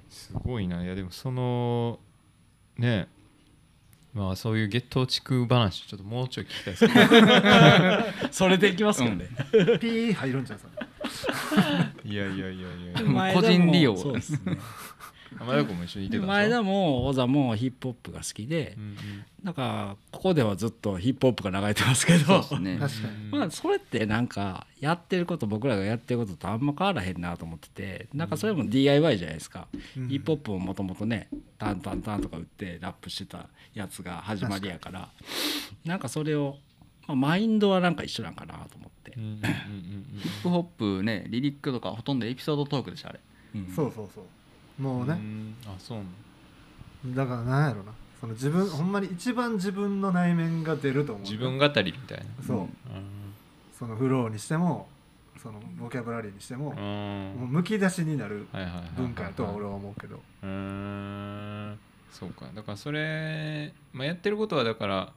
[SPEAKER 2] すごいな。いやでもそのねまあそういう月頭地区話ちょっともうちょい聞きたいですね。
[SPEAKER 3] それでいきますかね、
[SPEAKER 1] ピー入るんじゃんそれ。
[SPEAKER 2] いやいやいやいや。
[SPEAKER 4] もう個人利用。
[SPEAKER 3] そうですね
[SPEAKER 2] 前田君も一緒にいてた
[SPEAKER 3] 前田も小田もヒップホップが好きで
[SPEAKER 2] うんうん。
[SPEAKER 3] なんかここではずっとヒップホップが流れてますけど。
[SPEAKER 4] そうですね。
[SPEAKER 1] 確かに。
[SPEAKER 3] まあそれってなんかやってること僕らがやってることとあんま変わらへんなと思っててなんかそれも DIY じゃないですか、
[SPEAKER 1] うん。
[SPEAKER 3] ヒップホップももともとねタンタンタンとか打ってラップしてたやつが始まりやから。なんかそれを、まあ、マインドはなんか一緒なんかなと思って。
[SPEAKER 2] うんうんうんうん。
[SPEAKER 4] ヒップホップねリリックとかほとんどエピソードトークでしたあれ。
[SPEAKER 3] うん。
[SPEAKER 1] そうそうそうもうね、
[SPEAKER 2] ん。あそう
[SPEAKER 1] だからなんやろな。その自分ほんまに一番自分の内面が出ると思う。
[SPEAKER 2] 自分語りみたいな。
[SPEAKER 1] そう、
[SPEAKER 4] うん。
[SPEAKER 1] そのフローにしてもそのボキャブラリーにしても、
[SPEAKER 2] うん。
[SPEAKER 1] もうむき出しになる文化やとは俺は思うけど、
[SPEAKER 2] うーん。そうか。だからそれ、まあ、やってることはだから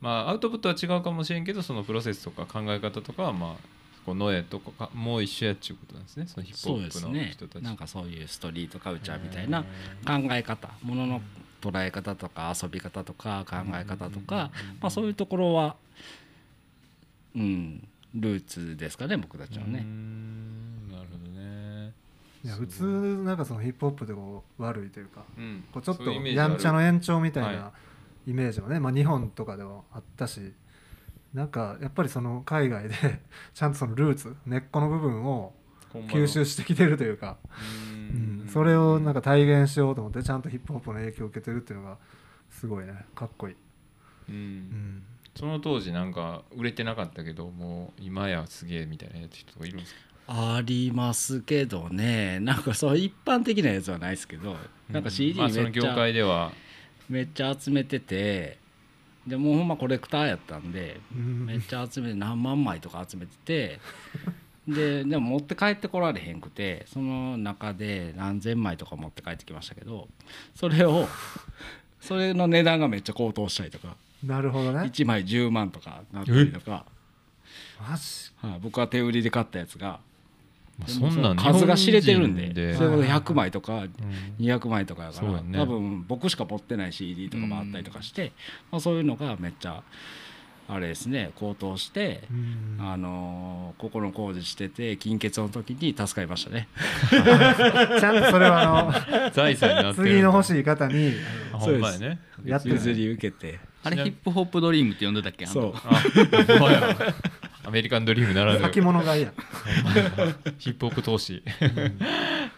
[SPEAKER 2] まあアウトプットは違うかもしれんけどそのプロセスとか考え方とかはまあこうノエとかもう一緒やっちゅうことなんですね。そのヒップホップの
[SPEAKER 3] ですね。
[SPEAKER 2] 人たち。
[SPEAKER 3] なんかそういうストリートカルチャーみたいな考え方ものの捉え方とか遊び方とか考え方とか、まあ、そういうところはうんルーツですかね僕たちはね。
[SPEAKER 2] ん。なるほどね。
[SPEAKER 1] いや普通なんかそのヒップホップでこう悪いというか
[SPEAKER 2] うん。
[SPEAKER 1] こうちょっとやんちゃの延長みたい
[SPEAKER 2] は
[SPEAKER 1] なイメージもね、まあ、日本とかでもあったしなんかやっぱりその海外で ちゃんとそのルーツ根っこの部分を吸収してきてるというか、
[SPEAKER 2] う
[SPEAKER 1] うん。ん、それをなんか体現しようと思ってちゃんとヒップホップの影響を受けてるっていうのがすごいね。かっこいい、
[SPEAKER 2] う
[SPEAKER 1] うん。ん、
[SPEAKER 2] その当時なんか売れてなかったけどもう今やすげえみたいなやつ人とかいるんですか？
[SPEAKER 3] ありますけどね。なんかそう一般的なやつはないですけどなんか CD
[SPEAKER 2] まあ
[SPEAKER 3] めっち
[SPEAKER 2] その業
[SPEAKER 3] ゃ
[SPEAKER 2] 界では。
[SPEAKER 3] めっちゃ集めててでもうほんまコレクターやったんで
[SPEAKER 1] うん。
[SPEAKER 3] めっちゃ集めて何万枚とか集めてて ででも持って帰ってこられへんくてその中で何千枚とか持って帰ってきましたけどそれを それの値段がめっちゃ高騰したりとか
[SPEAKER 1] なるほどね。
[SPEAKER 3] 1枚10万とかなったりとか、はい、僕は手売りで買ったやつが
[SPEAKER 2] そんなん
[SPEAKER 3] 数が知れてるんで。それこそ100枚とか
[SPEAKER 2] うん。
[SPEAKER 3] 200枚とかやから、多分僕しか持ってない CD とかもあったりとかして、まあ、そういうのがめっちゃあれですね高騰して、
[SPEAKER 1] うん。
[SPEAKER 3] あのー心工事してて金欠の時に助かりましたね。
[SPEAKER 1] ちゃんとそれはあ
[SPEAKER 2] 財産にな
[SPEAKER 1] の
[SPEAKER 2] ってる
[SPEAKER 1] 次の欲しい方に
[SPEAKER 2] あほんまやね。
[SPEAKER 1] やってる。
[SPEAKER 3] 譲り受けて。
[SPEAKER 4] あれヒップホップドリームって呼んでたっけ？あの
[SPEAKER 3] そう
[SPEAKER 2] アメリカンドリームならぬ。
[SPEAKER 1] 先物買いや。
[SPEAKER 2] ヒップホップ投資。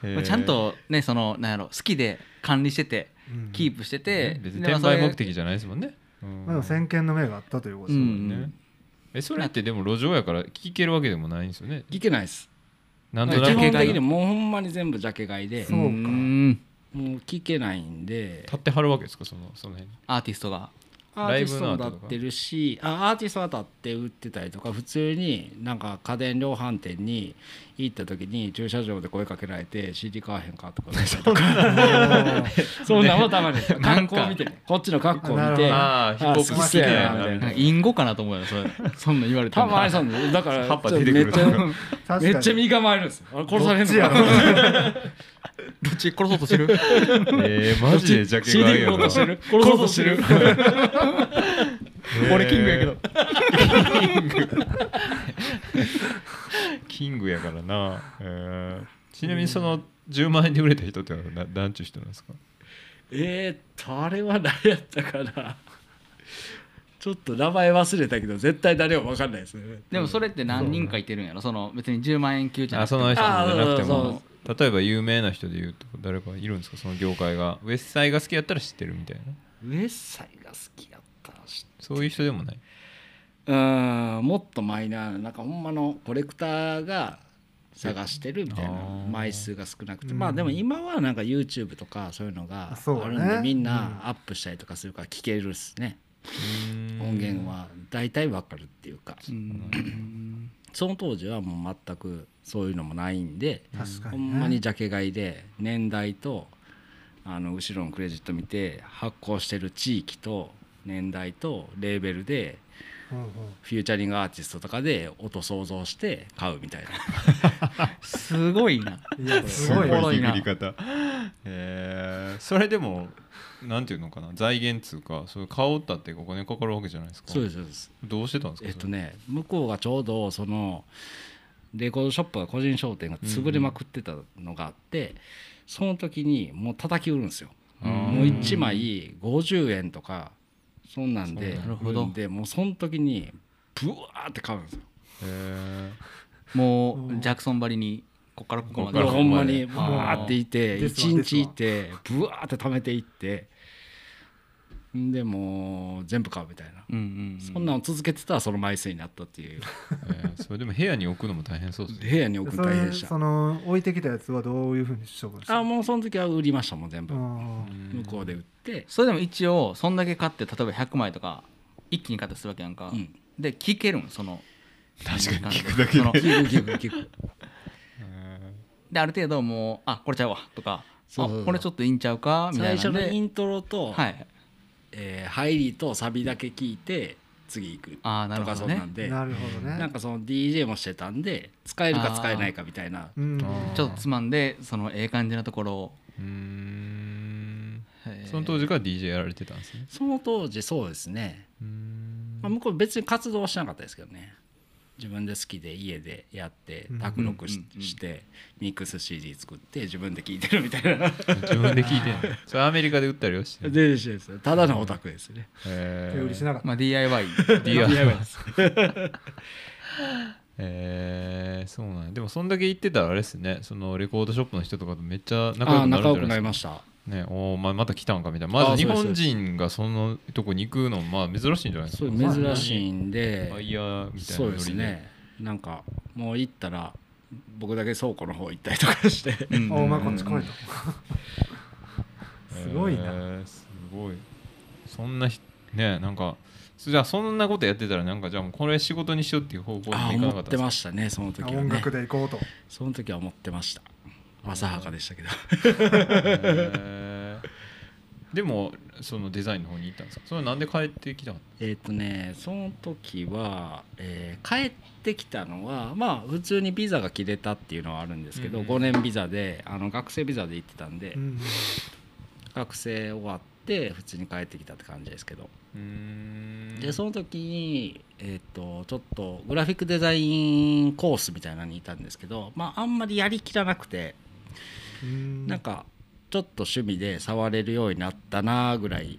[SPEAKER 2] えー
[SPEAKER 4] ちゃんとねそのなんやろ好きで管理してて
[SPEAKER 1] うん。
[SPEAKER 4] キープしてて
[SPEAKER 2] 別に転売目的じゃないですもんね。うん。
[SPEAKER 1] まあでも先見の明があったということですよ
[SPEAKER 4] うん
[SPEAKER 2] ね。えそれってでも路上やから聞けるわけでもないんですよね。
[SPEAKER 3] いけないです。
[SPEAKER 2] なんとなく。
[SPEAKER 3] 基本的
[SPEAKER 4] ジャケ買い
[SPEAKER 3] にもうほんまに全部ジャケ買いで。
[SPEAKER 1] そうか。
[SPEAKER 4] ん。
[SPEAKER 3] もう聞けないんで。
[SPEAKER 2] 立ってはるわけですかそのその辺。に
[SPEAKER 4] アーティストが
[SPEAKER 3] アーティストも立ってるしあアーティストが立って売ってたりとか普通になんか家電量販店に行った時に駐車場で声かけられて CD 買わへんかとか。そんなのたまに格好見てねこっちの格好見て
[SPEAKER 2] あーヒップホップ
[SPEAKER 3] 好きやなみたいな。
[SPEAKER 4] 隠語かなと思うよそれ。そんなん言われても。
[SPEAKER 3] たまにそうだから
[SPEAKER 2] 葉っぱ
[SPEAKER 3] ちょっ
[SPEAKER 2] 出てくる。
[SPEAKER 3] とめっちゃめっちゃ身構えるんですよ。あれ殺されんの。
[SPEAKER 1] どっ
[SPEAKER 3] か
[SPEAKER 1] ち
[SPEAKER 3] な
[SPEAKER 4] どっち殺そうとしてる？
[SPEAKER 2] えーマジでジャケ買いやな。
[SPEAKER 3] 売ろうとしてる？殺そうとしてる
[SPEAKER 4] 俺キングやけど。
[SPEAKER 2] キングやからな、えーちなみにその10万円で売れた人ってのはな何ちゅう人なんですか？
[SPEAKER 3] えーっとあれは誰やったかな。ちょっと名前忘れたけど絶対誰も分かんないですね。
[SPEAKER 4] でもそれって何人かいてるんやろ？その別に10万円級じゃなくて
[SPEAKER 2] あその人じゃなくても。例えば有名な人で言うと誰かいるんですか？その業界が。ウェッサイが好きやったら知ってるみたいな。
[SPEAKER 3] ウエッサイが好き？
[SPEAKER 2] そういう人でもない。
[SPEAKER 3] うんもっとマイナーななんかほんまのコレクターが探してるみたいな枚数が少なくて。
[SPEAKER 1] うん。
[SPEAKER 3] まあでも今はなんか YouTube とかそういうのが
[SPEAKER 1] そうね。
[SPEAKER 3] あるんでみん
[SPEAKER 1] うん。
[SPEAKER 3] なアップしたりとかするから聞けるっすね。
[SPEAKER 2] うん。
[SPEAKER 3] 音源は大体わかるっていうか。
[SPEAKER 4] うん
[SPEAKER 3] その当時はもう全くそういうのもないんでほ
[SPEAKER 1] ね、
[SPEAKER 3] んまにジャケ買いで年代とあの後ろのクレジット見て発行してる地域と年代とレーベルで
[SPEAKER 1] うんうん。
[SPEAKER 3] フューチャリングアーティストとかで音想像して買うみたいな。
[SPEAKER 4] すごいな。
[SPEAKER 1] いやすごい。
[SPEAKER 4] な。
[SPEAKER 2] 作り方。えー。それでもなんていうのかな。財源っつうかそれ買おうったってお金かかるわけじゃないですか。
[SPEAKER 3] そうですそうです。
[SPEAKER 2] どうしてたんですか？
[SPEAKER 3] えっとね向こうがちょうどそのレコードショップが個人商店が潰れまくってたのがあって、その時にもう叩き売るんですよ。
[SPEAKER 2] あー
[SPEAKER 3] もう1枚50円とかそんなんで
[SPEAKER 4] なるほど。
[SPEAKER 3] でもうその時にブワーって買うんですよ。
[SPEAKER 2] へ
[SPEAKER 4] もうジャクソンばりにここからここまで。
[SPEAKER 3] ほんまにブワーっていて
[SPEAKER 1] ですわ
[SPEAKER 3] 1日いてブワーって貯めていってんでもう全部買うみたいな。
[SPEAKER 4] うんうんうん。
[SPEAKER 3] そんなの続けてたらその枚数になったっていう。
[SPEAKER 2] えーそれでも部屋に置くのも大変そうですね
[SPEAKER 3] 部屋に置くの大変でした
[SPEAKER 1] その置いてきたやつはどういうふうに処分した
[SPEAKER 3] あもうその時は売りましたもん全部。
[SPEAKER 1] あ
[SPEAKER 3] 向こうで売って。
[SPEAKER 4] それでも一応そんだけ買って例えば100枚とか一気に買ったりするわけやんか、
[SPEAKER 3] うん。
[SPEAKER 4] で聞けるん？その。
[SPEAKER 2] 確かに
[SPEAKER 4] 聞
[SPEAKER 2] 聞くだけで。
[SPEAKER 4] その。
[SPEAKER 3] 聞く聞く聞く。
[SPEAKER 4] である程度もうあこれちゃうわとか。
[SPEAKER 3] そうそうそう。
[SPEAKER 4] あこれちょっといいんちゃうか？みたい
[SPEAKER 3] 最
[SPEAKER 4] なんで。
[SPEAKER 3] 初のイントロと、
[SPEAKER 4] はい
[SPEAKER 3] えー入りとサビだけ聞いて次行く
[SPEAKER 4] あーなる
[SPEAKER 3] と
[SPEAKER 4] ほどね。
[SPEAKER 3] かそんなんで。
[SPEAKER 1] なるほどね。
[SPEAKER 3] なんかその DJ もしてたんで使えるか使えないかみたいな。
[SPEAKER 1] うん。
[SPEAKER 4] ちょっとつまんでそのええ感じなところを。
[SPEAKER 2] その当時から DJ やられてたんですね。
[SPEAKER 3] その当時そうですね、まあ、向こう別に活動はしなかったですけどね自分で好きで家でやって
[SPEAKER 1] うん。
[SPEAKER 3] 卓録し,、
[SPEAKER 4] うんうんうん。
[SPEAKER 3] てミックス CD 作って自分で聴いてるみたいな。
[SPEAKER 2] 自分で聞いてんの？それアメリカで売ったりはしてんの？
[SPEAKER 3] でですただのオタクですね
[SPEAKER 2] へー
[SPEAKER 1] 手売りしなかった
[SPEAKER 4] まあ DIY
[SPEAKER 2] DIY えー、そうなんやでもそんだけ言ってたらあれですねそのレコードショップの人とかとめっちゃ仲良くなるんじ
[SPEAKER 3] ああ仲良く
[SPEAKER 2] ゃなです
[SPEAKER 3] ないりました
[SPEAKER 2] かねおーまあ、また来たんかみたいな。ま
[SPEAKER 3] あ
[SPEAKER 2] ず日本人がそのとこに行くのまあ珍しいんじゃないです
[SPEAKER 3] そ
[SPEAKER 2] か
[SPEAKER 3] う珍しいんで
[SPEAKER 2] バイヤーみたいな
[SPEAKER 3] そうですね。なんかもう行ったら僕だけ倉庫の方行ったりとかして。
[SPEAKER 4] うん。
[SPEAKER 1] あお前こっち来いと すごいな。
[SPEAKER 2] えーすごい。そんなひねなんかじゃあそんなことやってたらなんかじゃあもうこれ仕事にしようっていう方向に
[SPEAKER 3] あ
[SPEAKER 2] いかな
[SPEAKER 3] 思って
[SPEAKER 2] かったんですか？
[SPEAKER 3] ましたねその時はね。
[SPEAKER 1] 音楽で行こうと。
[SPEAKER 3] その時は思ってました浅はかでしたけど。
[SPEAKER 2] へー。でもそのデザインの方に行ったんですか？それはなんで帰ってきたの
[SPEAKER 3] えっとねその時は、えー帰ってきたのはまあ普通にビザが切れたっていうのはあるんですけど、
[SPEAKER 2] うん
[SPEAKER 3] 5年ビザであの学生ビザで行ってたんで、
[SPEAKER 1] うん
[SPEAKER 3] 学生終わって普通に帰ってきたって感じですけど。でその時に、えー、とちょっとグラフィックデザインコースみたいなのにいたんですけど、まあ、あんまりやりきらなくて。
[SPEAKER 1] うん。
[SPEAKER 3] なんかちょっと趣味で触れるようになったなぐらい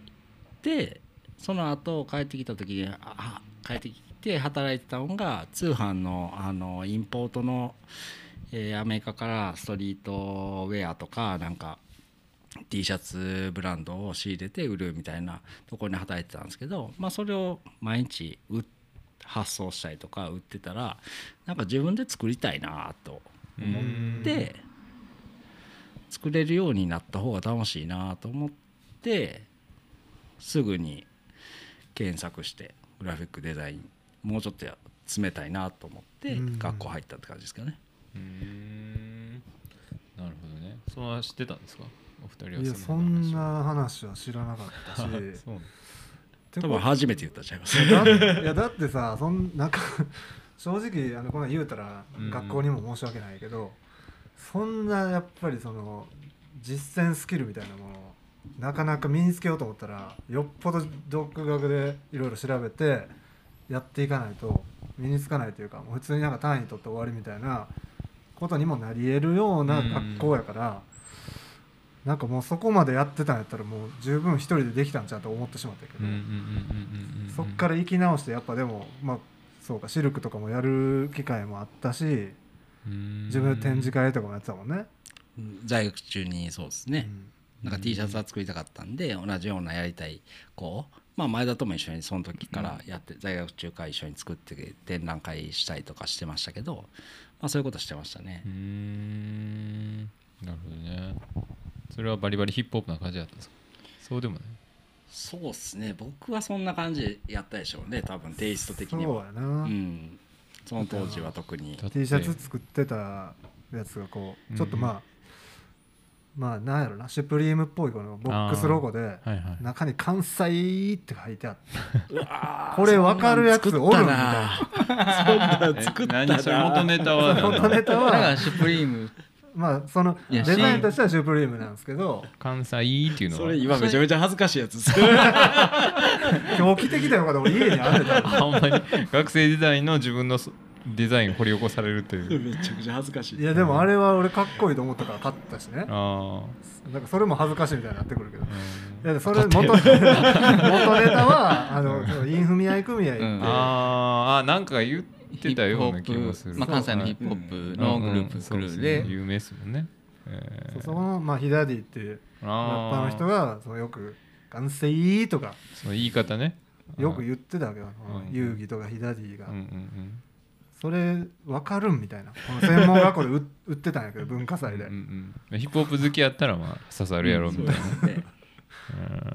[SPEAKER 3] でその後帰ってきた時にあ帰ってきて働いてたのが通販のあのインポートの、えーアメリカからストリートウェアとかなんか T シャツブランドを仕入れて売るみたいなところに働いてたんですけど、まあ、それを毎日発送したりとか売ってたらなんか自分で作りたいなと思って作れるようになった方が楽しいなと思ってすぐに検索してグラフィックデザインもうちょっと詰めたいなと思って
[SPEAKER 1] うん。
[SPEAKER 3] 学校入ったって感じですかね。
[SPEAKER 2] うー。んなるほどね。それは知ってたんですか？お二人はい
[SPEAKER 1] やそんな話は知らなかったし。
[SPEAKER 3] 多
[SPEAKER 1] こ
[SPEAKER 3] 分初めて言ったんちゃいます。
[SPEAKER 1] だいやだってさそんなんか正直あのこんなん言うたら
[SPEAKER 2] うん。
[SPEAKER 1] 学校にも申し訳ないけど、そんなやっぱりその実践スキルみたいなものをなかなか身につけようと思ったらよっぽど独学でいろいろ調べてやっていかないと身につかないというかもう普通になんか単位取って終わりみたいなことにもなり得るような学校やから、なんかもうそこまでやってたんやったらもう十分一人でできたんちゃうと思ってしまったけど。そっから生き直してやっぱでもまあそうかシルクとかもやる機会もあったし自分で展示会とかもやってたもんね、
[SPEAKER 3] 在学中にそうですね。
[SPEAKER 1] うん。
[SPEAKER 3] なんか T シャツは作りたかったんで同じようなやりたい子まあ、前田とも一緒にその時からやって、在学中から一緒に作って展覧会したりとかしてましたけど、まあ、そういうことしてましたね。
[SPEAKER 2] うー。ん。なるほどね。それはバリバリヒップホップな感じだったんですか？そうでもない。
[SPEAKER 3] そうっすね。僕はそんな感じでやったでしょうね。多分テイスト的には。
[SPEAKER 1] そうやな、
[SPEAKER 3] うん、その当時は特に。
[SPEAKER 1] T シャツ作ってたやつがこうちょっとまあ、まあなんやろなシュプリームっぽいこのボックスロゴで
[SPEAKER 2] はいはい。
[SPEAKER 1] 中に「関西」って書いてあって。これ分かるやつおるみたい
[SPEAKER 3] そん
[SPEAKER 1] な
[SPEAKER 3] なん作ったな。
[SPEAKER 2] 何それ元ネタは。
[SPEAKER 1] 元ネタは。
[SPEAKER 4] シュプリーム
[SPEAKER 1] まあそのデザインとしてはシュプリームなんですけど
[SPEAKER 2] 関西っていうのは。
[SPEAKER 3] それ今めちゃめちゃ恥ずかしいやつです。
[SPEAKER 1] 今日着てきたよかった俺家にあるた
[SPEAKER 2] ほん。まに学生時代の自分のそデザイン掘り起こされるっていう。
[SPEAKER 3] めちゃくちゃ恥ずかしい。
[SPEAKER 1] いやでもあれは俺かっこいいと思ったから買ったしね。
[SPEAKER 2] あ
[SPEAKER 1] なんかそれも恥ずかしいみたいになってくるけど。
[SPEAKER 2] あ、
[SPEAKER 1] いやそれ元元ネタはあのインフミアイ組合って、
[SPEAKER 4] うん。
[SPEAKER 2] あー。あなんか言ってたような気もする。
[SPEAKER 4] まあ、関西のヒップホップのグループクルーで、
[SPEAKER 2] 有名ですもんね。えー。
[SPEAKER 1] そのまあヒダディっていうラッパーの人がそのよく「関西」とか
[SPEAKER 2] その言い方ね。
[SPEAKER 1] よく言ってたわけよ
[SPEAKER 2] うん。
[SPEAKER 1] 遊戯とかヒダディが。
[SPEAKER 2] うんうんうん。
[SPEAKER 1] それ分かるんみたいな。この専門学校で売売ってたんやけど文化祭で。
[SPEAKER 2] うんうんヒップホップ好きやったらまあ刺さるやろみたいな。
[SPEAKER 3] う
[SPEAKER 2] ん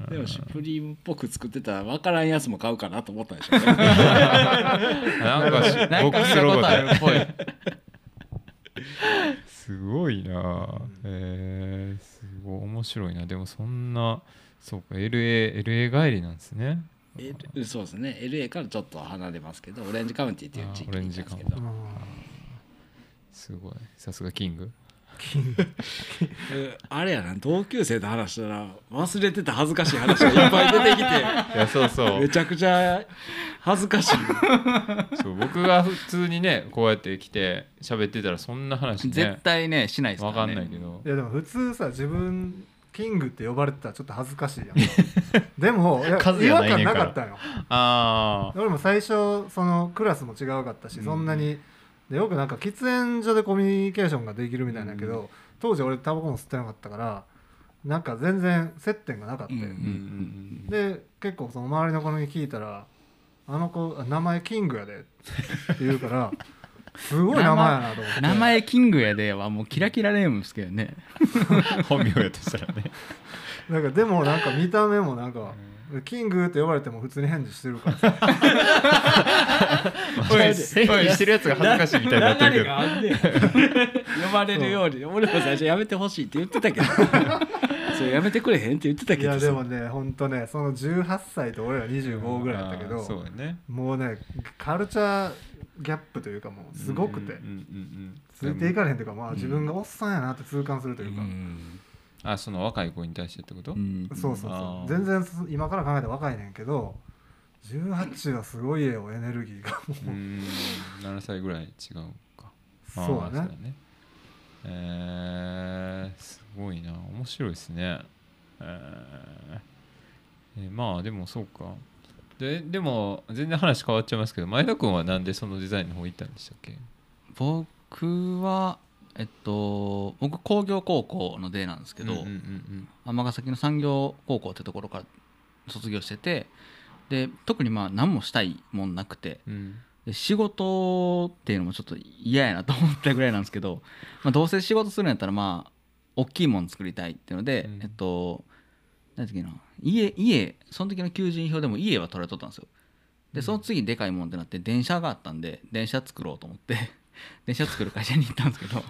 [SPEAKER 3] でもシュプリームっぽく作ってたら分からんやつも買うかなと思ったんでしょうね。
[SPEAKER 2] なんかしボックスロゴ
[SPEAKER 4] たことある
[SPEAKER 2] で
[SPEAKER 4] っぽい。
[SPEAKER 2] すごいな。あえー、すごい。面白いな。でもそんなそうか LA, LA 帰りなんですね。
[SPEAKER 3] L そうですね。LA からちょっと離れますけどオレンジカウンティっていう地域にいたんですけど。
[SPEAKER 2] すごい。さすがキング。
[SPEAKER 3] え あれやな同級生と話したら忘れてた恥ずかしい話がいっぱい出てきて。
[SPEAKER 2] いやそうそう。
[SPEAKER 3] めちゃくちゃ恥ずかしい。
[SPEAKER 2] そう僕が普通にねこうやって来て喋ってたらそんな話
[SPEAKER 4] 絶
[SPEAKER 2] ね
[SPEAKER 4] 対ねしないですか
[SPEAKER 2] わからん
[SPEAKER 4] ね
[SPEAKER 2] ないけど。
[SPEAKER 1] いやでも普通さ自分キングって呼ばれてたらちょっと恥ずかしいやん でもいや
[SPEAKER 2] 数
[SPEAKER 1] 違和感
[SPEAKER 2] やなから。
[SPEAKER 1] なかったよ。
[SPEAKER 2] あ
[SPEAKER 1] 俺も最初そのクラスも違うかったし、
[SPEAKER 2] うん
[SPEAKER 1] そんなにでよくなんか喫煙所でコミュニケーションができるみたいなんやけど、当時俺タバコも吸ってなかったからなんか全然接点がなかったよ、
[SPEAKER 3] うん
[SPEAKER 2] あうんうん
[SPEAKER 1] で結構その周りの子に聞いたら「あの子あ名前キングやで」って言うからすごい名前やなと思って。
[SPEAKER 4] 名前キングやではもうキラキラネームですけどね。
[SPEAKER 2] う ん本名やとしたらね。
[SPEAKER 1] なんかでもなんか見た目もなんか、キングって呼ばれても普通に返事してるからさ。
[SPEAKER 2] おい おいしてるやつが恥ずかしいみたいになってるけど。
[SPEAKER 3] 呼ばれるように。俺も最初やめてほしいって言ってたけど。それやめてくれへんって言ってた
[SPEAKER 1] いや
[SPEAKER 3] けど。さ
[SPEAKER 1] でもねほんとねその18歳と俺ら25ぐらいだったけど、
[SPEAKER 2] そうやね。
[SPEAKER 1] もうねカルチャーギャップというかもうすごくて、
[SPEAKER 2] うんうんうんうん
[SPEAKER 1] ついていかれへんというか、まあ、自分がおっさんやなって痛感するというか、
[SPEAKER 3] うん
[SPEAKER 2] あその若い子に対してってこと、
[SPEAKER 4] うん。
[SPEAKER 1] そうそうそう。全然す今から考えたら若いねんけど18はすごいよエネルギーがもう、
[SPEAKER 2] うん。7歳ぐらい違うか。
[SPEAKER 1] そうだね
[SPEAKER 2] ね。えー、すごいな。面白いですね。えーえーまあでもそうか。ででも全然話変わっちゃいますけど前田君はなんでそのデザインの方行ったんでしたっけ？
[SPEAKER 4] 僕はえっと僕工業高校の出なんですけど、
[SPEAKER 2] うんうんうん
[SPEAKER 4] 尼崎の産業高校ってところから卒業しててで特にまあ何もしたいもんなくてで仕事っていうのもちょっと嫌やなと思ったぐらいなんですけど、まあ、どうせ仕事するんやったらまあ大きいもん作りたいっていうので、
[SPEAKER 2] うん。
[SPEAKER 4] えっと何だっけな家家その時の求人票でも家は取られとったんですよ。でその次でかいもんってなって電車があったんで電車作ろうと思って電車作る会社に行ったんですけど。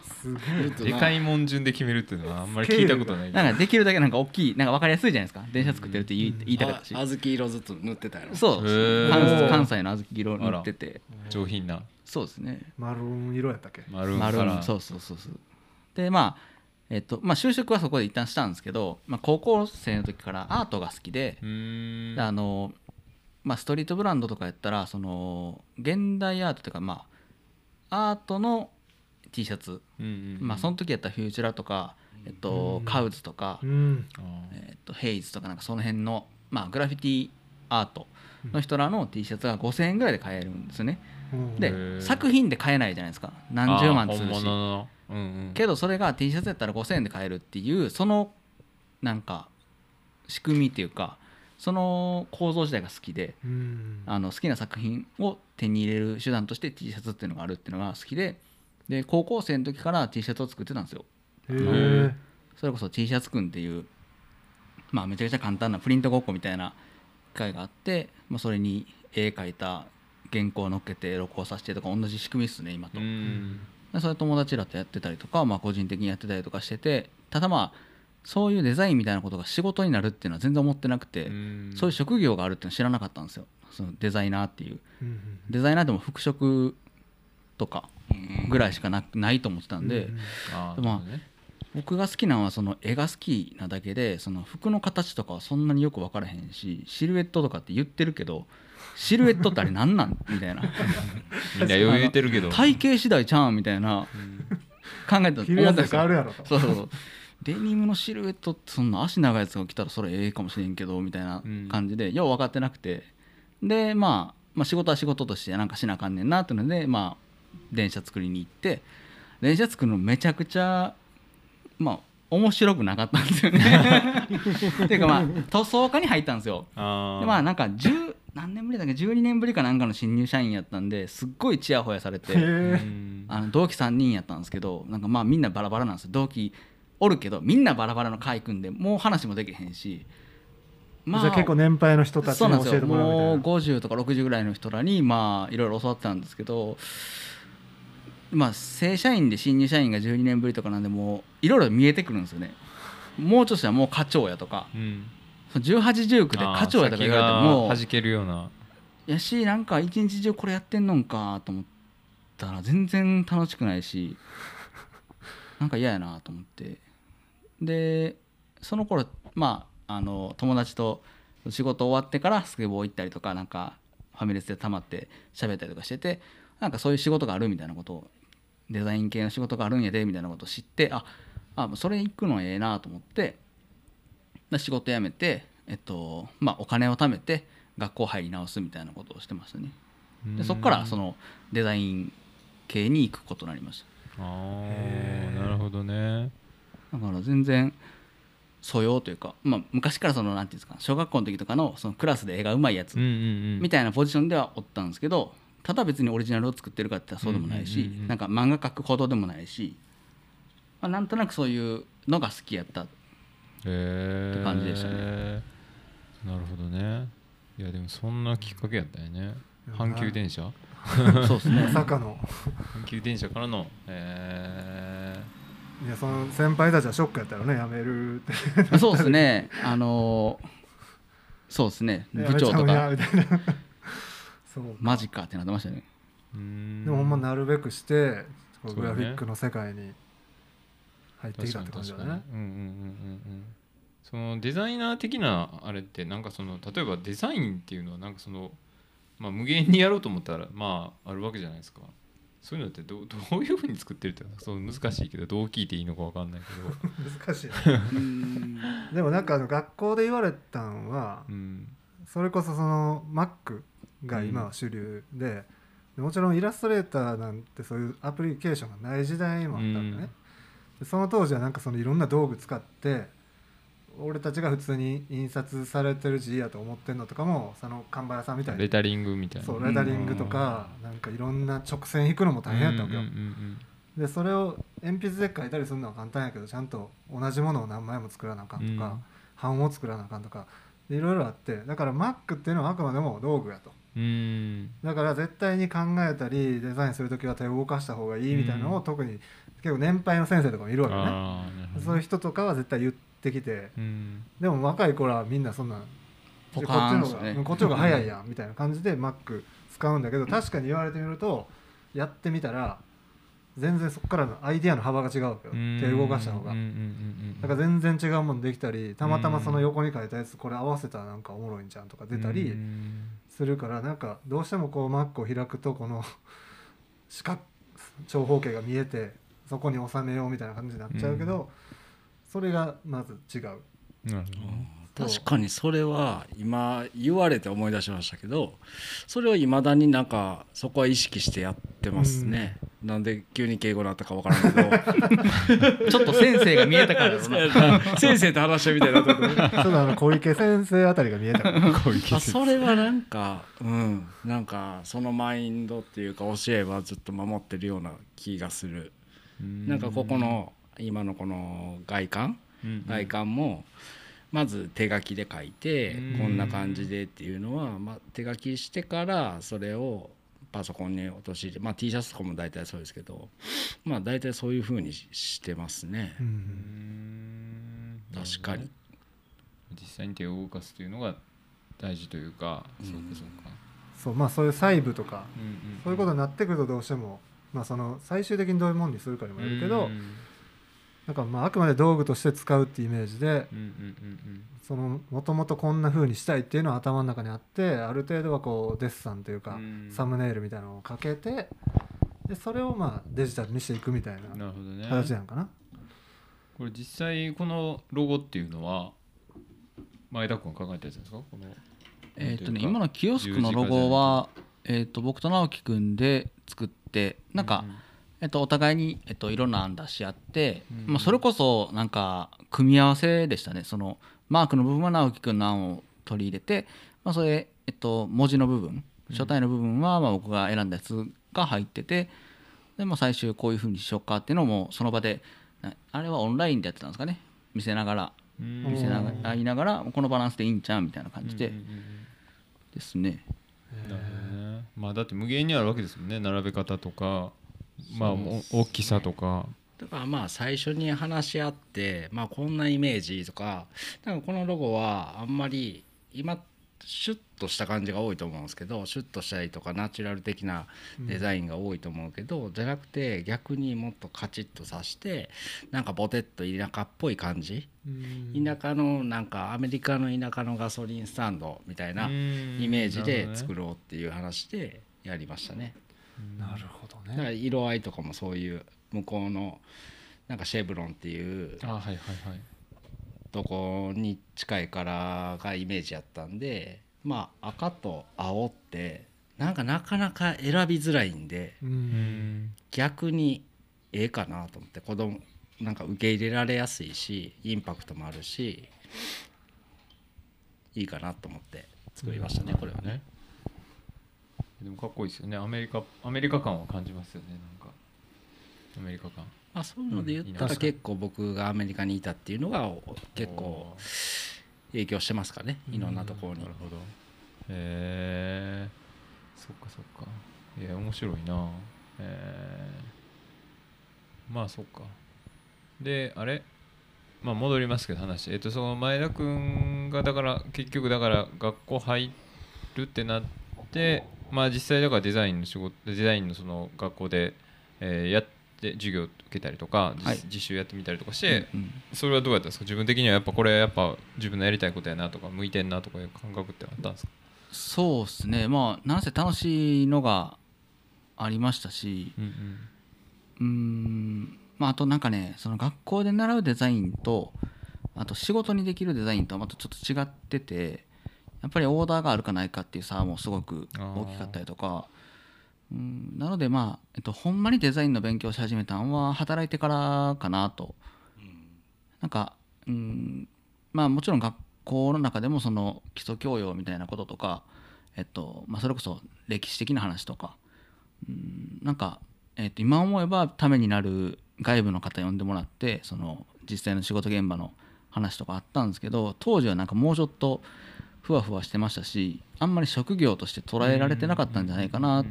[SPEAKER 2] でかいもん順で決めるっていうのはあんまり聞いたことない。
[SPEAKER 4] なんかできるだけなんか大きいなんか分かりやすいじゃないですか。電車作ってるって言い,、言いたかったし。
[SPEAKER 3] あ小豆色ずつ塗ってたやろ。
[SPEAKER 4] そう。関関西の小豆色塗ってて。
[SPEAKER 2] 上品な。
[SPEAKER 4] そうですね。
[SPEAKER 1] マルーン色やったっけ？
[SPEAKER 2] マルーン
[SPEAKER 4] マルー
[SPEAKER 2] から。
[SPEAKER 4] ンそうそうそうそう。でまあえっとまあ就職はそこで一旦したんですけど、まあ、高校生の時からアートが好きであの、まあ、ストリートブランドとかやったらその現代アートというかまあアートの T シャツ、
[SPEAKER 2] うんうん
[SPEAKER 4] まあその時やったらフューチュラとか、えっと、カウズとか、
[SPEAKER 1] うん。
[SPEAKER 4] えっとヘイズとかなんかその辺の、まあ、グラフィティアートの人らの T シャツが5000円ぐらいで買えるんですよね。
[SPEAKER 1] うん。
[SPEAKER 4] で作品で買えないじゃないですか。何十万するし。
[SPEAKER 2] うんうん。
[SPEAKER 4] けどそれが T シャツやったら5000円で買えるっていうそのなんか仕組みっていうかその構造自体が好きで
[SPEAKER 1] うん。
[SPEAKER 4] あの好きな作品を手に入れる手段として T シャツっていうのがあるっていうのが好きでで高校生の時から T シャツを作ってたんですよ。それこそ T シャツくんっていうまあめちゃくちゃ簡単なプリントごっこみたいな機械があって、まあ、それに絵描いた原稿を乗っけて録音させてとか同じ仕組みっすね今と、
[SPEAKER 2] うん。
[SPEAKER 4] でそれ友達らとやってたりとか、まあ、個人的にやってたりとかしててただまあそういうデザインみたいなことが仕事になるっていうのは全然思ってなくて、
[SPEAKER 2] うん。
[SPEAKER 4] そういう職業があるっていうのは知らなかったんですよ。そのデザイナーっていう。
[SPEAKER 1] うん
[SPEAKER 4] デザイナーでも服飾とかぐらいしかなないと思ってたんで、
[SPEAKER 1] うん
[SPEAKER 2] あ
[SPEAKER 4] まあ僕が好きなのはその絵が好きなだけでその服の形とかはそんなによく分からへんしシルエットとかって言ってるけどシルエットってあれ何なんみたいな。
[SPEAKER 2] みんな余裕言ってるけど。
[SPEAKER 4] 体型次第ちゃうんみたいな考えた思ったんですよ。
[SPEAKER 1] 変わるやろと。
[SPEAKER 4] そうそうそうデニムのシルエットってそんな足長いやつが着たらそれええかもしれんけどみたいな感じで、よう分かってなくて。で、まあ、まあ仕事は仕事としてなんかしなあかんねんなっていうのでまあ電車作りに行って電車作るのめちゃくちゃまあ面白くなかったんですよね。っていうかまあ塗装家に入ったんですよ。でまあなんか10何年ぶりだっけ？12年ぶりかなんかの新入社員やったんですっごいちやほやされてあの同期3人やったんですけどなんかまあみんなバラバラなんですよ。同期おるけどみんなバラバラの会組んでもう話もできへんし。
[SPEAKER 1] じゃあ結構年配の人たちに教えてもらうみた
[SPEAKER 4] もう
[SPEAKER 1] いな
[SPEAKER 4] 50とか60ぐらいの人らにまあいろいろ教わってたんですけどまあ正社員で新入社員が12年ぶりとかなんでもういろいろ見えてくるんですよね。もうちょっとしたらもう課長やとか。
[SPEAKER 2] うん。
[SPEAKER 4] 1819で課長やとか言われても
[SPEAKER 2] あー先が弾けるような。
[SPEAKER 4] やしなんか一日中これやってんのんかと思ったら全然楽しくないしなんか嫌やなと思ってでその頃まああの友達と仕事終わってからスケボー行ったりとかなんかファミレスでたまって喋ったりとかしててなんかそういう仕事があるみたいなことをデザイン系の仕事があるんやでみたいなことを知ってああそれ行くのええなと思ってで仕事辞めて、えっとまあ、お金を貯めて学校入り直すみたいなことをしてましたね。でそこからそのデザイン系に行くことになりまし
[SPEAKER 2] ああなるほどね。
[SPEAKER 4] ただから全然素養というか、まあ、昔からそのなんていうんですか小学校の時とかのそのクラスで絵がうまいやつみたいなポジションではおったんですけどただ別にオリジナルを作ってるかって言ったらそうでもないし、
[SPEAKER 2] うんうんうんうん。
[SPEAKER 4] なんか漫画描くほどでもないし、まあ、なんとなくそういうのが好きやったって感じでしたね。
[SPEAKER 2] なるほどね。いやでもそんなきっかけやったよね。阪急電車？
[SPEAKER 4] そうですね。
[SPEAKER 1] まさかの。
[SPEAKER 2] 阪急電車からの。え
[SPEAKER 1] いやその先輩たちはショックやったよね辞めるって。
[SPEAKER 4] そうですね。あのーそうですね。部長と か。マジかってなってましたね。
[SPEAKER 1] でもほんまなるべくしてグラフィックの世界に入ってきたって感じだね。
[SPEAKER 2] うんうんうんうん。そのデザイナー的なあれってなんかその例えばデザインっていうのはなんかその、まあ、無限にやろうと思ったらまああるわけじゃないですかそういうのってどう どういうふうに作ってるっていうの？はそう難しいけどどう聞いていいのかわかんないけど。
[SPEAKER 1] 難しい。ね でもなんかあの学校で言われたんは
[SPEAKER 2] うん。
[SPEAKER 1] それこそその Mac が今は主流で、でもちろんイラストレーターなんてそういうアプリケーションがない時代もあったんだね、でその当時はなんかそのいろんな道具使って俺たちが普通に印刷されてる字やと思ってんのとかもその看板屋さんみたいに。
[SPEAKER 2] レタリングみたいな。
[SPEAKER 1] そうレタリングとかなんかいろんな直線引くのも大変やったわけよ、
[SPEAKER 2] うんうんうん
[SPEAKER 1] でそれを鉛筆で書いたりするのは簡単やけどちゃんと同じものを何枚も作らなあかんとか、
[SPEAKER 2] うん。
[SPEAKER 1] 版を作らなあかんとかでいろいろあって。だから Mac っていうのはあくまでも道具やと。
[SPEAKER 2] うん。うん
[SPEAKER 1] だから絶対に考えたりデザインする時は手を動かした方がいいみたいなのを、
[SPEAKER 2] うん。
[SPEAKER 1] 特に結構年配の先生とかもいるわけね。そういう人とかは絶対言ってきて
[SPEAKER 2] うん。
[SPEAKER 1] でも若い頃はみんなそんなこっちの方がこっちの方が早いやんみたいな感じで Mac 使うんだけど確かに言われてみるとやってみたら全然そこからのアイディアの幅が違うわけよ。
[SPEAKER 2] うん。
[SPEAKER 1] 手動かした方が。
[SPEAKER 2] うんうんうんうん
[SPEAKER 1] だから全然違うものできたりたまたまその横に書いたやつこれ合わせたらなんかおもろいんじゃんとか出たり
[SPEAKER 2] うん。
[SPEAKER 1] するからなんかどうしてもこう Mac を開くとこの 四角長方形が見えてそこに収めようみたいな感じになっちゃうけどそれがまず違う。
[SPEAKER 2] なるほどね。
[SPEAKER 3] 確かにそれは今言われて思い出しましたけどそれをいまだになんかそこは意識してやってますね、なんで急に敬語になったかわからんけど。
[SPEAKER 4] ちょっと先生が見えたから
[SPEAKER 3] 先生と話したみたいなとこ
[SPEAKER 1] ちょっとあの小池先生あたりが見えたから。
[SPEAKER 3] あそれはなんかうん。なんかそのマインドっていうか教えはずっと守ってるような気がする。なんかここの今のこの外観外観もまず手書きで書いて
[SPEAKER 2] うん。
[SPEAKER 3] こんな感じでっていうのはまあ手書きしてからそれをパソコンに落とし入れまあ T シャツとかも大体そうですけどまあ大体そういうふうにししてますね。
[SPEAKER 1] うん
[SPEAKER 2] うん。
[SPEAKER 3] 確かに。
[SPEAKER 2] 実際に手を動かすというのが大事というか、そうかそうか、
[SPEAKER 1] そうまあそういう細部とか
[SPEAKER 2] うんうん
[SPEAKER 1] そういうことになってくるとどうしてもまあその最終的にどういうものにするかにもよるけど
[SPEAKER 2] うん
[SPEAKER 1] なんかまああくまで道具として使うっていうイメージでもともとこんな風にしたいっていうのは頭の中にあってある程度はこうデッサンというか
[SPEAKER 2] うん。
[SPEAKER 1] サムネイルみたいなのをかけてでそれをまあデジタルにしていくみたい
[SPEAKER 2] うん
[SPEAKER 1] な
[SPEAKER 2] なるほどね。
[SPEAKER 1] 形なのかな。
[SPEAKER 2] これ実際このロゴっていうのは前田君が考えたやつですか？この
[SPEAKER 4] えっとね今のキオスクのロゴはえっと僕と直樹くんで作ってなんかえっとお互いにえっといろんな案出し合って
[SPEAKER 2] うん。
[SPEAKER 4] まあそれこそなんか組み合わせでしたね。そのマークの部分は直樹くんの案を取り入れてまあそれえっと文字の部分書体の部分はまあ僕が選んだやつが入っててでも最終こういうふうにしようかっていうのもその場でなあれはオンラインでやってたんですかね。見せながら
[SPEAKER 2] うん。
[SPEAKER 4] 見せながら言いながらこのバランスでいいんちゃうみたいな感じで。
[SPEAKER 2] うんうんうん
[SPEAKER 4] ですね。
[SPEAKER 2] まあだって無限にあるわけですもんね。並べ方とかまあ大きさとか。
[SPEAKER 3] だからまあ最初に話し合って、まあ、こんなイメージとかなんかこのロゴはあんまり今シュッとした感じが多いと思うんですけどシュッとしたりとかナチュラル的なデザインが多いと思うけど、じゃなくて逆にもっとカチッとさしてなんかボテッと田舎っぽい感じ。田舎のなんかアメリカの田舎のガソリンスタンドみたいなイ
[SPEAKER 2] イ
[SPEAKER 3] メージで作ろうっていう話でやりましたね。
[SPEAKER 1] なるほど
[SPEAKER 3] だから
[SPEAKER 1] ね。
[SPEAKER 3] 色合いとかもそういう向こうのなんかシェブロンっていう
[SPEAKER 2] あはいはいはい
[SPEAKER 3] とこに近いカラーがイメージやったんでまあ赤と青ってなんかなかなか選びづらいんで逆にええかなと思って子供なんか受け入れられやすいしインパクトもあるしいいかなと思って作りましたねこれはね。
[SPEAKER 2] でもかっこいいですよね。アメリカアメリカ感は感じますよね。なんかアメリカ感。
[SPEAKER 3] まあ、そういうので言った
[SPEAKER 2] うん
[SPEAKER 3] ら結構僕がアメリカにいたっていうのが結構影響してますかね。いろんなところに。
[SPEAKER 2] なる。ほど。へえそっかそっか。いや面白いな。えー。まあそっか。であれ？まあ戻りますけど話。えっとその前田君がだから結局だから学校入るってなってまあ実際だからデザインの仕事デザインのその学校で、えーやって授業受けたりとか、実
[SPEAKER 4] はい。
[SPEAKER 2] 実習やってみたりとかして、
[SPEAKER 4] うん
[SPEAKER 2] それはどうやったんですか？自分的にはやっぱこれやっぱ自分のやりたいことやなとか向いてんなとかいう感覚ってあったんですか？
[SPEAKER 4] そうですね。まあなんせ楽しいのがありましたし
[SPEAKER 2] うん。
[SPEAKER 4] うーん。まああとなんかねその学校で習うデザインとあと仕事にできるデザインとはまたちょっと違っててやっぱりオーダーがあるかないかっていう差もすごく大きかったりとか。うん。なのでまあ、えっと、ほんまにデザインの勉強し始めたんは働いてからかなと。なんかうん。まあもちろん学校の中でもその基礎教養みたいなこととか、えっとまあ、それこそ歴史的な話とか。うん。なんか、えっと、今思えばためになる外部の方呼んでもらってその実際の仕事現場の話とかあったんですけど当時はなんかもうちょっとふわふわしてましたしあんまり職業として捉えられてなかったんじゃないかなっ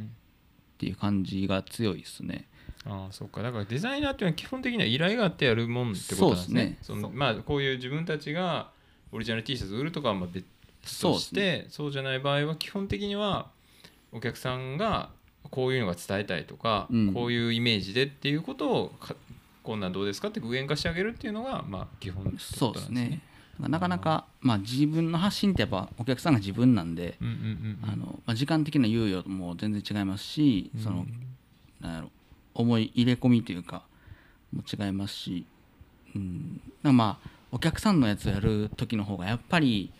[SPEAKER 4] ていう感じが強いですね。
[SPEAKER 2] ああそうか。だからデザイナーっていうのは基本的には依頼があってやるもんってことなんですね。
[SPEAKER 4] そうですね。
[SPEAKER 2] そのまあこういう自分たちがオリジナル T シャツ売るとかはまあ別としてそう,、じゃない場合は基本的にはお客さんがこういうのが伝えたいとか、
[SPEAKER 4] うん。
[SPEAKER 2] こういうイメージでっていうことをかこんなんどうですかって具現化してあげるっていうのがまあ基本って
[SPEAKER 4] そう
[SPEAKER 2] ことなん
[SPEAKER 4] ですね。なかなか、まあ、自分の発信ってやっぱお客さんが自分なんで、時間的な猶予も全然違いますし、そのなんやろ思い入れ込みというかも違いますし、うん、まあお客さんのやつをやる時の方がやっぱり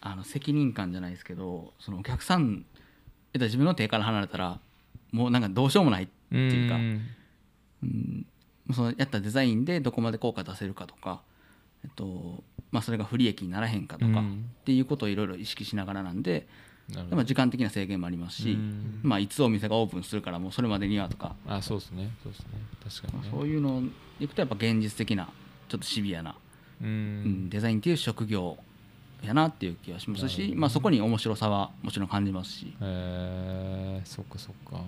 [SPEAKER 4] あの責任感じゃないですけどそのお客さんえっと自分の手から離れたらもうなんかどうしようもない
[SPEAKER 2] て
[SPEAKER 4] いうかうん、そのやったデザインでどこまで効果出せるかとか、えっとまあ、それが不利益にならへんかとか、
[SPEAKER 2] うん。
[SPEAKER 4] っていうことをいろいろ意識しながらなんで、まあ、時間的な制限もありますし、
[SPEAKER 2] うん。
[SPEAKER 4] まあ、いつお店がオープンするからもうそれまでにはとか、
[SPEAKER 2] あそうですね。そうですね。確かにね。
[SPEAKER 4] そういうのをいくとやっぱ現実的なちょっとシビアな、
[SPEAKER 2] う
[SPEAKER 4] うん
[SPEAKER 2] ん
[SPEAKER 4] デザインっていう職業やなっていう気がしますし、まあ、そこに面白さはもちろん感じますし。
[SPEAKER 2] えー、そっかそっか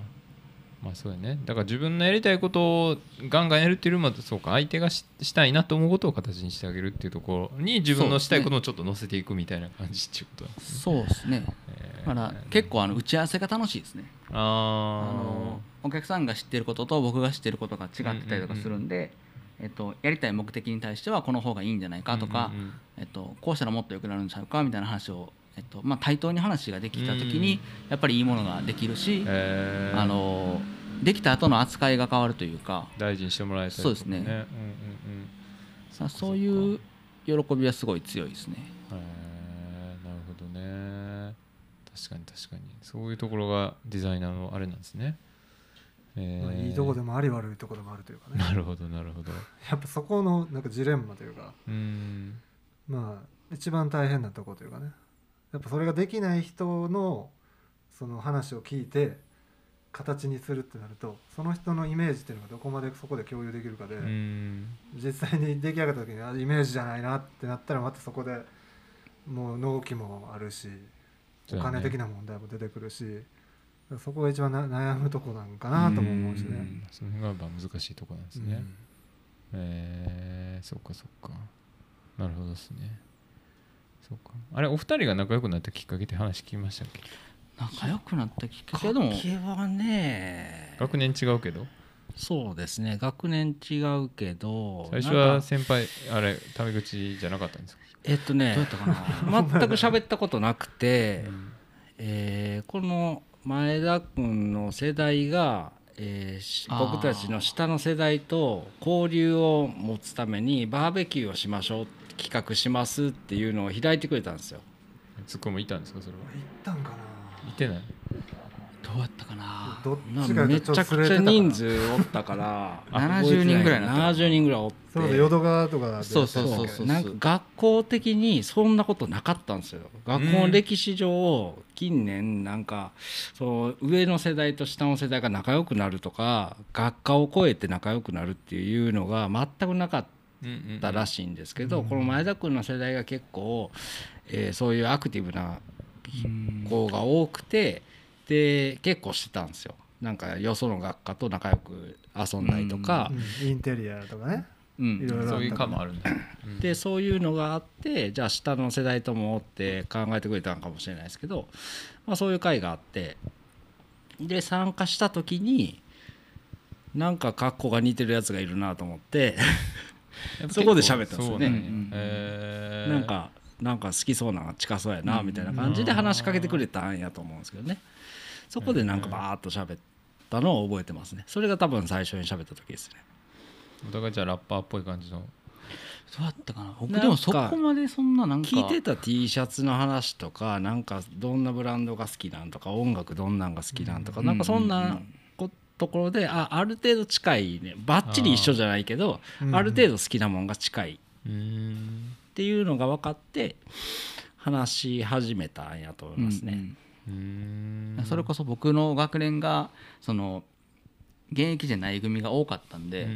[SPEAKER 2] まあそうやね。だから自分のやりたいことをガンガンやるっていうよりもそうか相手がししたいなと思うことを形にしてあげるっていうところに自分のしたいことをちょっと乗せていくみたいな感じっていうことなんですね。
[SPEAKER 4] そうですね。
[SPEAKER 2] えー。
[SPEAKER 4] だから結構あの打ち合わせが楽しいですね。あ
[SPEAKER 2] あ
[SPEAKER 4] のお客さんが知ってることと僕が知ってることが違ってたりとかするんで、えっと、やりたい目的に対してはこの方がいいんじゃないかとか、
[SPEAKER 2] うんうんうん
[SPEAKER 4] えっと、こうしたらもっと良くなるんちゃうかみたいな話を、えっとまあ、対等に話ができた時にやっぱりいいものができるし、
[SPEAKER 2] えー。
[SPEAKER 4] あのできた後の扱いが変わるというか
[SPEAKER 2] 大事にしてもらえたりとか
[SPEAKER 4] そうですね。
[SPEAKER 2] うんうんうん。
[SPEAKER 4] さそういう喜びはすごい強いですね。
[SPEAKER 2] へーなるほどね。確かに確かに。そういうところがデザイナーのあれなんですね、えー。
[SPEAKER 1] まあいいとこでもあり悪いとこでもあるというかね。
[SPEAKER 2] なるほどなるほど。
[SPEAKER 1] やっぱそこのなんかジレンマというか
[SPEAKER 2] うん。
[SPEAKER 1] まあ一番大変なとこというかねやっぱそれができない人のその話を聞いて形にするってなるとその人のイメージっていうのがどこまでそこで共有できるかで、
[SPEAKER 2] うん。
[SPEAKER 1] 実際に出来上がった時にあイメージじゃないなってなったらまたそこでもう納期もあるしお金的な問題も出てくるしそこが一番な悩むとこなんかなとも思うしね。
[SPEAKER 2] ん。その辺がやっぱ難しいところなんですね、えー、そっかそっか。なるほどですねそっか。あれお二人が仲良くなったきっかけって話聞きましたっけ？
[SPEAKER 4] 仲良くなったきっかけ？でも
[SPEAKER 3] きっかけはね
[SPEAKER 2] 学年違うけど？
[SPEAKER 3] そうですね。学年違うけど
[SPEAKER 2] 最初は先輩あれタメ口じゃなかったんですか？
[SPEAKER 3] えっとね
[SPEAKER 4] どうやったかな？
[SPEAKER 3] 全く喋ったことなくて、えーこの前田君の世代が、えー。僕たちの下の世代と交流を持つためにバーベキューをしましょうって企画しますっていうのを開いてくれたんですよ。
[SPEAKER 2] ツッコミもいたんですかそれは？
[SPEAKER 1] 行ったんか
[SPEAKER 2] いてない？
[SPEAKER 4] どうやったかな？
[SPEAKER 1] などっ
[SPEAKER 3] な
[SPEAKER 1] ちが
[SPEAKER 3] めちゃくちゃ人数おったから
[SPEAKER 4] 70人ぐらいになった
[SPEAKER 3] 70人ぐらいおって
[SPEAKER 1] そうそう淀川とかで。
[SPEAKER 4] そうそうそうそう
[SPEAKER 3] なんか学校的にそんなことなかったんですよ。学校の歴史上近年なんかそう上の世代と下の世代が仲良くなるとか学科を超えて仲良くなるっていうのが全くなかったらしいんですけど、この前田君の世代が結構、えーそういうアクティブな子が多くてで結構してたんですよ。なんかよその学科と仲良く遊んだりとか、
[SPEAKER 1] うんインテリアとかね。
[SPEAKER 4] うん。
[SPEAKER 1] いろいろあった
[SPEAKER 2] そういう科もあるんだ、うん。
[SPEAKER 3] でそういうのがあってじゃあ下の世代ともって考えてくれたのかもしれないですけど、まあ、そういう会があって。で参加した時になんか格好が似てるやつがいるなと思ってそこで喋ったんですよね。
[SPEAKER 2] そうなん
[SPEAKER 3] かなんか好きそうな近そうやなみたいな感じで話しかけてくれたんやと思うんですけどね。そこでなんかバーッと喋ったのを覚えてますね。それが多分最初に喋った時ですね。
[SPEAKER 2] お互いじゃあラッパーっぽい感じの。
[SPEAKER 4] どうやったかな？僕でもそこまでそんななんか
[SPEAKER 3] 聞いてた T シャツの話とかなんかどんなブランドが好きなんとか音楽どんなんが好きなんとか、
[SPEAKER 4] うん
[SPEAKER 3] なんかそんなところであある程度近いねばっちり一緒じゃないけど
[SPEAKER 1] あ
[SPEAKER 3] る程度好きなもんが近い。っ
[SPEAKER 2] うん。
[SPEAKER 3] ていうのが分かって話し始めたんやと思いますね。
[SPEAKER 2] うん
[SPEAKER 4] それこそ僕の学年がその現役じゃない組が多かったんで、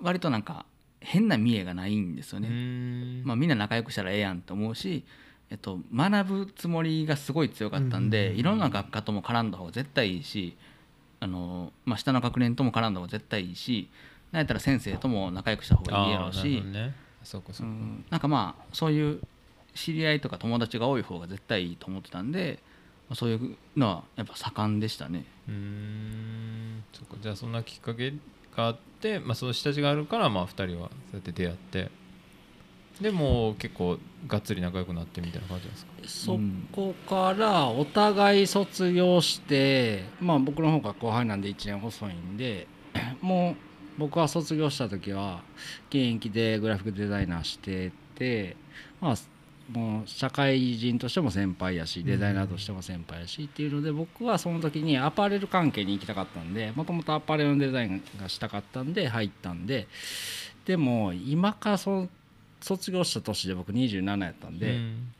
[SPEAKER 4] 割となんか変な見栄がないんですよね、
[SPEAKER 2] ん。
[SPEAKER 4] まあ、みんな仲良くしたらええやんと思うし、えっと、学ぶつもりがすごい強かったんで、
[SPEAKER 1] うん。
[SPEAKER 4] いろんな学科とも絡んだ方が絶対いいしあの、まあ、下の学年とも絡んだ方が絶対いいしなんやったら先生とも仲良くした方がいいやろうし
[SPEAKER 2] そうかそううか。
[SPEAKER 4] んなんかまあそういう知り合いとか友達が多い方が絶対いいと思ってたんでまあそういうのはやっぱ盛んでしたね。
[SPEAKER 2] うーん。そっか。じゃあそんなきっかけがあって、まあ、その下地があるからまあ2人はそうやって出会ってでも結構がっつり仲良くなってみたいな感じですか？
[SPEAKER 3] そこからお互い卒業してまあ僕の方が後輩なんで1年細いんで もう僕は卒業した時は現役でグラフィックデザイナーしててまあもう社会人としても先輩やしデザイナーとしても先輩やしっていうので僕はその時にアパレル関係に行きたかったんでもともとアパレルのデザインがしたかったんで入ったんででも今からそ卒業した年で僕27やったんで、
[SPEAKER 2] うん。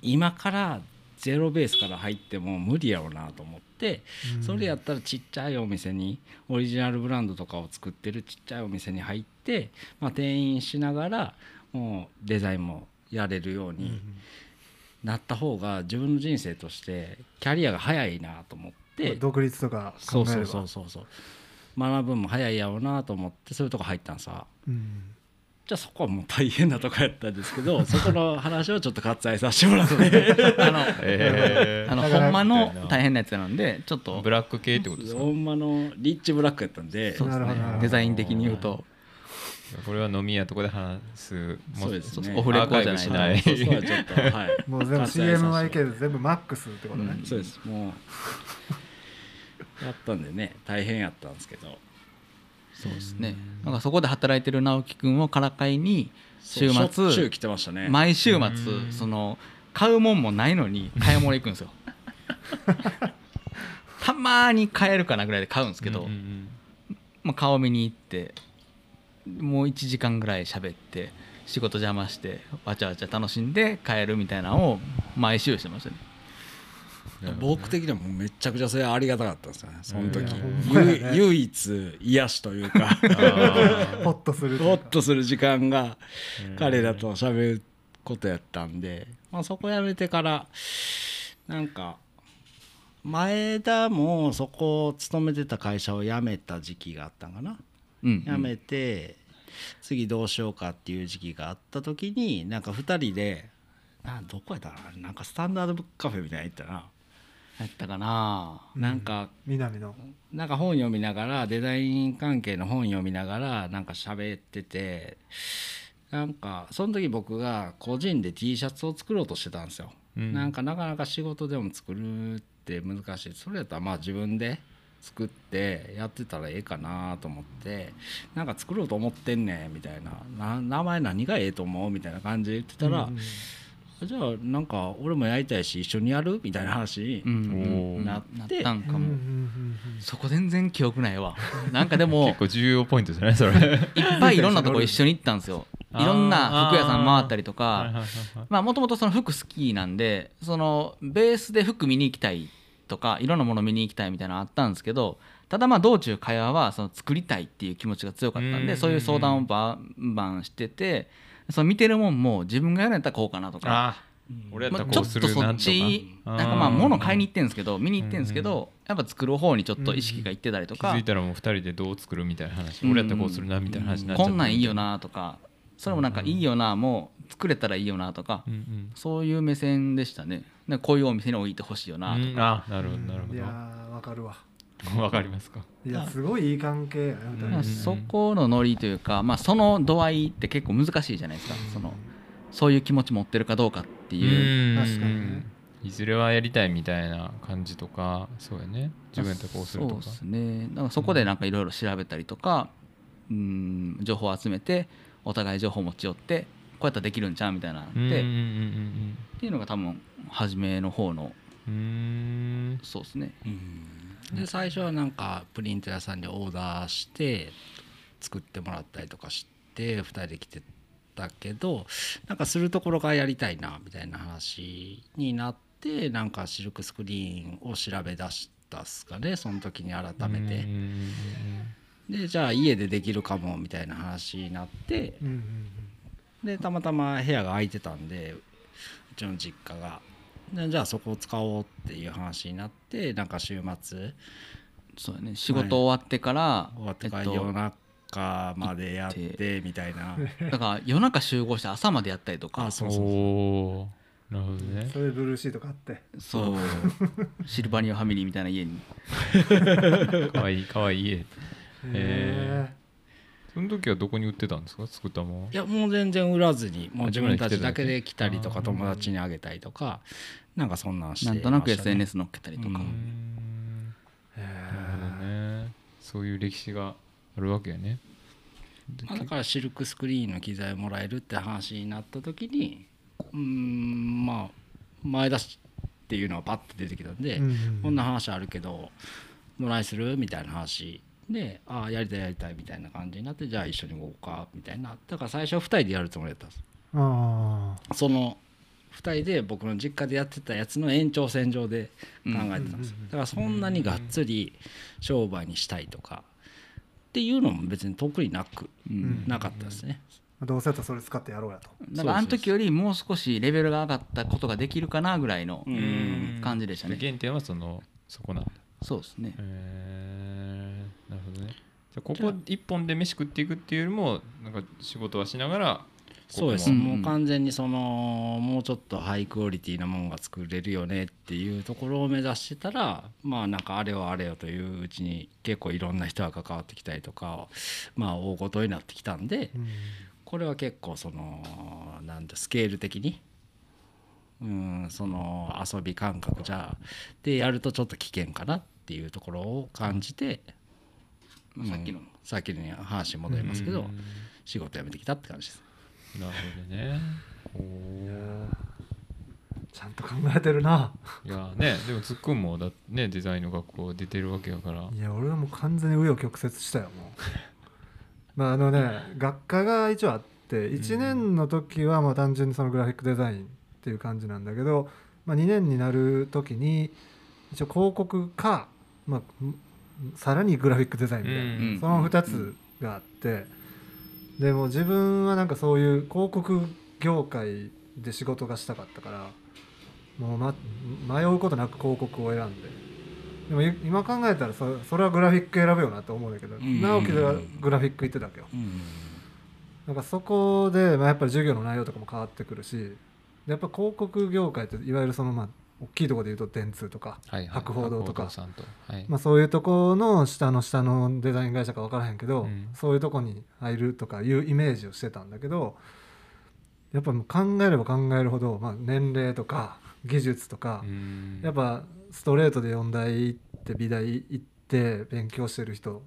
[SPEAKER 3] 今からゼロベースから入っても無理やろうなと思って、
[SPEAKER 1] うん。
[SPEAKER 3] それやったらちっちゃいお店にオリジナルブランドとかを作ってるちっちゃいお店に入って、まあ、店員しながらもうデザインもやれるようになった方が自分の人生としてキャリアが早いなと思って。
[SPEAKER 1] 独立とか
[SPEAKER 3] そうそうそうそうそう。学ぶんも早いやろうなと思ってそういうとこ入ったんさ。
[SPEAKER 1] うん
[SPEAKER 3] じゃあそこはもう大変なとこやったんですけど そこの話をちょっと割愛させてもらって。
[SPEAKER 4] あの
[SPEAKER 2] え
[SPEAKER 4] あのほんまの大変なやつなんでちょっ
[SPEAKER 2] ー
[SPEAKER 4] と
[SPEAKER 2] ブラック系ってことですか？
[SPEAKER 3] ほんまのリッチブラックやったんで。
[SPEAKER 4] そうですね。デザイン的に言うと。
[SPEAKER 2] これは飲み屋とかで話すも
[SPEAKER 3] そうですね。
[SPEAKER 4] オフレコじゃない。
[SPEAKER 2] ない。
[SPEAKER 3] そうそうはちょっとはい。
[SPEAKER 1] もう全部 CMYK で全部マックスってことね、
[SPEAKER 3] そうです。もうやったんでね大変やったんですけど
[SPEAKER 4] そうですね。なんかそこで働いてる直樹君をからかいに週末
[SPEAKER 3] 来てましたね。
[SPEAKER 4] 毎週
[SPEAKER 2] うん。
[SPEAKER 4] 末その買うもんもないのに買い物行くんですよ。たまに買えるかなぐらいで買うんですけど、まあ、顔見に行ってもう1時間ぐらい喋って仕事邪魔してわちゃわちゃ楽しんで帰るみたいなのを毎週してましたね。
[SPEAKER 2] うん
[SPEAKER 3] 僕的にはもうめちゃくちゃそれありがたかったんですよね。その時。
[SPEAKER 1] ね
[SPEAKER 3] ゆ唯一癒しというか。
[SPEAKER 1] ホッとする
[SPEAKER 3] ホッとする時間が
[SPEAKER 2] うん
[SPEAKER 3] 彼らと喋ることやったんで、まあ、そこやめてからなんか前田もそこを勤めてた会社を辞めた時期があったんかな。
[SPEAKER 4] うん
[SPEAKER 3] 辞めて次どうしようかっていう時期があった時になんか2人でなどこやったかな。なんかスタンダードブックカフェみたいなの行ったな、
[SPEAKER 4] やったかな。
[SPEAKER 3] なんか
[SPEAKER 1] 南の。
[SPEAKER 3] なんか本読みながらデザイン関係の本読みながらなんか喋っててなんかその時僕が個人で T シャツを作ろうとしてたんですよ、
[SPEAKER 2] うん。
[SPEAKER 3] なんかなかなか仕事でも作るって難しい。それやったらまあ自分で作ってやってたらええかなと思ってなんか作ろうと思ってんねんみたいな。な名前何がええと思う？みたいな感じで言ってたら、
[SPEAKER 1] うん
[SPEAKER 3] じゃあなんか俺もやりたいし一緒にやる？みたいな話になっ
[SPEAKER 4] なってたんかも。そこ全然記憶ないわ。なんかでも
[SPEAKER 2] 結構重要ポイントじゃないそれ。
[SPEAKER 4] いっぱいいろんなとこ一緒に行ったんですよ。いろんな服屋さん回ったりとか。まあもともとその服好きなんでそのベースで服見に行きたいとかいろんなもの見に行きたいみたいなのあったんですけどただまあ道中会話はその作りたいっていう気持ちが強かったんでそういう相談をバンバンしててその見てるもんも自分がやるんやったらこうかなとか。
[SPEAKER 2] あ俺やった
[SPEAKER 4] まあちょ
[SPEAKER 2] らこうす
[SPEAKER 4] っとそっちなんかまあ物買いに行ってんですけど見に行ってんですけどやっぱ作る方にちょっと意識がいってたりとか。
[SPEAKER 2] 気づいたらもう二人でどう作るみたいな話。
[SPEAKER 4] うん
[SPEAKER 2] 俺やったらこうするなみたいな話になっちゃった
[SPEAKER 4] こんなんいいよなとか。それもなんかいいよなもう作れたらいいよなとか。
[SPEAKER 2] うんうん。
[SPEAKER 4] そういう目線でしたね。こういうお店に置いてほしいよなと
[SPEAKER 2] うん。
[SPEAKER 4] か、
[SPEAKER 2] あなるほどなる
[SPEAKER 1] いやーわかるわ。
[SPEAKER 2] ほど わかりますか？
[SPEAKER 1] いやすごいいい関係
[SPEAKER 4] そこのノリというか、まあ、その度合いって結構難しいじゃないですか。そのそういう気持ち持ってるかどうかっていう、
[SPEAKER 2] うん。
[SPEAKER 1] 確かにね。
[SPEAKER 2] いずれはやりたいみたいな感じとかそうやね。自分やったらこうするとか。
[SPEAKER 4] そうですね。だからそこでなんかいろいろ調べたりとかうん情報を集めてお互い情報を持ち寄ってこうやったらできるんちゃうみたいなので、
[SPEAKER 2] うんうんうん
[SPEAKER 4] っていうのが多分初めの方の
[SPEAKER 2] うんうん。
[SPEAKER 4] そうですね
[SPEAKER 3] で最初はなんかプリント屋さんにオーダーして作ってもらったりとかして2人で来てたけどなんかするところがやりたいなみたいな話になってなんかシルクスクリーンを調べ出したっすかねその時に改めて。でじゃあ家でできるかもみたいな話になってでたまたま部屋が空いてたんでうちの実家がでじゃあそこを使おうっていう話になってなんか週末。
[SPEAKER 4] そうだね。仕事終わってから、
[SPEAKER 3] 終わってから
[SPEAKER 4] えっと
[SPEAKER 3] 夜中までやっ
[SPEAKER 4] 行
[SPEAKER 3] てみたいな。
[SPEAKER 4] だから夜中集合して朝までやったりとか。
[SPEAKER 3] あそうそう
[SPEAKER 2] おーなるほど
[SPEAKER 1] うん
[SPEAKER 2] ね。
[SPEAKER 1] それでブルーシート買って。
[SPEAKER 4] そう。シルバニアファミリーみたいな家に。
[SPEAKER 2] かわいいかわいい家。
[SPEAKER 1] へ
[SPEAKER 2] へその時はどこに売ってたんですか？作ったもん
[SPEAKER 3] いやもう全然売らずに。もう自分たちだけで来たりとか友達にあげたりとかなんかそんなんして
[SPEAKER 4] なんとなく SNS 載っけたりとか、
[SPEAKER 3] うん。
[SPEAKER 2] うー。ん
[SPEAKER 1] え
[SPEAKER 2] なるほどねそういう歴史があるわけやね。
[SPEAKER 3] まあだからシルクスクリーンの機材もらえるって話になった時にうーんまあ前出しっていうのがパッと出てきたんで、
[SPEAKER 1] うんうん
[SPEAKER 3] こんな話あるけどどないするみたいな話。でああやりたいやりたいみたいな感じになってじゃあ一緒に動こうかみたいな。だから最初は2人でやるつもりだったんです。
[SPEAKER 1] あ
[SPEAKER 3] その2人で僕の実家でやってたやつの延長線上で考えてたんですよ。だからそんなにがっつり商売にしたいとかっていうのも別に特になく
[SPEAKER 4] うん。
[SPEAKER 3] なかったですね。
[SPEAKER 1] あどうせやったらそれ使ってやろうやと。
[SPEAKER 4] だからあの時よりもう少しレベルが上がったことができるかなぐらいの
[SPEAKER 3] うん。
[SPEAKER 4] 感じでしたね。
[SPEAKER 2] 原点はそのそこなんだ。
[SPEAKER 4] そうですね。
[SPEAKER 2] へー。なるほどね。じゃあここ一本で飯食っていくっていうよりもなんか仕事はしながら
[SPEAKER 3] そうです、
[SPEAKER 4] うん
[SPEAKER 3] もう完全にそのもうちょっとハイクオリティなものが作れるよねっていうところを目指してたらまあなんかあれよあれよといううちに結構いろんな人が関わってきたりとかまあ大ごとになってきたんで
[SPEAKER 1] うん
[SPEAKER 3] これは結構そのなんだスケール的にうんその遊び感覚じゃでやるとちょっと危険かなっていうところを感じて、
[SPEAKER 4] まあさっきの
[SPEAKER 3] うんさっきの話に戻りますけど
[SPEAKER 2] うん。
[SPEAKER 3] 仕事辞めてきたって感じです。
[SPEAKER 2] なるほどね。お
[SPEAKER 1] ちゃんと考えてるな。
[SPEAKER 2] ーいやねでもつっくんもだねデザインの学校出てるわけやから。
[SPEAKER 1] いや俺はもう完全に紆余曲折したよもう。まああのね学科が一応あって1年の時はまあ単純にそのグラフィックデザインっていう感じなんだけど、まあ、2年になる時に一応広告か、まあ、んさらにグラフィックデザインみたいな、
[SPEAKER 2] うん
[SPEAKER 1] その2つがあってでも自分はなんかそういう広告業界で仕事がしたかったからもう、ま、迷うことなく広告を選んで。でもい今考えたらそそれはグラフィック選ぶよなと思うんだけど、
[SPEAKER 3] ん
[SPEAKER 1] 直樹はグラフィック行ってたわけよ。
[SPEAKER 3] うん。
[SPEAKER 1] なんかそこで、まあ、やっぱり授業の内容とかも変わってくるしでやっぱ広告業界っていわゆるそのまあ大きいところで言うと電通とか、
[SPEAKER 2] はいはい。
[SPEAKER 1] 博報堂とか。
[SPEAKER 2] はい。
[SPEAKER 1] まあ、そういうとこの下の下のデザイン会社か分からへんけど、
[SPEAKER 2] うん。
[SPEAKER 1] そういうとこに入るとかいうイメージをしてたんだけどやっぱ考えれば考えるほど、まあ、年齢とか技術とか
[SPEAKER 2] う、ん。
[SPEAKER 1] やっぱストレートで4大行って美大行って勉強してる人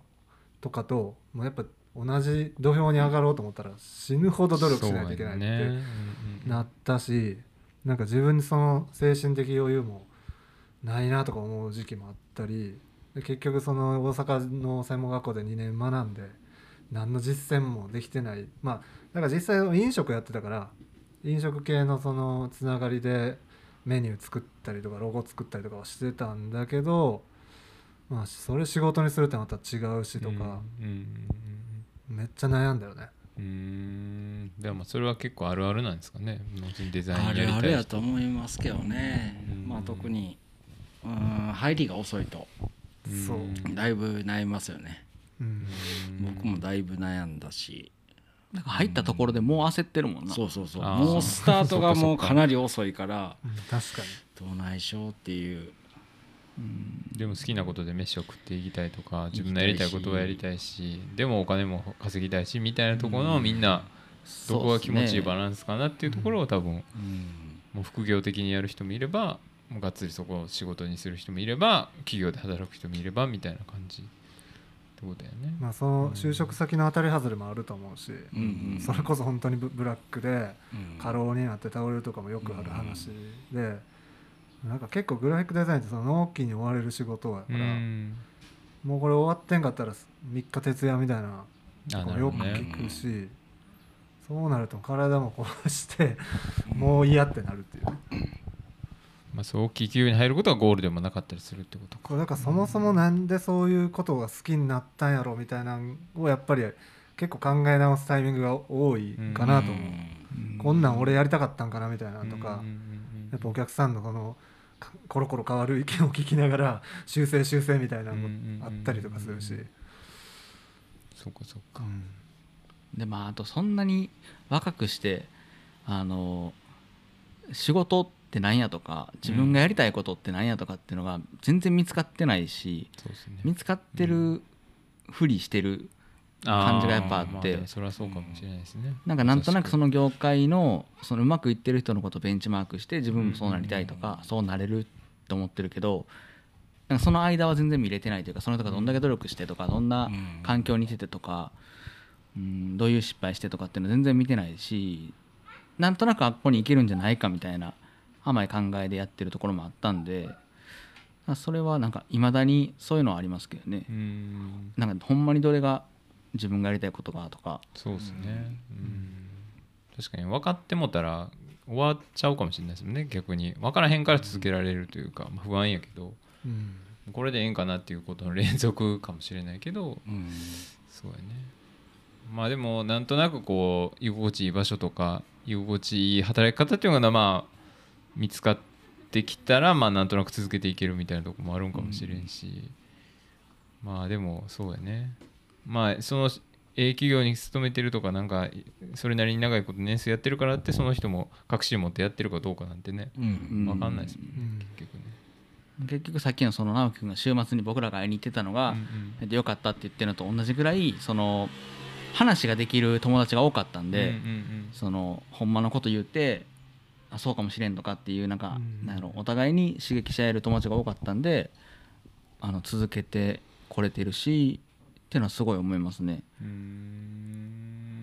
[SPEAKER 1] とかともうやっぱ同じ土俵に上がろうと思ったら死ぬほど努力しないといけないってなったしなんか自分にその精神的余裕もないなとか思う時期もあったりで結局その大阪の専門学校で2年学んで何の実践もできてないまあだから実際飲食やってたから飲食系のそのつながりでメニュー作ったりとかロゴ作ったりとかはしてたんだけどまあそれ仕事にするってなったら違うしとか、めっちゃ悩んだよね。
[SPEAKER 2] うん。うんでもまあそれは結構あるあるなんですかね。もちろんデザイン
[SPEAKER 3] あ
[SPEAKER 2] やりたい人
[SPEAKER 3] るあるやと思いますけどね。
[SPEAKER 2] うん。
[SPEAKER 3] まあ特にうん入りが遅いと。
[SPEAKER 1] そう。
[SPEAKER 2] うん
[SPEAKER 3] だいぶ悩みますよね。
[SPEAKER 1] うん。
[SPEAKER 3] 僕もだいぶ悩んだし。
[SPEAKER 4] なんか入ったところでもう焦ってるもんな。
[SPEAKER 3] そうそうそう。もうスタートがもう
[SPEAKER 2] か
[SPEAKER 3] なり遅いから。
[SPEAKER 1] うん確かに。
[SPEAKER 3] どないしようっていう
[SPEAKER 2] でも好きなことで飯を食っていきたいとか自分のやりたいことはやりたいしでもお金も稼ぎたいしみたいなところのみんなどこが気持ちいいバランスかなっていうところを多分
[SPEAKER 3] うん。
[SPEAKER 2] もう副業的にやる人もいればもうがっつりそこを仕事にする人もいれば企業で働く人もいればみたいな感じ。ってことだよね。
[SPEAKER 1] まあその就職先の当たり外れもあると思うし、
[SPEAKER 3] うんうん。
[SPEAKER 1] それこそ本当にブブラックで
[SPEAKER 3] うん。
[SPEAKER 1] 過労になって倒れるとかもよくある話で、なんか結構グラフィックデザインってその納期に追われる仕事やか
[SPEAKER 2] う
[SPEAKER 1] ら、
[SPEAKER 2] ん。
[SPEAKER 1] もうこれ終わってんかったら3日徹夜みたいなよく聞くし、そうなると体も壊して もう嫌ってなるっていう。ね
[SPEAKER 2] まあ、そう大きい企業に入ることがゴールでもなかったりするってことか。
[SPEAKER 1] だからそもそもなんでそういうことが好きになったんやろみたいなのをやっぱり結構考え直すタイミングが多いかなと思う、こんなん俺やりたかったんかなみたいなとか、やっぱお客さんのこのかコロコロ変わる意見を聞きながら 修正修正みたいなのもあったりとかするし、
[SPEAKER 2] うんうんうんそうかそうか。
[SPEAKER 4] でまああとそんなに若くしてあの仕事って何やとか自分がやりたいことって何やとかっていうのが全然見つかってないし
[SPEAKER 2] そうですね。
[SPEAKER 4] 見つかってるふりしてる感じがやっぱあって。
[SPEAKER 2] ーまでもそれはそうかもしれないですね。
[SPEAKER 4] なんかなんとなくそ
[SPEAKER 2] の
[SPEAKER 4] の業界のそのうまくいってる人のことをベンチマークして自分もそうなりたいとかそうなれると思ってるけどなんかその間は全然見れてないというかその人がどんだけ努力してとかどんな環境にいててとかうんどういう失敗してとかっていうの全然見てないしなんとなくあっこに行けるんじゃないかみたいな甘い考えでやってるところもあったんでそれはなんかいまだにそういうのはありますけどね。
[SPEAKER 2] うん。
[SPEAKER 4] なんかほんまにどれが自分がやりたいことかとか。
[SPEAKER 2] そうですね。うん。確かに分かってもたら終わっちゃうかもしれないですもんね。逆に。分からへんから続けられるというか、まあ、不安やけど。
[SPEAKER 1] うん。
[SPEAKER 2] これでええんかなっていうことの連続かもしれないけど。
[SPEAKER 3] うん。
[SPEAKER 2] そうやね。まあでもなんとなくこう居心地いい場所とか居心地いい働き方っていうのがまあ見つかってきたらまあなんとなく続けていけるみたいなとこもあるんかもしれんし、まあでもそうやねまあその A 企業に勤めてるとかなんかそれなりに長いこと年数やってるからってその人も確信持ってやってるかどうかなんてね
[SPEAKER 3] うん。
[SPEAKER 2] 分かんないですもんね、
[SPEAKER 1] うん。
[SPEAKER 2] 結局。ね。
[SPEAKER 4] 結局さっきのその直樹君が週末に僕らが会いに行ってたのが、よかったって言ってるのと同じぐらいその話ができる友達が多かったん
[SPEAKER 2] うん
[SPEAKER 4] で、そのほんまのこと言ってあそうかもしれんとかっていうなんか、
[SPEAKER 1] うん。
[SPEAKER 4] なんやろお互いに刺激し合える友達が多かったんであの続けてこれてるしっていうのはすごい思いますね。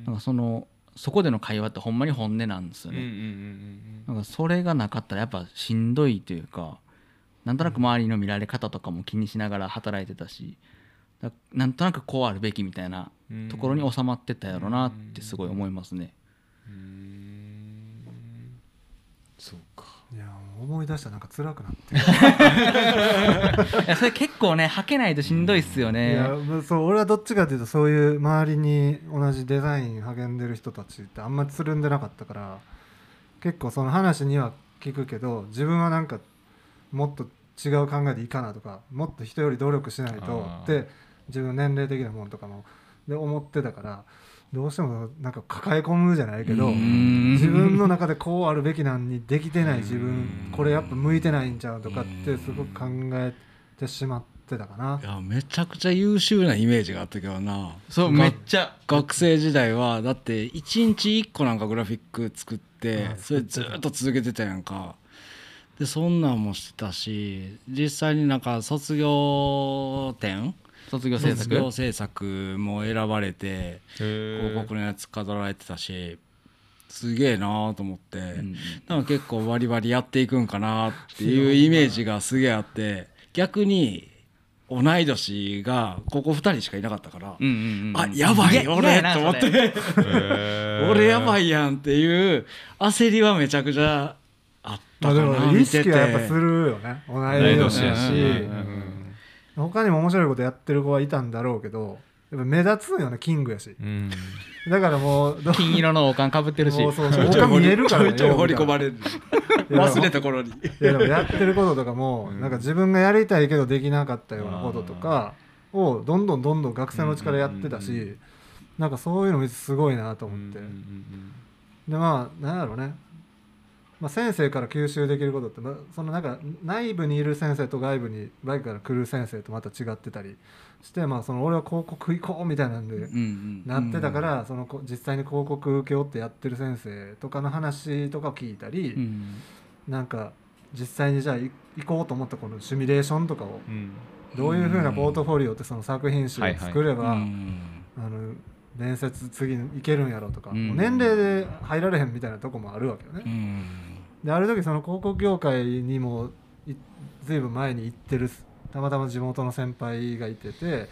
[SPEAKER 4] なんかそのそこでの会話ってほんまに本音なんですよね。
[SPEAKER 2] うん
[SPEAKER 4] なんかそれがなかったらやっぱしんどいというかなんとなく周りの見られ方とかも気にしながら働いてたしだなんとなくこうあるべきみたいな
[SPEAKER 2] うん
[SPEAKER 4] ところに収まってたやろなってすごい思いますね。
[SPEAKER 2] うんそうか
[SPEAKER 1] いや思い出したらなんか辛くなって。
[SPEAKER 4] それ結構ね履けないとしんどいっすよ
[SPEAKER 1] い
[SPEAKER 4] ね。
[SPEAKER 1] やそう俺はどっちかというとそういう周りに同じデザイン励んでる人たちってあんまりつるんでなかったから結構その話には聞くけど自分はなんかもっと違う考えでいいかなとかもっと人より努力しないとって自分の年齢的なもんとかもで思ってたからどうしてもなんか抱え込むじゃないけど
[SPEAKER 4] うん。
[SPEAKER 1] 自分の中でこうあるべきなんにできてない自
[SPEAKER 2] う
[SPEAKER 1] 分
[SPEAKER 2] ん。
[SPEAKER 1] これやっぱ向いてないんちゃうとかってすごく考えてしまってたかな。い
[SPEAKER 3] やめちゃくちゃ優秀なイメージがあったけどな。
[SPEAKER 4] そう
[SPEAKER 3] が
[SPEAKER 4] めっちゃ。
[SPEAKER 3] 学生時代はだって1日1個なんかグラフィック作って
[SPEAKER 1] あ
[SPEAKER 3] それずっと続けてたやんか。でそんなんもしてたし実際になんか卒業展
[SPEAKER 4] 卒業制
[SPEAKER 3] 卒業
[SPEAKER 4] 作
[SPEAKER 3] 制作も選ばれて広
[SPEAKER 2] 広
[SPEAKER 3] 告のやつ飾られてたしすげえなーと思って、
[SPEAKER 4] うん
[SPEAKER 3] なんか結構バリバリやっていくんかなっていうイメージがすげえあって逆に同い年がここ2人しかいなかったから、
[SPEAKER 4] うんうんうん
[SPEAKER 3] あやばい
[SPEAKER 4] や
[SPEAKER 3] 俺と思って。俺やばいやんっていう焦りはめちゃくちゃあった
[SPEAKER 1] まあで
[SPEAKER 3] かな
[SPEAKER 1] も意識はやっぱするよね。同
[SPEAKER 2] 同い
[SPEAKER 1] い年やし。
[SPEAKER 2] 年やし、
[SPEAKER 4] うん
[SPEAKER 1] 他にも面白いことやってる子はいたんだろうけどやっぱ目立つよねキングやし。
[SPEAKER 2] うん。
[SPEAKER 1] だからもうど
[SPEAKER 4] 金色の王冠かぶってるし。
[SPEAKER 1] そうそう他見えるからね
[SPEAKER 3] ちょいちょい掘り込まれる。忘れた頃に。
[SPEAKER 1] いやでもやってることとかも、
[SPEAKER 2] うん。
[SPEAKER 1] なんか自分がやりたいけどできなかったようなこととかをどんどんどんどん学生のうちからやってたし、
[SPEAKER 2] うんうんうん
[SPEAKER 1] なんかそういうのすごいなと思って、
[SPEAKER 2] うんうん
[SPEAKER 1] でまあなんやろうね、まあ、先生から吸収できることって、まあ、そのなんか内部にいる先生と外部にバイクから来る先生とまた違ってたりして、まあ、その俺は広告行こうみたいなんでなってたから、そのこ実際に広告請け負ってやってる先生とかの話とかを聞いたり、
[SPEAKER 4] うん
[SPEAKER 1] なんか実際にじゃあい行こうと思ったこのシミュレーションとかを
[SPEAKER 2] うん。
[SPEAKER 1] どういうふうなポートフォリオってその作品集を作れば、
[SPEAKER 3] うん
[SPEAKER 1] あの面接次に行けるんやろうとか、年齢で入られへんみたいなとこもあるわけよね。
[SPEAKER 3] うん
[SPEAKER 1] である時その広告業界にもいずいぶん前に行ってるたまたま地元の先輩がいてて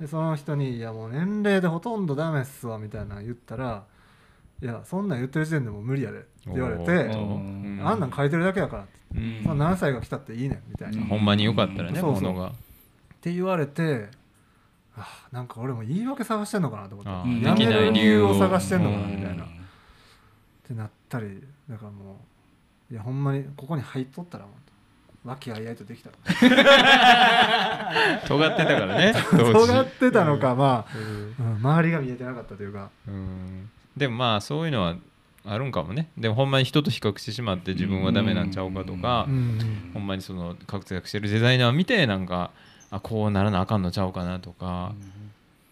[SPEAKER 1] でその人に「いやもう年齢でほとんどダメっすわ」みたいなの言ったら「いやそんなん言ってる時点でもう無理やで」って言われてあんなん書いてるだけやからって、何歳が来たっていいねんみたいな、
[SPEAKER 2] ほんまによかったらね
[SPEAKER 1] そうそう。
[SPEAKER 2] ものが
[SPEAKER 1] て言われてあなんか俺も言い訳探してんのかなと思
[SPEAKER 2] あ
[SPEAKER 1] って。
[SPEAKER 3] ー。
[SPEAKER 1] やめる理由を
[SPEAKER 2] できない理由を。
[SPEAKER 1] 探してんのかな
[SPEAKER 2] うん
[SPEAKER 1] みたいな。ってなったりだからもういやほんまにここに入っとったらもう和気あいあいとできた
[SPEAKER 2] 尖ってたからね
[SPEAKER 1] 尖ってたのかまあ、
[SPEAKER 2] うん。
[SPEAKER 1] うん周りが見えてなかったというか。
[SPEAKER 2] うん。でもまあそういうのはあるんかもね。でもほんまに人と比較してしまって自分はダメなんちゃうかとか
[SPEAKER 1] うん
[SPEAKER 2] ほんまにその活躍してるデザイナーを見てなんかあこうならなあかんのちゃうかなとか、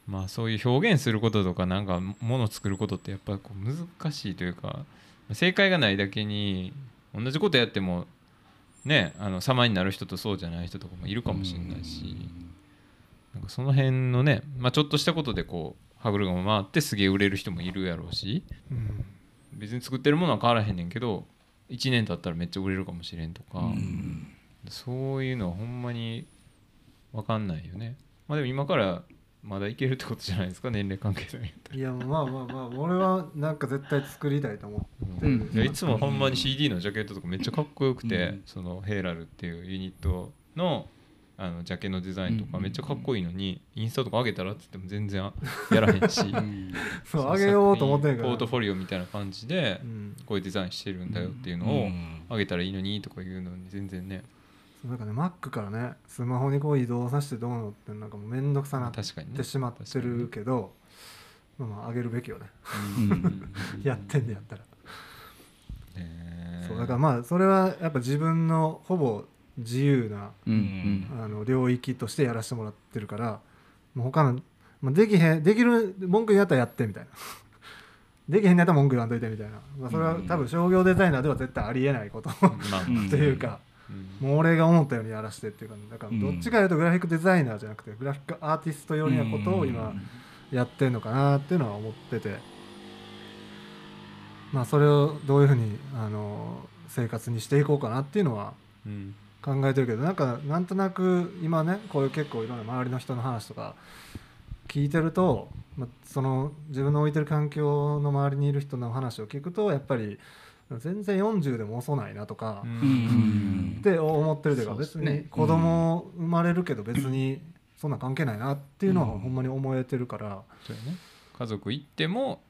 [SPEAKER 2] まあそういう表現することとかなんかもの作ることってやっぱこう難しいというか正解がないだけに同じことやってもねあの様になる人とそうじゃない人とかもいるかもしれないし、なんかその辺のね、まあ、ちょっとしたことでこう歯車が回ってすげえ売れる人もいるやろうし、
[SPEAKER 1] うん。
[SPEAKER 2] 別に作ってるものは変わらへんねんけど1年経ったらめっちゃ売れるかもしれんとか、
[SPEAKER 3] うん。
[SPEAKER 2] そういうのはほんまに分かんないよね。まあでも今からまだいけるってことじゃないですか年齢関係ない
[SPEAKER 1] いやまあまあまあ俺はなんか絶対作りたいと思ってる、
[SPEAKER 2] いやいつもほんまに CD のジャケットとかめっちゃかっこよ。くて、
[SPEAKER 3] うん。
[SPEAKER 2] そのヘイラルっていうユニットのあのジャケのデザインとかめっちゃかっこいいのに、インスタとか上げたらっつっても全然やらへんし
[SPEAKER 3] うん
[SPEAKER 1] そうあげようと思ってんから
[SPEAKER 2] ポートフォリオみたいな感じで
[SPEAKER 1] うん
[SPEAKER 2] こういうデザインしてるんだよっていうのを
[SPEAKER 3] うん
[SPEAKER 2] 上げたらいいのにとか言うのに全然ね
[SPEAKER 1] なんかね Mac からねスマホにこう移動させてどうのってなんかもう面倒くさなってしまってるけど、まあまあ上げるべきよね。
[SPEAKER 3] うん。
[SPEAKER 1] やってんねやったら、
[SPEAKER 2] ね
[SPEAKER 1] そうだからまあそれはやっぱ自分のほぼ自由な
[SPEAKER 4] うんうん。
[SPEAKER 1] あの領域としてやらせてもらってるからもう他の、まあ、できへんできる文句言うんやったらやってみたいな。できへんのやったら文句言わんといてみたいな、まあ、それは多分商業デザイナーでは絶対ありえないこと。というか、
[SPEAKER 2] うん
[SPEAKER 1] もう俺が思ったようにやらせてっていうかだからどっちかというとグラフィックデザイナーじゃなくてグラフィックアーティスト寄りなことを今やってんのかなっていうのは思ってて。まあそれをどういうふうにあの生活にしていこうかなっていうのは
[SPEAKER 2] うん
[SPEAKER 1] 考えてるけどなんかなんとなく今ねこういう結構いろんな周りの人の話とか聞いてると、まあ、その自分の置いてる環境の周りにいる人の話を聞くとやっぱり全然40でも遅ないなとか、って思ってるというか別に子供生まれるけど別にそんな関係ないなっていうのはほんまに思えてるから、
[SPEAKER 2] 家族行っても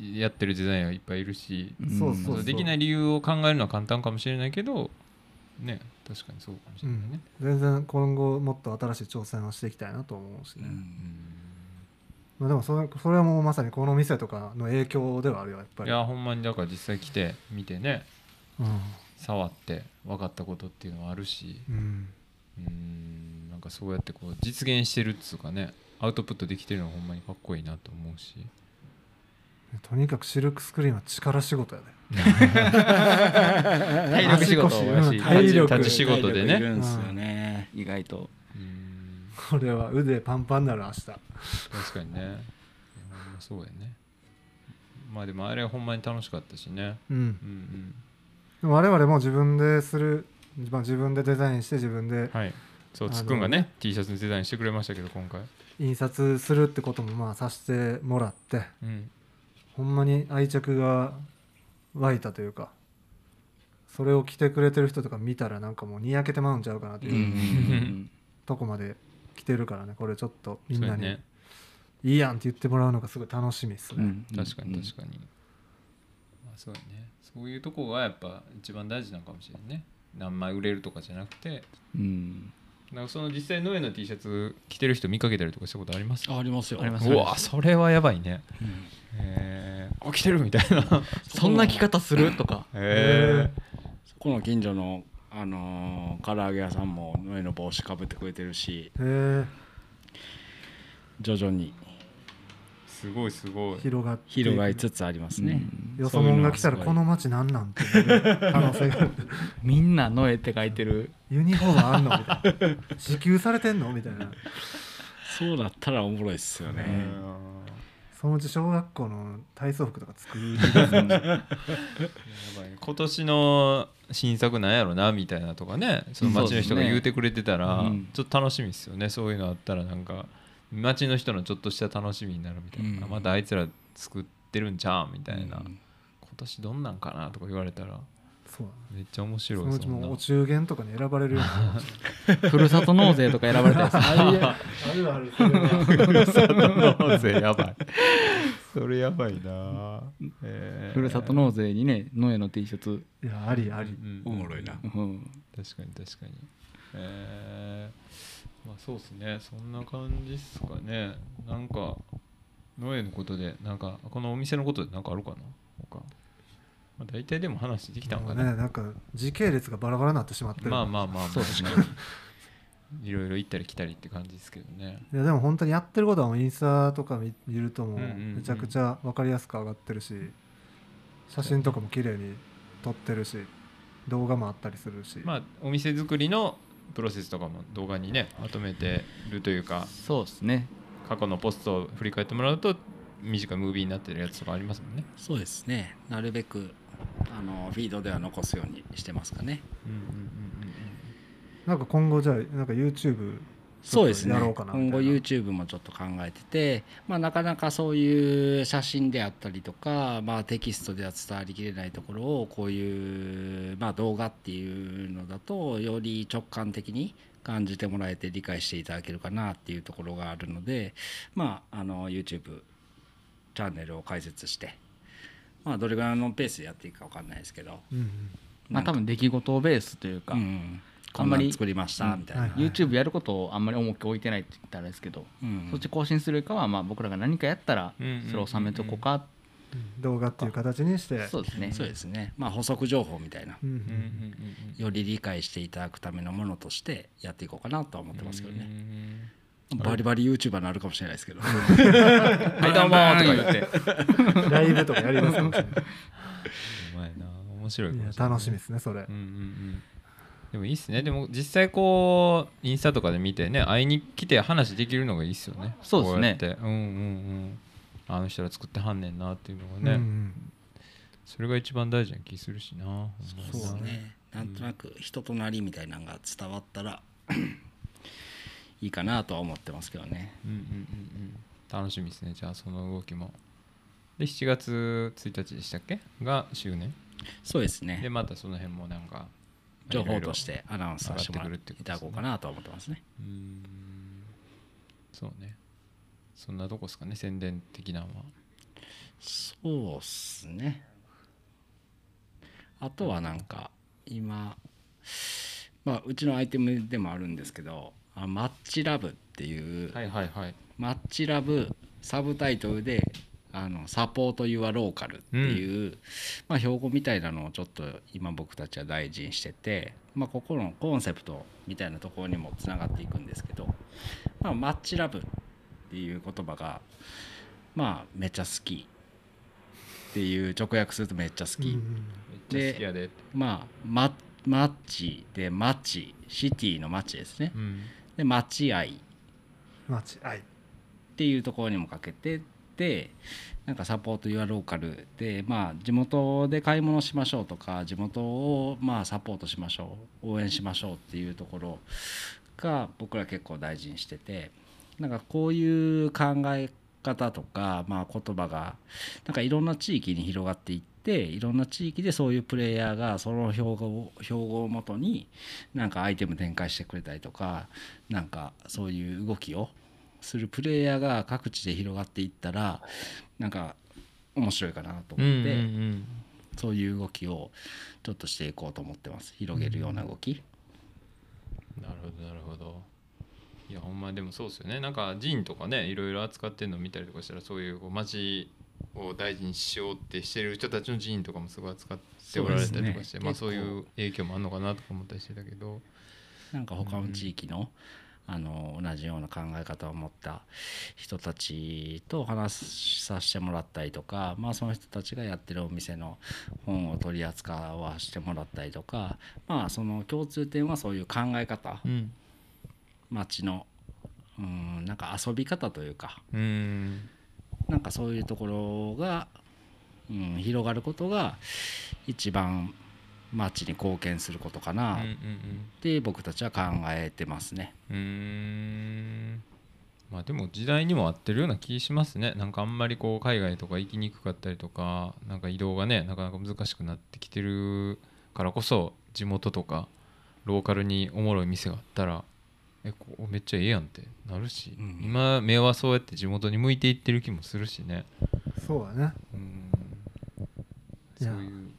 [SPEAKER 2] やってるデザイナーはいっぱいいるし
[SPEAKER 1] そうそうそう。
[SPEAKER 2] できない理由を考えるのは簡単かもしれないけどね確かにそうかもしれないね、
[SPEAKER 1] 全然今後もっと新しい挑戦をしていきたいなと思うしね、
[SPEAKER 3] うん
[SPEAKER 1] まあ、でもそれそれはもうまさにこの店とかの影響ではあるよやっぱり。
[SPEAKER 2] いやほんまにだから実際来て見てね
[SPEAKER 1] うん。
[SPEAKER 2] 触って分かったことっていうのはあるし。
[SPEAKER 1] うん。
[SPEAKER 2] うんなんかそうやってこう実現してるっつうかねアウトプットできてるのはほんまにかっこいいなと思うし。
[SPEAKER 1] とにかくシルクスクリーンは力仕事やで。
[SPEAKER 4] 体力仕事
[SPEAKER 1] 体力。
[SPEAKER 2] 立ち仕事でね。
[SPEAKER 3] 体力いるんすよね。
[SPEAKER 4] 意外と。
[SPEAKER 2] うん
[SPEAKER 1] これは腕パンパンになる明日。
[SPEAKER 2] 確かにね。そうやね。まあでもあれはほんまに楽しかったしね。
[SPEAKER 1] うん。
[SPEAKER 2] う。ん
[SPEAKER 1] でも我々も自分でする、まあ、自分でデザインして自分で
[SPEAKER 2] うんはい。そうつっくんがね T シャツのデザインしてくれましたけど今回。
[SPEAKER 1] 印刷するってこともまあさせてもらって、
[SPEAKER 2] うん。
[SPEAKER 1] ほんまに愛着が湧いたというか、それを着てくれてる人とか見たらなんかもうにやけてまうんちゃうかなって
[SPEAKER 3] う
[SPEAKER 1] いうん。とこまで来てるからね、これちょっとみんなに。
[SPEAKER 2] ね
[SPEAKER 1] いいやんって言ってもらうのがすごい楽しみですね。
[SPEAKER 4] うん。
[SPEAKER 2] 確かに確かに、まあそうやね。そういうとこがやっぱ一番大事なのかもしれんね。何枚売れるとかじゃなくて。
[SPEAKER 3] うん。
[SPEAKER 2] なんかその実際ノエの T シャツ着てる人見かけたりとかしたことあります？
[SPEAKER 3] あありますよ。
[SPEAKER 4] あります。
[SPEAKER 2] うわそれはやばいね。
[SPEAKER 3] うん。
[SPEAKER 2] えー、あ着てるみたいな。
[SPEAKER 4] そんな着方する？とか。
[SPEAKER 2] へえ
[SPEAKER 3] この近所のあのー唐揚げ屋さんも上の帽子かぶってくれてるし
[SPEAKER 1] へえ
[SPEAKER 3] 徐々に
[SPEAKER 2] すごいすごい。
[SPEAKER 1] 広が
[SPEAKER 3] 広がりつつありますね、
[SPEAKER 1] よそ者が来たらこの街なんなんて可能性が。あ る
[SPEAKER 4] みんな「ノエ」って書いてる。
[SPEAKER 1] ユニフォームあんのみたいな。支給されてんのみたいな。
[SPEAKER 3] そうだったらおもろいっすよね、
[SPEAKER 1] そのうち小学校の体操服とか作る
[SPEAKER 2] やばい。ね今年の新作なんやろなみたいなとかね。その街の人が言うてくれてたら、
[SPEAKER 3] うん。
[SPEAKER 2] ちょっと楽しみですよね。そういうのあったらなんか街の人のちょっとした楽しみになるみたいな、
[SPEAKER 3] うん。
[SPEAKER 2] またあいつら作ってるんちゃうみたいな、
[SPEAKER 3] うん。
[SPEAKER 2] 今年どんなんかなとか言われたら
[SPEAKER 1] そう。
[SPEAKER 2] めっちゃ面
[SPEAKER 1] そ
[SPEAKER 2] 白い
[SPEAKER 1] のうちもうお中元とかに選ばれるような。
[SPEAKER 4] ふるさと納税とか選ばれたやつ。
[SPEAKER 1] あるある。
[SPEAKER 2] ふるさと納税やばい。それやばいな、えー。
[SPEAKER 4] ふるさと納税にねノエの T シャツ、
[SPEAKER 1] いやありあり。
[SPEAKER 2] うん
[SPEAKER 3] おもろいな。
[SPEAKER 4] うん、
[SPEAKER 2] 確かに確かに。えー、まあそうっすね。そんな感じっすかね。なんかノエのことでなんかこのお店のことでなんかあるかな？他、まあ、大体でも話できたんかな、
[SPEAKER 1] ねなんか時系列がバラバラになってしまってる。
[SPEAKER 2] まあまあまあまあ、
[SPEAKER 4] そうですね。
[SPEAKER 2] いろいろ行ったり来たりって感じですけどね。
[SPEAKER 1] いやでも本当にやってることはもうインスタとか見見るともうめちゃくちゃ分かりやすく上がってるし写真とかも綺麗に撮ってるし動画もあったりするし、
[SPEAKER 2] まあお店作りのプロセスとかも動画にねまとめてるというか
[SPEAKER 4] そうですね。
[SPEAKER 2] 過去のポストを振り返ってもらうと短いムービーになってるやつとかありますもんね。
[SPEAKER 3] そうですね。なるべくあのフィードでは残すようにしてますかね。
[SPEAKER 2] うんうんうん
[SPEAKER 1] なんか今後じゃあなんか YouTube
[SPEAKER 3] そうですね。今後 YouTube もちょっと考えてて、まあ、なかなかそういう写真であったりとか、まあ、テキストでは伝わりきれないところをこういう、まあ、動画っていうのだとより直感的に感じてもらえて理解していただけるかなっていうところがあるので、まあ、あの YouTube チャンネルを開設して、まあ、どれぐらいのペースでやっていくか分かんないですけど、
[SPEAKER 1] うんうん。
[SPEAKER 4] まあ多分出来事ベースというか、
[SPEAKER 3] うん、こ
[SPEAKER 4] あんまり
[SPEAKER 3] 作りましたみたいな、
[SPEAKER 1] はい
[SPEAKER 4] YouTube やることをあんまり重く置いてないって言ったらあれですけど、
[SPEAKER 3] うん
[SPEAKER 4] そっち更新するかはまあ僕らが何かやったら
[SPEAKER 2] うんうん。うんうん
[SPEAKER 4] それを収めとこうか、
[SPEAKER 1] 動画っていう形にして。
[SPEAKER 4] そうですね。
[SPEAKER 3] そうですね、まあ、補足情報みたいな。
[SPEAKER 1] うんうん
[SPEAKER 2] うんうん。うんうん
[SPEAKER 3] より理解していただくためのものとしてやっていこうかなとは思ってますけどね。
[SPEAKER 2] ね
[SPEAKER 3] バリバリ YouTuber になるかもしれないですけど。
[SPEAKER 4] はいどうもーとか言って。
[SPEAKER 1] ライブとかやりますかもしれな
[SPEAKER 2] うまいな面白いか
[SPEAKER 1] いいや
[SPEAKER 2] もしれない。
[SPEAKER 1] 楽しみですねそれ。
[SPEAKER 2] うんうんうん。でもいいっすね。でも実際こうインスタとかで見てね会いに来て話できるのがいいっすよね。
[SPEAKER 4] そうですね。
[SPEAKER 2] こうやって。うんうんうん。あの人ら作ってはんねんなっていうのが
[SPEAKER 1] う
[SPEAKER 2] ね、
[SPEAKER 1] んうん。
[SPEAKER 2] それが一番大事な気するしな。
[SPEAKER 3] そうね。なんとなく人となりみたいなのが伝わったらいいかなとは思ってますけどね。
[SPEAKER 2] うんうんうんうん。楽しみですね。じゃあその動きも。で7月1日でしたっけ？が周年？
[SPEAKER 3] そうです
[SPEAKER 2] で
[SPEAKER 3] ね。
[SPEAKER 2] またその辺もなんか
[SPEAKER 3] 情報としてアナウンスさせてもら
[SPEAKER 2] 上が
[SPEAKER 3] い
[SPEAKER 2] ってくるってことですね
[SPEAKER 3] ただこうかなとは思ってますね。
[SPEAKER 2] うーん。そうね。そんなとこですかね？宣伝的なのは。
[SPEAKER 3] そうっすね。あとはなんか今、まあ、うちのアイテムでもあるんですけど、あマッチラブっていう、
[SPEAKER 2] はいはいはい。
[SPEAKER 3] マッチラブサブタイトルであのサポート・ユア・ローカルっていう、まあ、標語みたいなのをちょっと今僕たちは大事にしてて、まあ、ここのコンセプトみたいなところにもつながっていくんですけど、まあ、マッチラブっていう言葉がまあめっちゃ好きっていう直訳するとめっちゃ好き、
[SPEAKER 2] 好きやで
[SPEAKER 3] まあママッチでマッチシティのマッチですね。
[SPEAKER 2] うん
[SPEAKER 3] でマッチ愛
[SPEAKER 1] マチ愛
[SPEAKER 3] っていうところにもかけてでなんかサポート・ユア・ローカルでまあ地元で買い物しましょうとか地元をまあサポートしましょう応援しましょうっていうところが僕ら結構大事にしててなんかこういう考え方とか、まあ、言葉がなんかいろんな地域に広がっていっていろんな地域でそういうプレイヤーがその標語を標語をもとになんかアイテム展開してくれたりとかなんかそういう動きをするプレイヤーが各地で広がっていったらなんか面白いかなと思って、
[SPEAKER 2] うん
[SPEAKER 3] そういう動きをちょっとしていこうと思ってます。広げるような動き、
[SPEAKER 2] なるほどなるほど。いやほんまでもそうですよね。なんかジンとかねいろいろ扱ってるの見たりとかしたらそういうこう街を大事にしようってしてる人たちのジンとかもすごい扱っておられたりとかして、
[SPEAKER 3] ね。
[SPEAKER 2] まあそうい
[SPEAKER 3] 結
[SPEAKER 2] う影響もあるのかなとか思ったりしてたけど。
[SPEAKER 3] なんか他の地域の,、あの同じような考え方を持った人たちと話させてもらったりとか、まあ、その人たちがやってるお店の本を取り扱わせてもらったりとか、まあ、その共通点はそういう考え方。
[SPEAKER 2] うん。
[SPEAKER 3] 街のうんなんか遊び方というか。
[SPEAKER 2] うん
[SPEAKER 3] なんかそういうところが、うん、広がることが一番街に貢献することかな。って僕たちは考えてますね。
[SPEAKER 2] うん。まあでも時代にも合ってるような気しますね。なんかあんまりこう海外とか行きにくかったりとかなんか移動がねなかなか難しくなってきてるからこそ地元とかローカルにおもろい店があったらえここめっちゃええやんって。なるし、
[SPEAKER 3] うん
[SPEAKER 2] 今目はそうやって地元に向いていってる気もするしね。
[SPEAKER 1] そうだね。
[SPEAKER 2] うん。そういう。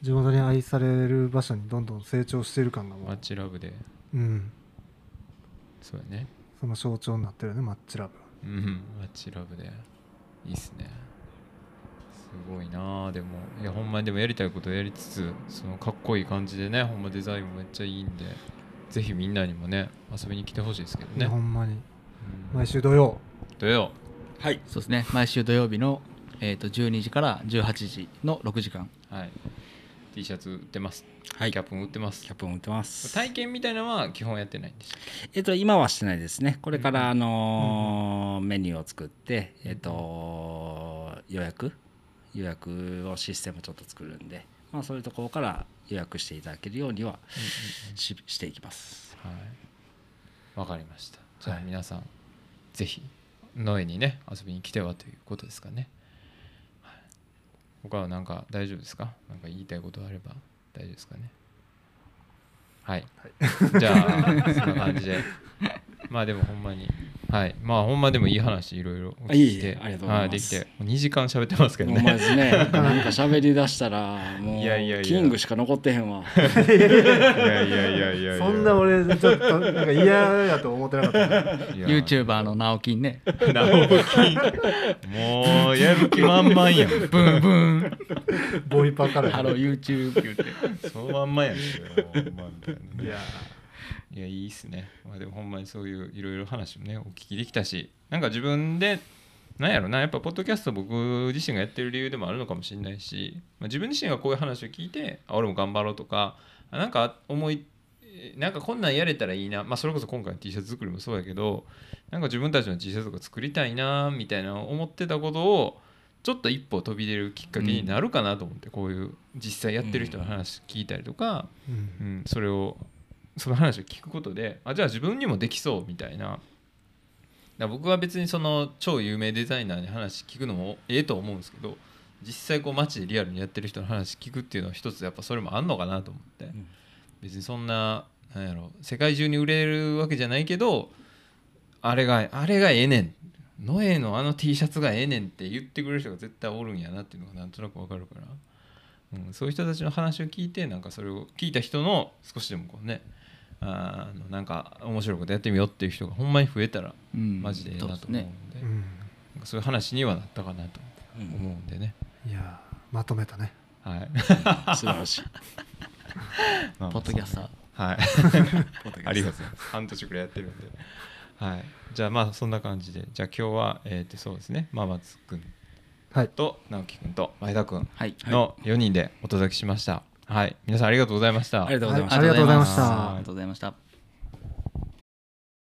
[SPEAKER 1] 地元に愛される場所にどんどん成長している感がも
[SPEAKER 2] マッ
[SPEAKER 1] う、
[SPEAKER 2] チラブで。
[SPEAKER 1] うん、
[SPEAKER 2] そうやね。
[SPEAKER 1] その象徴になってるよねマッチラブ。
[SPEAKER 2] うん。マッチラブで。いいっすね。すごいなあでもいやほんまにでもやりたいことやりつつそのかっこいい感じでねほんまデザインもめっちゃいいんでぜひみんなにもね遊びに来てほしいですけどね、
[SPEAKER 1] ほんまに。
[SPEAKER 2] うん。
[SPEAKER 1] 毎週土曜。
[SPEAKER 2] 土曜。
[SPEAKER 3] はい。
[SPEAKER 4] そうですね。毎週土曜日の、えー、と12時から18時の6時間。
[SPEAKER 2] はい。T シャツ売ってます、
[SPEAKER 3] はい。
[SPEAKER 2] キャップも売ってます。
[SPEAKER 3] キャップも売ってます。
[SPEAKER 2] 体験みたいなのは基本やってないんでしたっ
[SPEAKER 3] えっと今はしてないですね。これからあのーメニューを作ってえっと予約？予約をシステムちょっと作るんで。まあそういうところから予約していただけるようにはししていきます。
[SPEAKER 2] けはい。わかりました。じゃあ皆さん、ぜひ野江にね遊びに来てはということですかね、はい、他は何か大丈夫ですか？何か言いたいことあれば大丈夫ですかね。はい、じゃあそんな感じで まあでもほんまに。はい。まあほんまでもいい話いろいろ。
[SPEAKER 3] あい
[SPEAKER 2] て。
[SPEAKER 3] ありがとうございます。
[SPEAKER 2] はできて。もう2時間喋ってますけどね。
[SPEAKER 3] ですね。なんか喋りだしたらもう
[SPEAKER 2] いやいやいや。
[SPEAKER 3] キングしか残ってへんわ。
[SPEAKER 2] いやいやいやいや
[SPEAKER 1] そんな俺ちょっとなんか嫌やと思ってなかった。
[SPEAKER 4] YouTuber の直樹ね。
[SPEAKER 2] 直樹。もうやる気満々やん。
[SPEAKER 4] ブンブン。
[SPEAKER 1] ボイパから。
[SPEAKER 4] Hello YouTube 言って。
[SPEAKER 2] そのまんまやん。い
[SPEAKER 1] や
[SPEAKER 2] いやいいっすね、まあ、でもほんまにそういういろいろ話もねお聞きできたしなんか自分でなんやろなやっぱポッドキャスト僕自身がやってる理由でもあるのかもしれないし、まあ、自分自身がこういう話を聞いてあ俺も頑張ろうとかあなんか思いえなんかこんなんやれたらいいな、まあ、それこそ今回の T シャツ作りもそうやけどなんか自分たちの T シャツとか作りたいなみたいな思ってたことをちょっと一歩飛び出るきっかけになるかなと思って、こういう実際やってる人の話聞いたりとか、
[SPEAKER 1] うん。
[SPEAKER 2] うん、それをその話を聞くことであじゃあ自分にもできそうみたいな。だから僕は別にその超有名デザイナーに話聞くのもええと思うんですけど実際こう街でリアルにやってる人の話聞くっていうのは一つやっぱそれもあんのかなと思って、
[SPEAKER 3] ん
[SPEAKER 2] 別にそんななんやろ世界中に売れるわけじゃないけどあれがあれがええねん。ノエのあの T シャツがええねんって言ってくれる人が絶対おるんやなっていうのがなんとなくわかるから、うん、そういう人たちの話を聞いてなんかそれを聞いた人の少しでもこうねあのなんか面白いことやってみようっていう人がほんまに増えたら
[SPEAKER 4] うん。
[SPEAKER 2] マジでええなと思うんで,、
[SPEAKER 4] ね。
[SPEAKER 2] そういう話にはなったかなと。思うん。でね、
[SPEAKER 1] いやまとめたね。
[SPEAKER 2] はい。
[SPEAKER 3] 素晴らしい。
[SPEAKER 2] まあ
[SPEAKER 4] ポッドキャスター。
[SPEAKER 2] はい。ありがとう。ございます。半年くらいやってるんで。はい。じゃあまあそんな感じで、じゃあ今日はえっ、とそうですね、ママツくん
[SPEAKER 1] はい。
[SPEAKER 2] と直樹くんと前田くん
[SPEAKER 4] はい。
[SPEAKER 2] の4人でお届けしました。はい。皆さんありがとうございました。
[SPEAKER 3] ありがとうございました
[SPEAKER 1] ありがとうございました
[SPEAKER 4] ありがとうございました